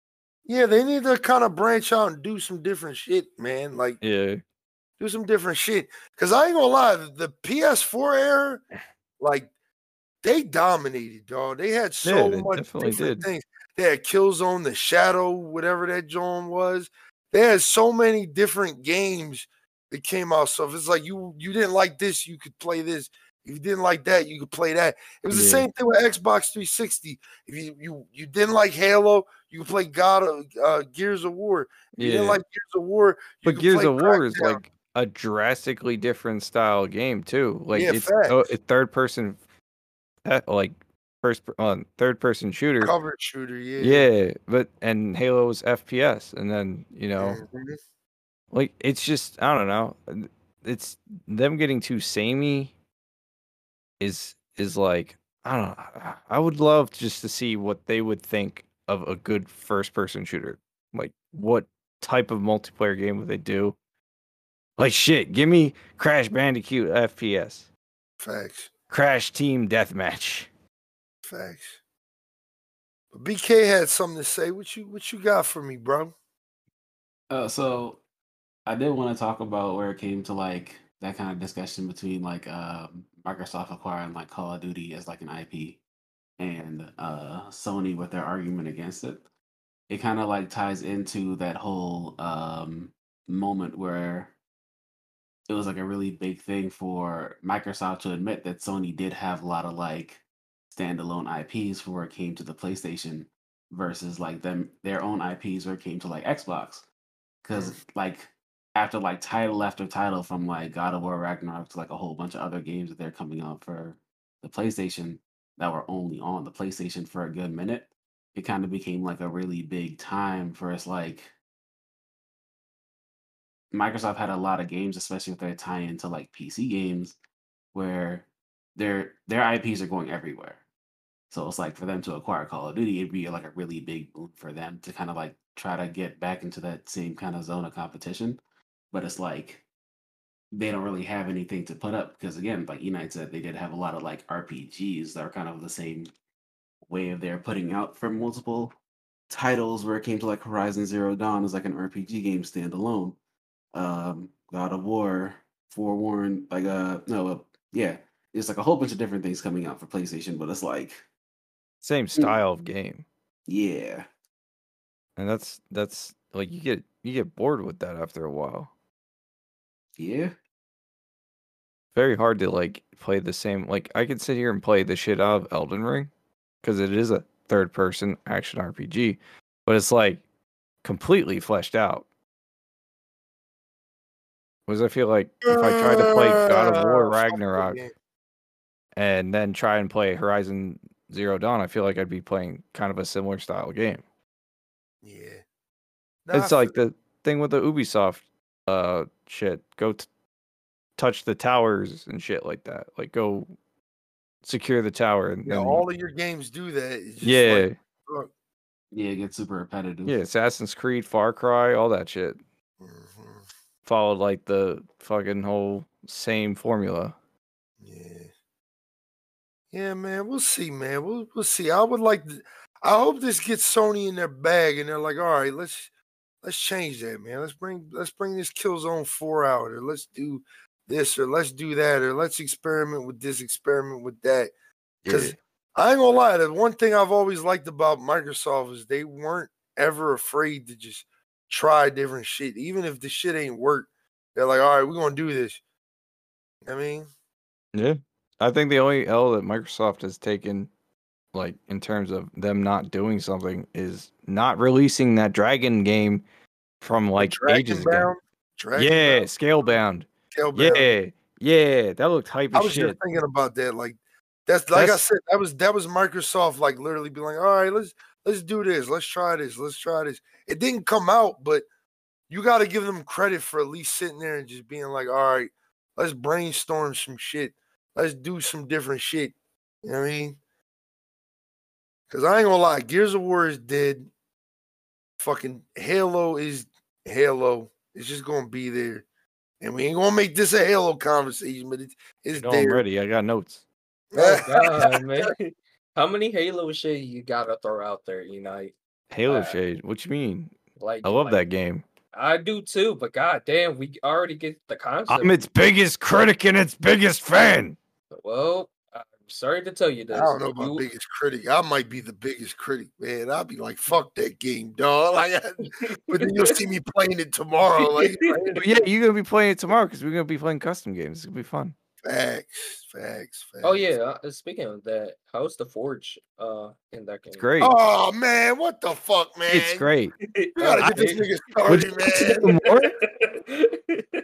Speaker 1: Yeah, they need to kind of branch out and do some different shit, man. Like
Speaker 2: Yeah,
Speaker 1: do some different shit. Cause I ain't gonna lie, the PS4 era, like they dominated, dog. They had so
Speaker 2: they
Speaker 1: much different
Speaker 2: did.
Speaker 1: things. They had Killzone, the Shadow, whatever that John was. They had so many different games that came out. So if it's like you you didn't like this, you could play this. If you didn't like that, you could play that. It was the same thing with Xbox 360. If you you you didn't like Halo, you could play God of uh, Gears of War. If you
Speaker 2: yeah.
Speaker 1: didn't like Gears of War, you
Speaker 2: but Gears
Speaker 1: play
Speaker 2: of War is like a drastically different style game too. Like
Speaker 1: Yeah,
Speaker 2: it's
Speaker 1: facts.
Speaker 2: a third person, uh, like first per- uh, third person shooter.
Speaker 1: cover shooter. Yeah,
Speaker 2: Yeah, but and Halo's FPS, and then you know,
Speaker 1: Mhm.
Speaker 2: like it's just I don't know. It's them getting too samey. Is is like I don't know. I would love just to see what they would think of a good first person shooter. Like what type of multiplayer game would they do? Like shit, give me Crash Bandicoot FPS,
Speaker 1: facts,
Speaker 2: Crash Team Deathmatch.
Speaker 1: Facts. But BK had something to say. What you what you got for me, bro?
Speaker 5: Uh, so I did want to talk about where it came to like that kind of discussion between like uh, Microsoft acquiring like Call of Duty as like an IP and uh, Sony with their argument against it. It kind of like ties into that whole um, moment where it was like a really big thing for Microsoft to admit that Sony did have a lot of like standalone IPs for where it came to the PlayStation versus like them their own IPs where it came to like Xbox. Because like after like title after title from like God of War Ragnarok to like a whole bunch of other games that they're coming out for the PlayStation that were only on the PlayStation for a good minute, it kind of became like a really big time for us like Microsoft had a lot of games, especially with their tie into like PC games, where their their IPs are going everywhere. So it's like for them to acquire Call of Duty, it'd be like a really big boom for them to kind of like try to get back into that same kind of zone of competition. But it's like they don't really have anything to put up because again, like Unite said, they did have a lot of like RPGs that are kind of the same way of their putting out for multiple titles where it came to like Horizon Zero Dawn is like an RPG game standalone. Um God of War, Forewarned, like uh no, uh, yeah, It's like a whole bunch of different things coming out for PlayStation, but it's like
Speaker 2: Same style of game.
Speaker 5: yeah,
Speaker 2: And that's that's like you get you get bored with that after a while.
Speaker 5: yeah,
Speaker 2: Very hard to like play the same like I could sit here and play the shit out of Elden Ring because it is a third person action RPG, but it's like completely fleshed out. Whereas I feel like if I tried to play God of War
Speaker 1: Uh, fuck that
Speaker 2: Ragnarok and then try and play Horizon Zero Dawn, I feel like I'd be playing kind of a similar style game.
Speaker 1: Yeah. Nah,
Speaker 2: it's
Speaker 1: I
Speaker 2: like the thing with the Ubisoft uh shit. Go t- touch the towers and shit like that. Like go secure the tower and
Speaker 1: Yeah,
Speaker 2: then
Speaker 1: all of your games do that. Just
Speaker 2: yeah,
Speaker 1: like, look,
Speaker 5: yeah. It gets super repetitive.
Speaker 2: yeah, Assassin's Creed, Far Cry, all that shit
Speaker 1: mhm,
Speaker 2: followed like the fucking whole same formula.
Speaker 1: Yeah, yeah, man. We'll see, man. We'll we'll see. I would like. To, I hope this gets Sony in their bag, and they're like, all right, let's let's change that, man. Let's bring let's bring this Killzone Four out, or let's do this, or let's do that, or let's experiment with this, experiment with that. Because I ain't gonna lie, the one thing I've always liked about Microsoft is they weren't ever afraid to just try different shit. Even if the shit ain't work, they're like, all right, we're gonna do this. I mean,
Speaker 2: Yeah. I think the only L that Microsoft has taken, like in terms of them not doing something, is not releasing that Dragon game from like ages ago.
Speaker 1: Dragon
Speaker 2: Yeah, bound. Scalebound. Yeah, yeah, that looked hype as shit.
Speaker 1: I was
Speaker 2: shit.
Speaker 1: just thinking about that. Like that's like
Speaker 2: That's-
Speaker 1: I said, that was that was Microsoft like literally being like, all right, let's let's do this, let's try this, let's try this. It didn't come out, but you gotta give them credit for at least sitting there and just being like, all right, let's brainstorm some shit. Let's do some different shit. You know what I mean? Cause I ain't gonna lie, Gears of War is dead. Fucking Halo is Halo. It's just gonna be there. And we ain't gonna make this a Halo conversation, but it's it's
Speaker 2: No, I'm ready. I got notes.
Speaker 4: Oh god, man. How many Halo shit you gotta throw out there, Unite?
Speaker 2: Halo
Speaker 4: Uh,
Speaker 2: Shade. What you mean?
Speaker 4: Like
Speaker 2: I love
Speaker 4: like,
Speaker 2: that game.
Speaker 4: I do too, but god damn, we already get the concept.
Speaker 2: I'm its biggest critic and its biggest fan.
Speaker 4: well, I'm sorry to tell you this.
Speaker 1: I don't know about
Speaker 4: you-
Speaker 1: biggest critic. I might be the biggest critic, man. I'll be like, fuck that game, dog. Like, but then you'll see me playing it tomorrow. Like,
Speaker 2: yeah, you're gonna be playing it tomorrow because we're gonna be playing custom games. It's gonna be fun.
Speaker 1: Facts, facts, facts.
Speaker 4: Oh yeah, uh, speaking of that, how's the Forge uh in that game?
Speaker 2: It's great.
Speaker 1: Oh man, what the fuck, man?
Speaker 2: it's great.
Speaker 1: We gotta get this nigga
Speaker 2: Would
Speaker 1: started,
Speaker 2: you like to
Speaker 1: man.
Speaker 2: know more?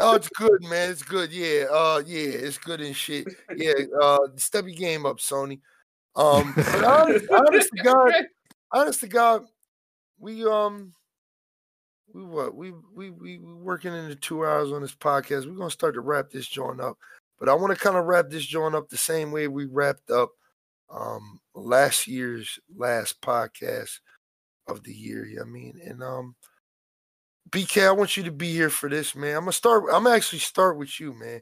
Speaker 1: Oh, it's good, man. It's good. Yeah. Uh yeah, it's good and shit. Yeah. Uh step your game up, Sony. Um but honest, honest to God, honest to God, we um we what we we we working into two hours on this podcast. We're gonna start to wrap this joint up. But I want to kind of wrap this joint up the same way we wrapped up um last year's last podcast of the year. You know I mean? And um BK, I want you to be here for this, man. I'm gonna start. I'm gonna actually start with you, man.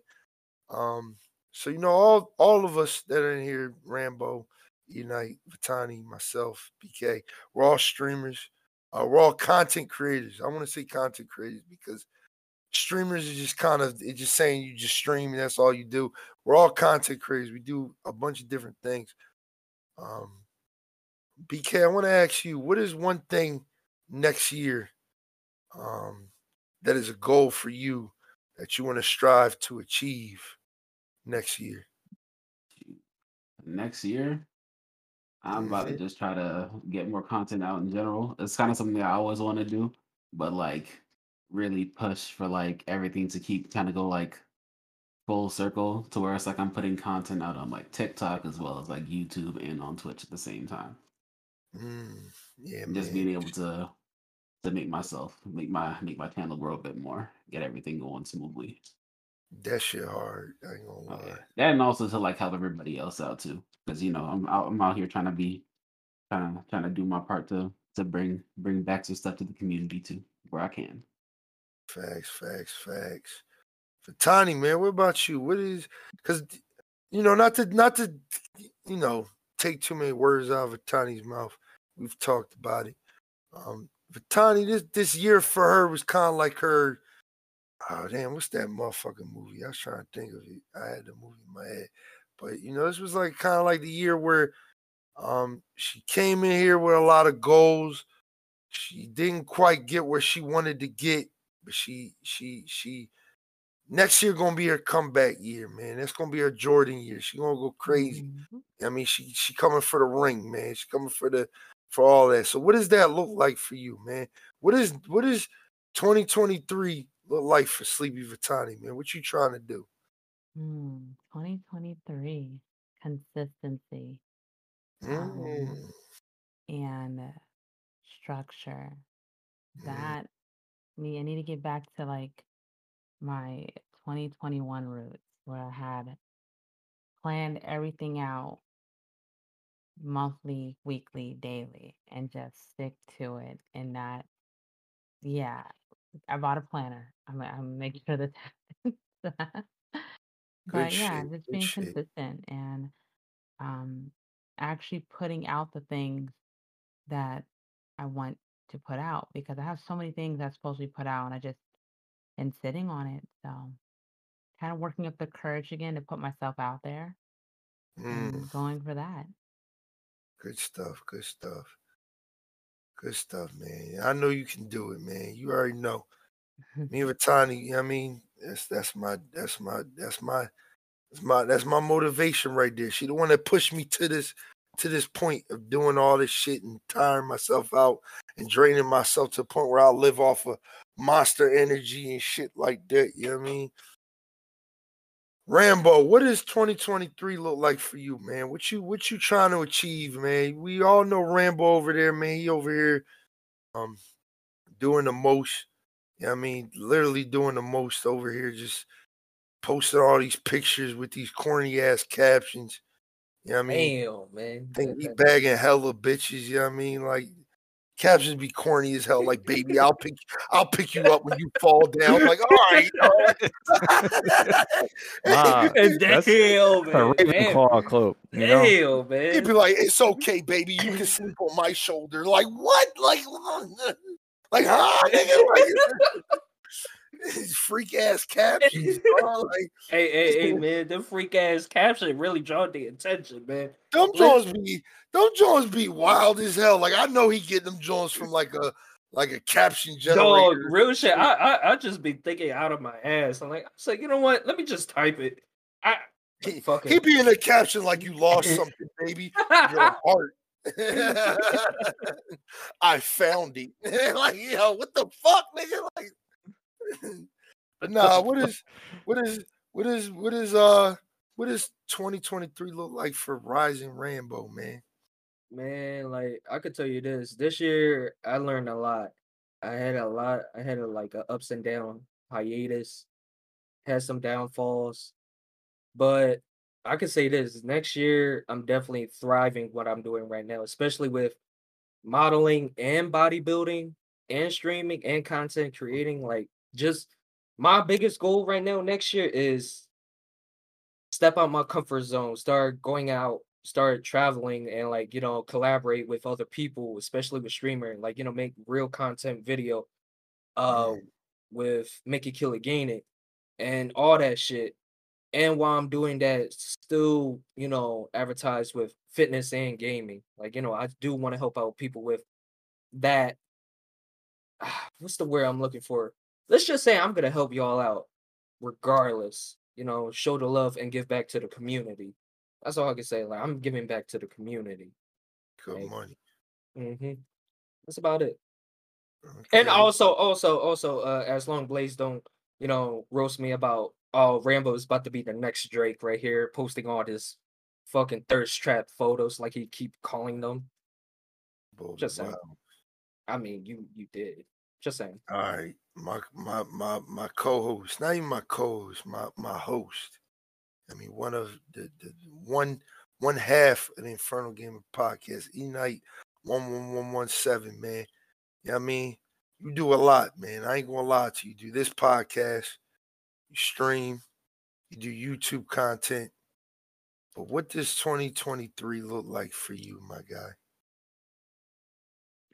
Speaker 1: Um, so you know, all all of us that are in here, Rambo, Unite, Vitani, myself, BK, we're all streamers. Uh, we're all content creators. I want to say content creators because streamers is just kind of it's just saying you just stream and that's all you do. We're all content creators. We do a bunch of different things. Um, BK, I want to ask you, what is one thing next year um, that is a goal for you that you want to strive to achieve next year?
Speaker 5: next year i'm about to just try to get more content out in general. It's kind of something that i always want to do but like really push for like everything to keep kind of go like full circle to where it's like i'm putting content out on like tiktok as well as like youtube and on twitch at the same time.
Speaker 1: Mm, yeah,
Speaker 5: just
Speaker 1: man.
Speaker 5: being able to to make myself make my make my channel grow a bit more get everything going smoothly
Speaker 1: that shit hard. I ain't gonna
Speaker 5: Oh,
Speaker 1: lie.
Speaker 5: yeah. That and also to like help everybody else out too, because you know I'm out, I'm out here trying to be, trying to trying to do my part to to bring bring back some stuff to the community too, where I can.
Speaker 1: Facts, facts, facts. For Tiny, man, what about you? What is because you know, not to not to you know take too many words out of Tani's mouth. We've talked about it. Um, Tiny, this this year for her was kind of like her. Oh damn, what's that motherfucking movie? I was trying to think of it. I had the movie in my head. But you know, this was like kind of like the year where um she came in here with a lot of goals. She didn't quite get where she wanted to get, but she she she next year gonna be her comeback year, man. That's gonna be her Jordan year. She gonna go crazy.
Speaker 3: Mhm.
Speaker 1: I mean, she she coming for the ring, man. She coming for the for all that. So what does that look like for you, man? What is what is 2023 look life for Sleepy Vitani, man? What you trying to do?
Speaker 3: Hmm, 2023 consistency um,
Speaker 1: Mm,
Speaker 3: and structure.
Speaker 1: mm,
Speaker 3: That me, I need to get back to like my 2021 roots where I had planned everything out monthly, weekly, daily, and just stick to it. And not, yeah, I bought a planner. I'm, I'm making sure that happens.
Speaker 1: good
Speaker 3: But yeah,
Speaker 1: shit.
Speaker 3: just
Speaker 1: Good
Speaker 3: being
Speaker 1: shit.
Speaker 3: consistent and um actually putting out the things that I want to put out because I have so many things that's supposed to be put out and I just am sitting on it. So kind of working up the courage again to put myself out there
Speaker 1: Mm,
Speaker 3: and going for that.
Speaker 1: good stuff. Good stuff. Good stuff, man. I know you can do it, man. You already know. Me and Vitani, you know what I mean, that's that's my that's my that's my that's my that's my motivation right there. She the one that pushed me to this to this point of doing all this shit and tiring myself out and draining myself to the point where I'll live off of monster energy and shit like that. You know what I mean? Rambo, what does 2023 look like for you, man? What you what you trying to achieve, man? We all know Rambo over there, man. He over here um doing the most. You know I mean? Literally doing the most over here, just posting all these pictures with these corny ass captions. You know what I mean?
Speaker 4: Damn, man.
Speaker 1: Think he bagging hella bitches, you know what I mean? Like captions be corny as hell, like baby, I'll pick I'll pick you up when you fall down. like, all right,
Speaker 2: Ah,
Speaker 1: you
Speaker 4: Damn,
Speaker 2: That's a
Speaker 4: man.
Speaker 2: Ravenclaw cloak. You know?
Speaker 4: Damn, man.
Speaker 1: He'd be like, "It's okay, baby. You can sleep on my shoulder." Like what? Like, like huh? Nigga? Like, freak ass captions. bro. Like
Speaker 4: Hey, hey, hey, man, them freak ass captions really draw the attention, man.
Speaker 1: them
Speaker 4: Let-
Speaker 1: Jones be them Jones be wild as hell. Like I know he get them Jones from like a like a caption generator.
Speaker 4: Dog, real shit. I, I, I just be thinking out of my ass. I'm like, I was like, you know what? Let me just type it. I
Speaker 1: He,
Speaker 4: fuck
Speaker 1: he be in a caption like you lost something, baby. Your heart. I found it. like, yo, what the fuck, nigga? Like, but nah, what is, what is, what is, what is, uh, what does 2023 look like for Rising Rainbow, man?
Speaker 4: Man, like I could tell you this. This year I learned a lot. I had a lot. I had a, like a ups and down hiatus. Had some downfalls, but I could say this: next year I'm definitely thriving what I'm doing right now, especially with modeling and bodybuilding and streaming and content creating. Like, just my biggest goal right now next year is step out my comfort zone, start going out, start traveling, and like you know collaborate with other people, especially with streamer, like you know make real content video, uh,
Speaker 1: Mm.
Speaker 4: with Make It Kill It Gain It, and all that shit. And while I'm doing that, still you know advertise with fitness and gaming. Like you know I do want to help out people with that. What's the word I'm looking for? Let's just say I'm gonna help y'all out, regardless. You know, show the love and give back to the community. That's all I can say. Like I'm giving back to the community.
Speaker 1: Good
Speaker 4: Right.
Speaker 1: money.
Speaker 4: hmm That's about it. And also, also, also, uh, as long Blaze don't, you know, roast me about oh Rambo is about to be the next Drake right here, posting all this fucking thirst trap photos like he keep calling them. Just saying.
Speaker 1: wow.
Speaker 4: I mean, you you did. Just saying.
Speaker 1: All right, my my my my co-host, not even my co-host, my my host. I mean, one of the, the one one half of the Infernal Gamer podcast, E Night one one one one seven, man. You know what I mean? You do a lot, man. I ain't gonna lie to you. You do this podcast, you stream, you do YouTube content. But what does 2023 look like for you, my guy?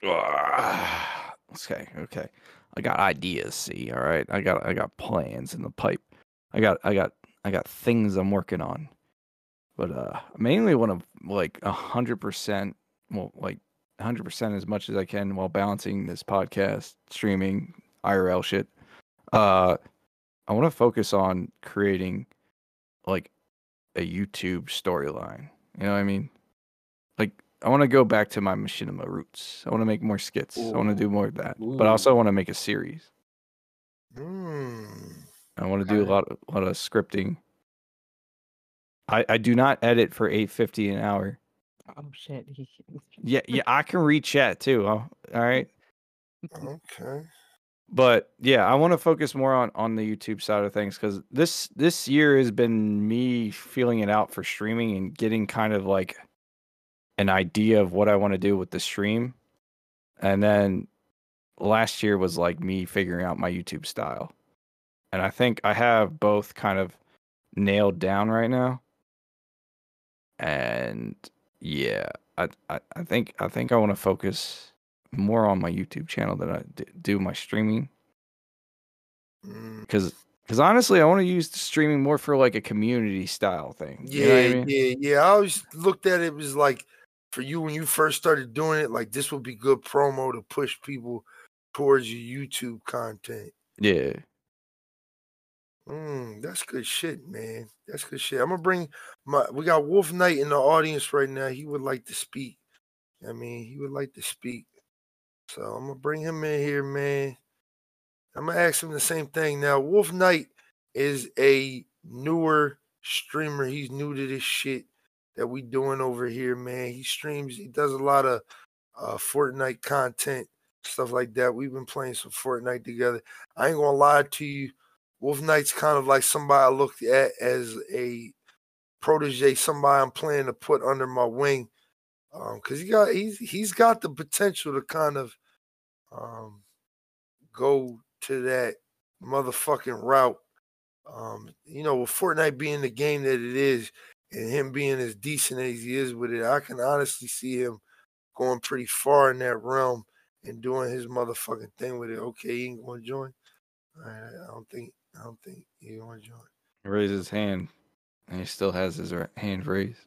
Speaker 2: Ah, okay, okay. I got ideas. See, all right. I got I got plans in the pipe. I got I got I got things I'm working on. But uh, mainly want to like a hundred percent. Well, like hundred percent as much as I can while balancing this podcast, streaming, IRL shit. Uh, I want to focus on creating like a YouTube storyline. You know what I mean? Like I want to go back to my machinima roots. I want to make more skits. I want to do more of that, but I also want to make a series.
Speaker 1: Mm.
Speaker 2: I want to do a lot, of, a lot of scripting. I I do not edit for eight fifty an hour.
Speaker 3: Oh shit. He,
Speaker 2: Yeah, yeah, I can read chat too. Oh, all right,
Speaker 1: Okay.
Speaker 2: but yeah, I want to focus more on on the YouTube side of things because this this year has been me feeling it out for streaming and getting kind of like an idea of what I want to do with the stream, and then last year was like me figuring out my YouTube style, and I think I have both kind of nailed down right now, and yeah, I I, I think I think I want to focus more on my YouTube channel than I d- do my streaming
Speaker 1: Mm.
Speaker 2: because because honestly, I want to use the streaming more for like a community style thing. You
Speaker 1: Yeah,
Speaker 2: know I mean?
Speaker 1: yeah, yeah. I always looked at it as like for you when you first started doing it, like this would be good promo to push people towards your YouTube content.
Speaker 2: Yeah.
Speaker 1: Mm, that's good shit, man. That's good shit. I'm gonna bring my. We got Wolf Knight in the audience right now. He would like to speak. I mean, he would like to speak. So I'm gonna bring him in here, man. I'm gonna ask him the same thing. Now, Wolf Knight is a newer streamer. He's new to this shit that we doing over here, man. He streams. He does a lot of uh, Fortnite content, stuff like that. We've been playing some Fortnite together. I ain't gonna lie to you. Wolf Knight's kind of like somebody I looked at as a protege, somebody I'm planning to put under my wing. Um, cause he got he's he's got the potential to kind of um go to that motherfucking route. Um, you know, with Fortnite being the game that it is, and him being as decent as he is with it, I can honestly see him going pretty far in that realm and doing his motherfucking thing with it. Okay, he ain't gonna join. I don't think I don't think he gonna join.
Speaker 2: Raise his hand, and he still has his ra- hand raised.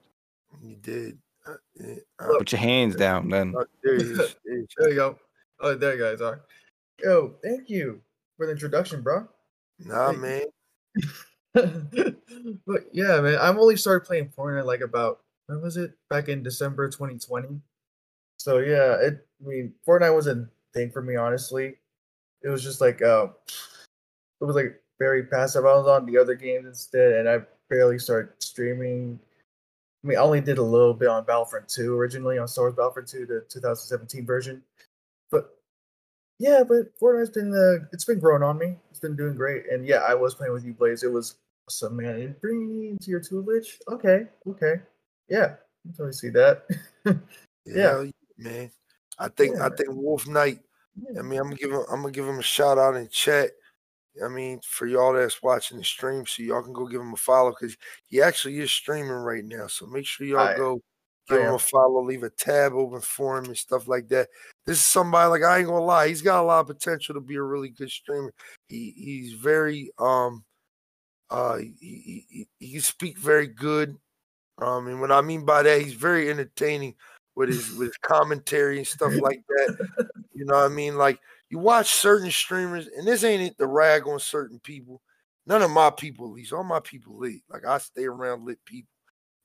Speaker 1: He did. Uh, uh,
Speaker 2: Put your hands down, then.
Speaker 1: uh, there he is. There he is.
Speaker 6: There you go. Oh, there you guys are. Yo, thank you for the introduction, bro.
Speaker 1: Nah,
Speaker 6: Hey.
Speaker 1: man.
Speaker 6: but yeah, man, I've only started playing Fortnite like about when was it? Back in December 2020. So yeah, it. I mean, Fortnite was a thing for me, honestly. It was just like uh, it was like very passive. I was on the other games instead, and I barely started streaming. I mean, I only did a little bit on Battlefront 2 originally on Star Wars Battlefront 2, the 2017 version. But yeah, but Fortnite's been uh, it's been growing on me. It's been doing great, and yeah, I was playing with you, Blaze. It was awesome, man. It bring me into your tutelage. Okay, okay, yeah, I totally see that. Yeah.
Speaker 1: Yeah, man. I think
Speaker 6: Yeah,
Speaker 1: I think Wolf Knight. I mean, I'm gonna give him I'm gonna give him a shout out in chat. I mean, for y'all that's watching the stream, so y'all can go give him a follow because he actually is streaming right now. So make sure y'all go give him a follow, leave a tab open for him and stuff like that. This is somebody like I ain't gonna lie, he's got a lot of potential to be a really good streamer. He he's very um uh he he, he, he can speak very good. Um, and what I mean by that, he's very entertaining with his with his commentary and stuff like that. You know what I mean? Like you watch certain streamers, and this ain't it to rag on certain people. None of my people leave. All my people leave. Like I stay around lit people.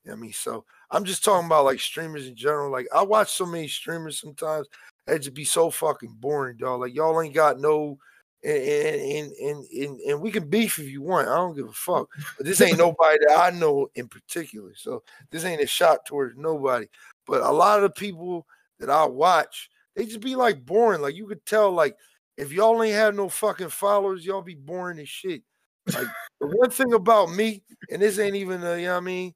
Speaker 1: You know what I mean? So I'm just talking about like streamers in general. Like I watch so many streamers sometimes. It just be so fucking boring, dog. Like y'all ain't got no and and, and and and we can beef if you want. I don't give a fuck. But this ain't nobody that I know in particular. So this ain't a shot towards nobody. But a lot of the people that I watch, they just be like boring. Like you could tell, like if y'all ain't have no fucking followers, y'all be boring as shit. Like the one thing about me, and this ain't even a, you know what I mean.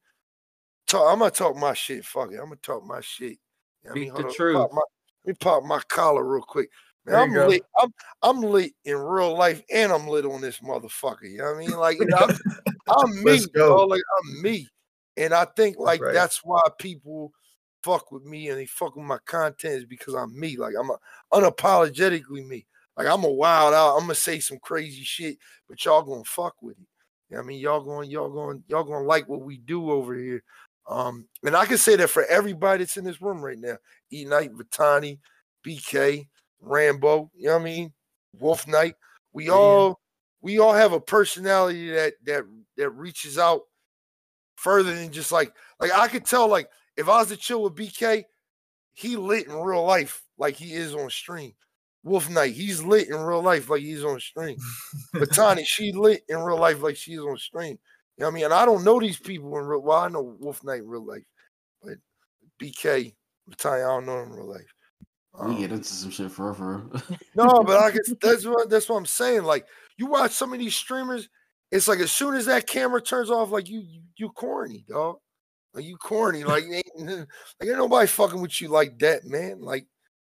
Speaker 1: Talk, I'm gonna talk my shit. Fuck it. I'm gonna talk my shit. You know what I mean,
Speaker 4: the truth.
Speaker 1: pop my- let me pop my collar real quick. Man, I'm
Speaker 6: go.
Speaker 1: lit. I'm I'm lit in real life, and I'm lit on this motherfucker. You know what I mean? Like you know, I'm, I'm me, dog, Like I'm me, and I think like
Speaker 6: right.
Speaker 1: that's why people fuck with me and they fuck with my content is because I'm me. Like I'm a, unapologetically me. Like I'm a wild out. I'm gonna say some crazy shit, but y'all gonna fuck with it. You know I mean, y'all going, y'all going, y'all gonna like what we do over here. Um, and I can say that for everybody that's in this room right now. E Night, Vitani, BK, Rambo, you know what I mean? Wolf Knight. We all we all have a personality that that that reaches out further than just like like I could tell like if I was to chill with BK, he lit in real life like he is on stream. Wolf Knight, he's lit in real life like he's on stream. But Tani, she lit in real life like she's on stream. You know what I mean? And I don't know these people in real well, I know Wolf Knight in real life, but BK, Tani, I don't know him in real life.
Speaker 5: We
Speaker 1: Um,
Speaker 5: get into some shit for for.
Speaker 1: no, but I guess that's what that's what I'm saying. Like you watch some of these streamers, it's like as soon as that camera turns off, like you you, you corny, dog. Like you corny. Like ain't, like ain't nobody fucking with you like that, man. Like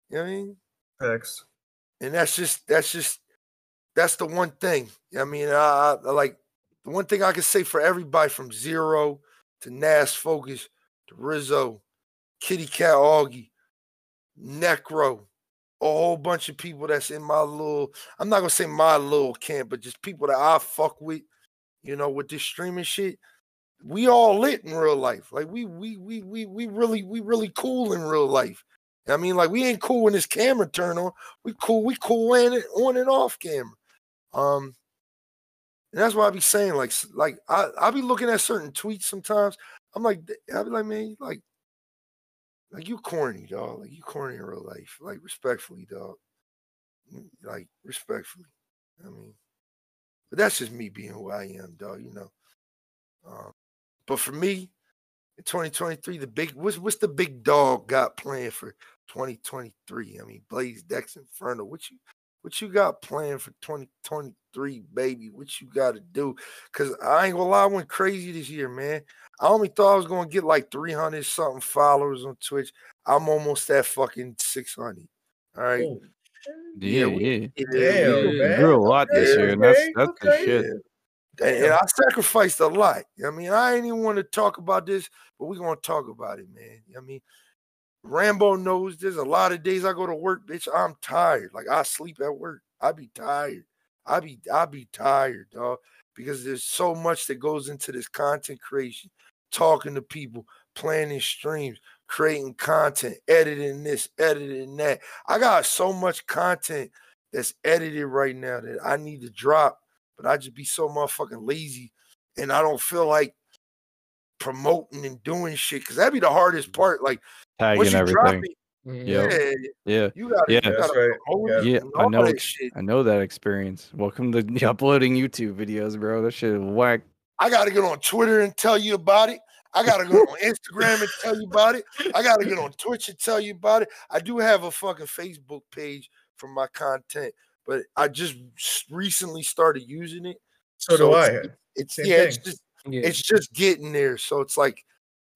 Speaker 1: you know what I mean?
Speaker 6: Facts.
Speaker 1: And that's just that's just that's the one thing. I mean, I, I like the one thing I can say for everybody from zero to Nas Focus to Rizzo, Kitty Cat Augie, Necro, a whole bunch of people that's in my little, I'm not gonna say my little camp, but just people that I fuck with, you know, with this streaming shit. We all lit in real life. Like we we we we we really we really cool in real life. I mean, like we ain't cool when this camera turn on. We cool, we cool it on and off camera. Um, and that's why I be saying, like, like I I be looking at certain tweets sometimes. I'm like, I be like, man, like, like you corny, dog. Like you corny in real life. Like respectfully, dog. Mm, Like respectfully. I mean, but that's just me being who I am, dog. You know. Um, but for me, in 2023, the big what's what's the big dog got planned for 2023? I mean, Blaze X Inferno. What you what you got planned for 2023, baby? What you got to do? Cause I ain't gonna lie, I went crazy this year, man. I only thought I was gonna get like 300 something followers on Twitch. I'm almost at fucking 600. All right.
Speaker 6: Oh,
Speaker 2: Yeah,
Speaker 1: we-
Speaker 2: yeah.
Speaker 6: damn,
Speaker 2: You
Speaker 6: man.
Speaker 2: grew a lot this
Speaker 6: Okay,
Speaker 2: year, and that's
Speaker 6: okay,
Speaker 2: that's the
Speaker 6: okay.
Speaker 2: shit.
Speaker 1: And, and I sacrificed a lot. You know I mean, I ain't even want to talk about this, but we're gonna talk about it, man. I mean, Rambo knows there's a lot of days I go to work, bitch. I'm tired. Like I sleep at work. I be tired. I be I be tired, dog. Because there's so much that goes into this content creation, talking to people, planning streams, creating content, editing this, editing that. I got so much content that's edited right now that I need to drop, but I just be so motherfucking lazy and I don't feel like promoting and doing shit because that'd be the hardest mm. part. Like once
Speaker 2: Tagging
Speaker 1: you drop
Speaker 2: everything.
Speaker 1: it,
Speaker 2: Yep.
Speaker 1: yeah,
Speaker 2: Yeah,
Speaker 1: you gotta,
Speaker 2: Yeah.
Speaker 1: you gotta
Speaker 6: right. Yeah.
Speaker 2: Yeah, I know
Speaker 1: that shit.
Speaker 2: I know that experience. Welcome to uploading YouTube videos, bro. That shit is whack.
Speaker 1: I gotta get on Twitter and tell you about it. I gotta go on Instagram and tell you about it. I gotta get on Twitch and tell you about it. I do have a fucking Facebook page for my content, but I just recently started using it.
Speaker 6: So do
Speaker 1: it's-
Speaker 6: I.
Speaker 1: It's
Speaker 6: Same
Speaker 1: yeah, it's just
Speaker 4: Yeah.
Speaker 1: it's just getting there. So it's like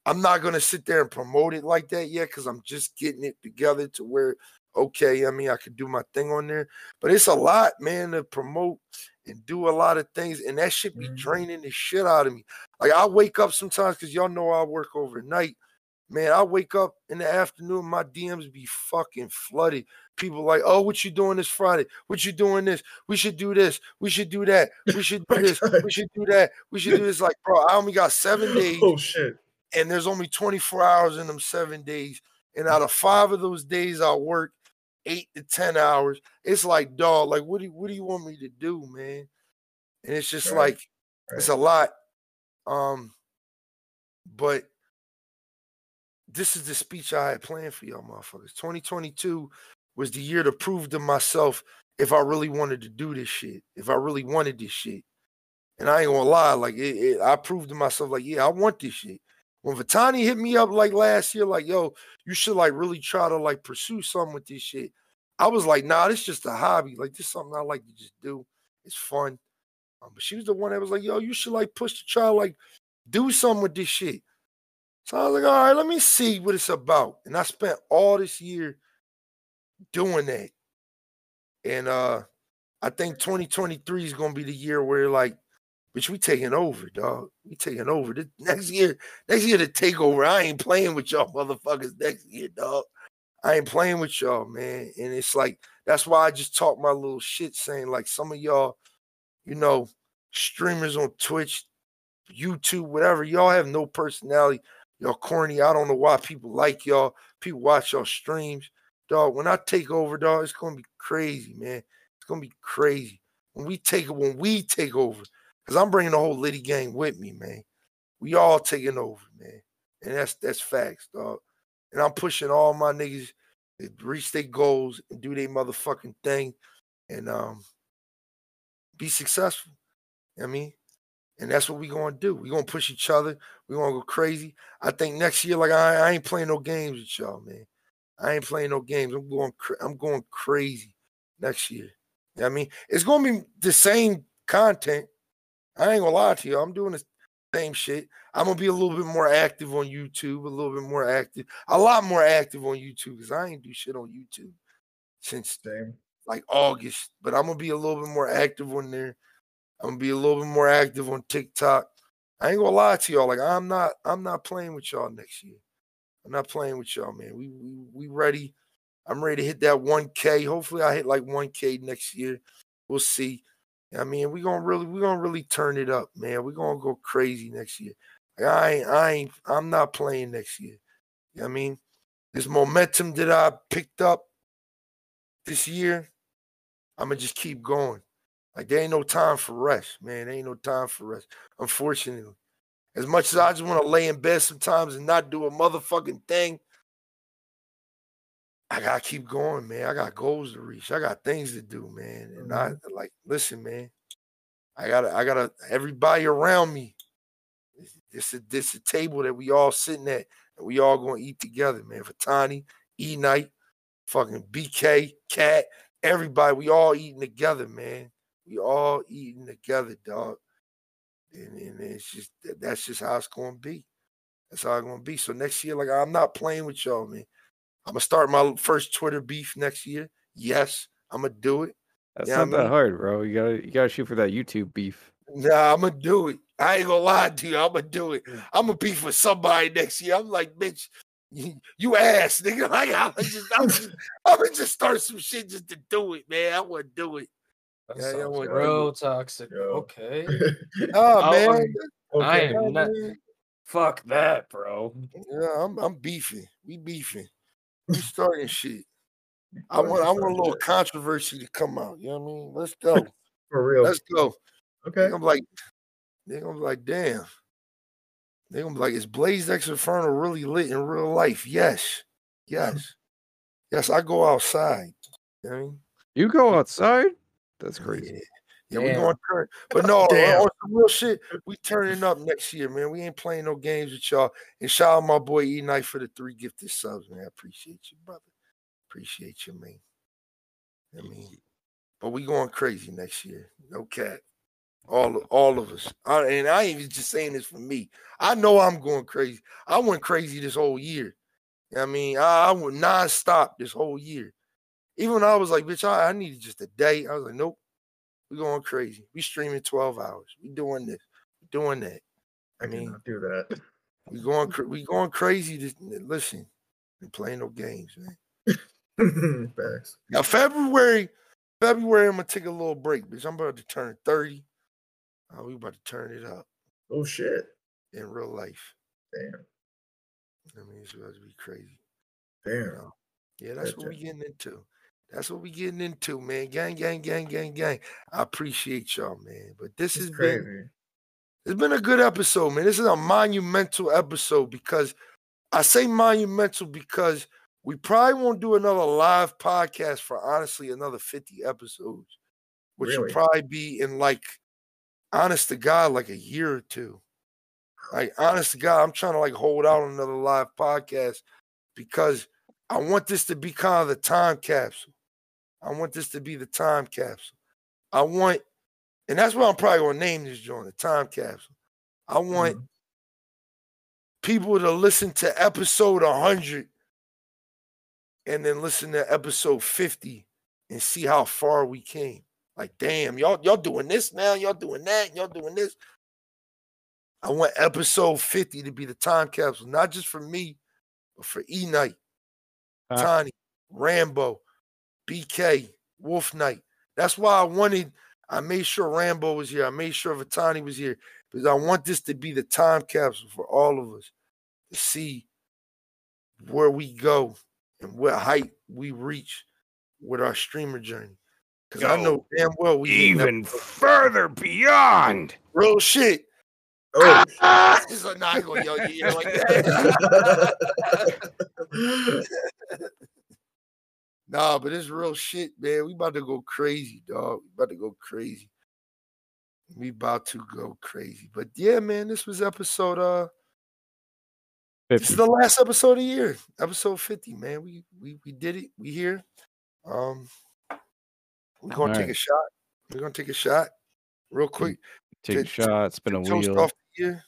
Speaker 1: I'm not gonna sit there and promote it like that yet because I'm just getting it together to where okay, I mean I could do my thing on there, but it's a lot, man, to promote and do a lot of things, and that should be
Speaker 6: Mhm.
Speaker 1: draining the shit out of me. Like I wake up sometimes because y'all know I work overnight. Man, I wake up in the afternoon, my DMs be fucking flooded. People like, oh, what you doing this Friday? What you doing this? We should do this. We should do that. We should do this. We should do that. We should do this. Like, bro, I only got seven days
Speaker 6: Oh shit.
Speaker 1: and there's only 24 hours in them seven days. And out of five of those days, I work eight to 10 hours. It's like, dog, like, what do you, what do you want me to do, man? And it's just
Speaker 6: Right,
Speaker 1: like, it's a lot. Um, but this is the speech I had planned for y'all motherfuckers. 2022 was the year to prove to myself if I really wanted to do this shit, if I really wanted this shit. And I ain't gonna lie, like it, it, I proved to myself, like, yeah, I want this shit. When Vitani hit me up like last year, like, yo, you should like really try to like pursue something with this shit. I was like, nah, this just a hobby. Like, this is something I like to just do. It's fun. Um, but she was the one that was like, yo, you should like push to try like do something with this shit. So I was like, all right, let me see what it's about. And I spent all this year doing that. And uh I think 2023 is gonna be the year where like, bitch, we taking over, dog. We taking over. This, next year, next year to take over. I ain't playing with y'all motherfuckers next year, dog. I ain't playing with y'all, man. And it's like That's why I just talk my little shit saying like some of y'all, you know, streamers on Twitch, YouTube, whatever, y'all have no personality. Y'all corny. I don't know why people like y'all. People watch y'all streams. Dog, when I take over, dog, it's gonna be crazy, man. It's gonna be crazy. When we take it, when we take over, because I'm bringing the whole Liddy gang with me, man. We all taking over, man. And that's that's facts, dog. And I'm pushing all my niggas to reach their goals and do their motherfucking thing and um be successful. You know I mean, and that's what we're gonna do. We're gonna push each other. We're gonna go crazy. I think next year, like I, I ain't playing no games with y'all, man. I ain't playing no games. I'm going I'm going crazy next year. You know I mean? It's gonna be the same content. I ain't gonna lie to you. I'm doing the same shit. I'm gonna be a little bit more active on YouTube, a little bit more active, a lot more active on YouTube because I ain't do shit on YouTube since like August. But I'm gonna be a little bit more active on there. I'm gonna be a little bit more active on TikTok. I ain't gonna lie to y'all. Like I'm not, I'm not playing with y'all next year. I'm not playing with y'all, man. We we we ready. I'm ready to hit that 1K. Hopefully, I hit like 1K next year. We'll see. I mean, we're gonna really we're gonna really turn it up, man. We're gonna go crazy next year. Like, I ain't I ain't I'm not playing next year. You know I mean, this momentum that I picked up this year, I'm gonna just keep going. Like there ain't no time for rest, man. There ain't no time for rest. Unfortunately. As much as I just want to lay in bed sometimes and not do a motherfucking thing, I gotta keep going, man. I got goals to reach. I got things to do, man. And I
Speaker 6: Mhm.
Speaker 1: like listen, man. I gotta, I gotta everybody around me. This is this a table that we all sitting at and we all gonna eat together, man. Vitani, E Night, fucking BK, Cat, everybody, we all eating together, man. We all eating together, dog. And, and it's just that- that's just how it's gonna be. That's how it's gonna be. So next year, like I'm not playing with y'all, man. I'm gonna start my first Twitter beef next year. Yes, I'm gonna do it.
Speaker 2: That's
Speaker 1: Yeah,
Speaker 2: not that
Speaker 1: mean-
Speaker 2: hard, bro. You gotta you gotta shoot for that YouTube beef.
Speaker 1: Nah, I'm gonna do it. I ain't gonna lie to you. I'm gonna do it. Mm. I'm gonna beef with somebody next year. I'm like, bitch, you, you ass, nigga. Like, I'm just, I'm just, I'm gonna just start some shit just to do it, man. I wanna do it.
Speaker 4: That
Speaker 1: Yeah, yeah,
Speaker 4: sounds
Speaker 1: what-
Speaker 4: real toxic.
Speaker 6: Yo.
Speaker 4: Okay.
Speaker 1: Oh,
Speaker 4: Oh,
Speaker 1: man.
Speaker 4: um, I
Speaker 6: okay.
Speaker 4: am not. Fuck that, bro.
Speaker 1: Yeah, I'm, I'm beefing. We beefing. We starting shit. I want, I want a little controversy to come out. You know what I mean? Let's go.
Speaker 6: for real.
Speaker 1: Let's go.
Speaker 6: okay.
Speaker 1: I'm like, they're gonna be like, damn. They're gonna be like, is Blaze X Inferno really lit in real life? Yes. Yes. Yes, I go outside. You know what I mean?
Speaker 2: You go outside? That's crazy.
Speaker 1: Yeah, yeah we
Speaker 4: Damn.
Speaker 1: going to turn. But no, on,
Speaker 6: Damn.
Speaker 1: on some real shit, we turning up next year, man. We ain't playing no games with y'all. And shout out my boy E Night for the three gifted subs, man. I appreciate you, brother. Appreciate you, man. I mean, but we going crazy next year. No cat. All of, all of us. I, and I ain't even just saying this for me. I know I'm going crazy. I went crazy this whole year. You know what I mean, I, I went nonstop this whole year. Even when I was like, bitch, I, I needed just a day. I was like, nope, we going crazy. We streaming 12 hours. We doing this. We doing that.
Speaker 6: I
Speaker 1: I mean,
Speaker 6: do that.
Speaker 1: we going we going crazy. To, listen, we playing no games, man.
Speaker 6: Facts.
Speaker 1: Now February, February, I'm gonna take a little break, bitch. I'm about to turn 30. Oh, we about to turn it up
Speaker 6: Oh shit.
Speaker 1: in real life.
Speaker 6: Damn.
Speaker 1: I mean, it's about to be crazy.
Speaker 6: Damn.
Speaker 1: know. Yeah, that's what we
Speaker 6: Gotcha.
Speaker 1: getting into. That's what we getting into, man. Gang, gang, gang, gang, gang. I appreciate y'all, man. But this
Speaker 6: It's
Speaker 1: has been it's been a good episode, man. This is a monumental episode because I say monumental because we probably won't do another live podcast for honestly another 50 episodes, which will probably be in like honest to God, like a year or two. Like honest to God, I'm trying to like hold out another live podcast because I want this to be kind of the time capsule. I want this to be the time capsule. I want, and that's why I'm probably gonna name this joint, the time capsule. I want
Speaker 6: Mhm.
Speaker 1: people to listen to episode 100 and then listen to episode 50 and see how far we came. Like, damn, y'all y'all doing this now, y'all doing that, y'all doing this. I want episode 50 to be the time capsule, not just for me, but for E Night,
Speaker 2: Uh,
Speaker 1: Tiny, Rambo, BK, Wolf Knight. That's why I wanted, I made sure Rambo was here. I made sure Vitani was here because I want this to be the time capsule for all of us to see where we go and what height we reach with our streamer journey. Because I know damn well we
Speaker 2: Even further beyond.
Speaker 1: real shit.
Speaker 6: Oh,
Speaker 1: so now I go yo yeah like that. nah, but it's real shit, man. We about to go crazy, dog. We about to go crazy. We about to go crazy. But yeah, man, this was episode uh this is the last episode of the year. Episode 50, man. We we we did it. We here. Um we're gonna take
Speaker 2: Alright.
Speaker 1: a shot. We're gonna take a shot real quick.
Speaker 2: Take a shot, spin a wheel.
Speaker 1: off the year.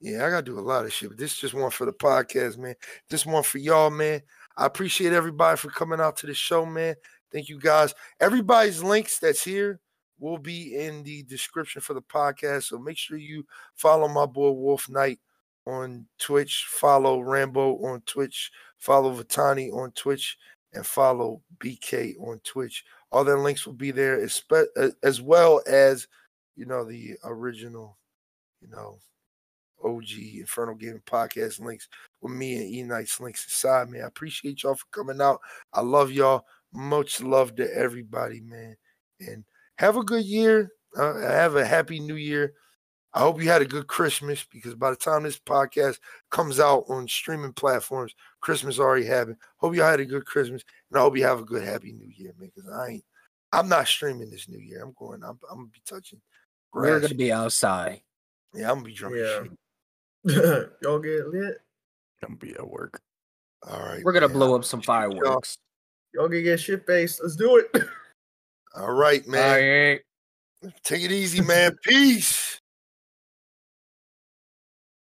Speaker 1: Yeah, I gotta do a lot of shit. But this is just one for the podcast, man. This one for y'all, man. I appreciate everybody for coming out to the show, man. Thank you guys. Everybody's links that's here will be in the description for the podcast. So make sure you follow my boy Wolf Knight on Twitch, follow Rambo on Twitch, follow Vitani on Twitch, and follow BK on Twitch. All their links will be there, as well as you know the original, you know, OG Infernal Gaming Podcast links with me and E Knight's links aside, man. I appreciate y'all for coming out. I love y'all. Much love to everybody, man. And have a good year. Uh, have a happy new year. I hope you had a good Christmas because by the time this podcast comes out on streaming platforms, Christmas already happened. Hope y'all had a good Christmas, and I hope you have a good happy New Year, man. Because I ain't, I'm not streaming this New Year. I'm going. I'm, I'm gonna be touching.
Speaker 4: We're gonna be outside.
Speaker 1: Yeah, I'm gonna be drunk. as
Speaker 6: Yeah.
Speaker 1: Shit.
Speaker 6: y'all get lit.
Speaker 2: Don't be at work.
Speaker 1: All right.
Speaker 4: We're gonna
Speaker 1: man.
Speaker 4: blow up some
Speaker 1: appreciate y'all.
Speaker 4: fireworks.
Speaker 6: Y'all can get shit faced. Let's do it.
Speaker 1: All right, man.
Speaker 4: Alright.
Speaker 1: Take it easy, man. Peace.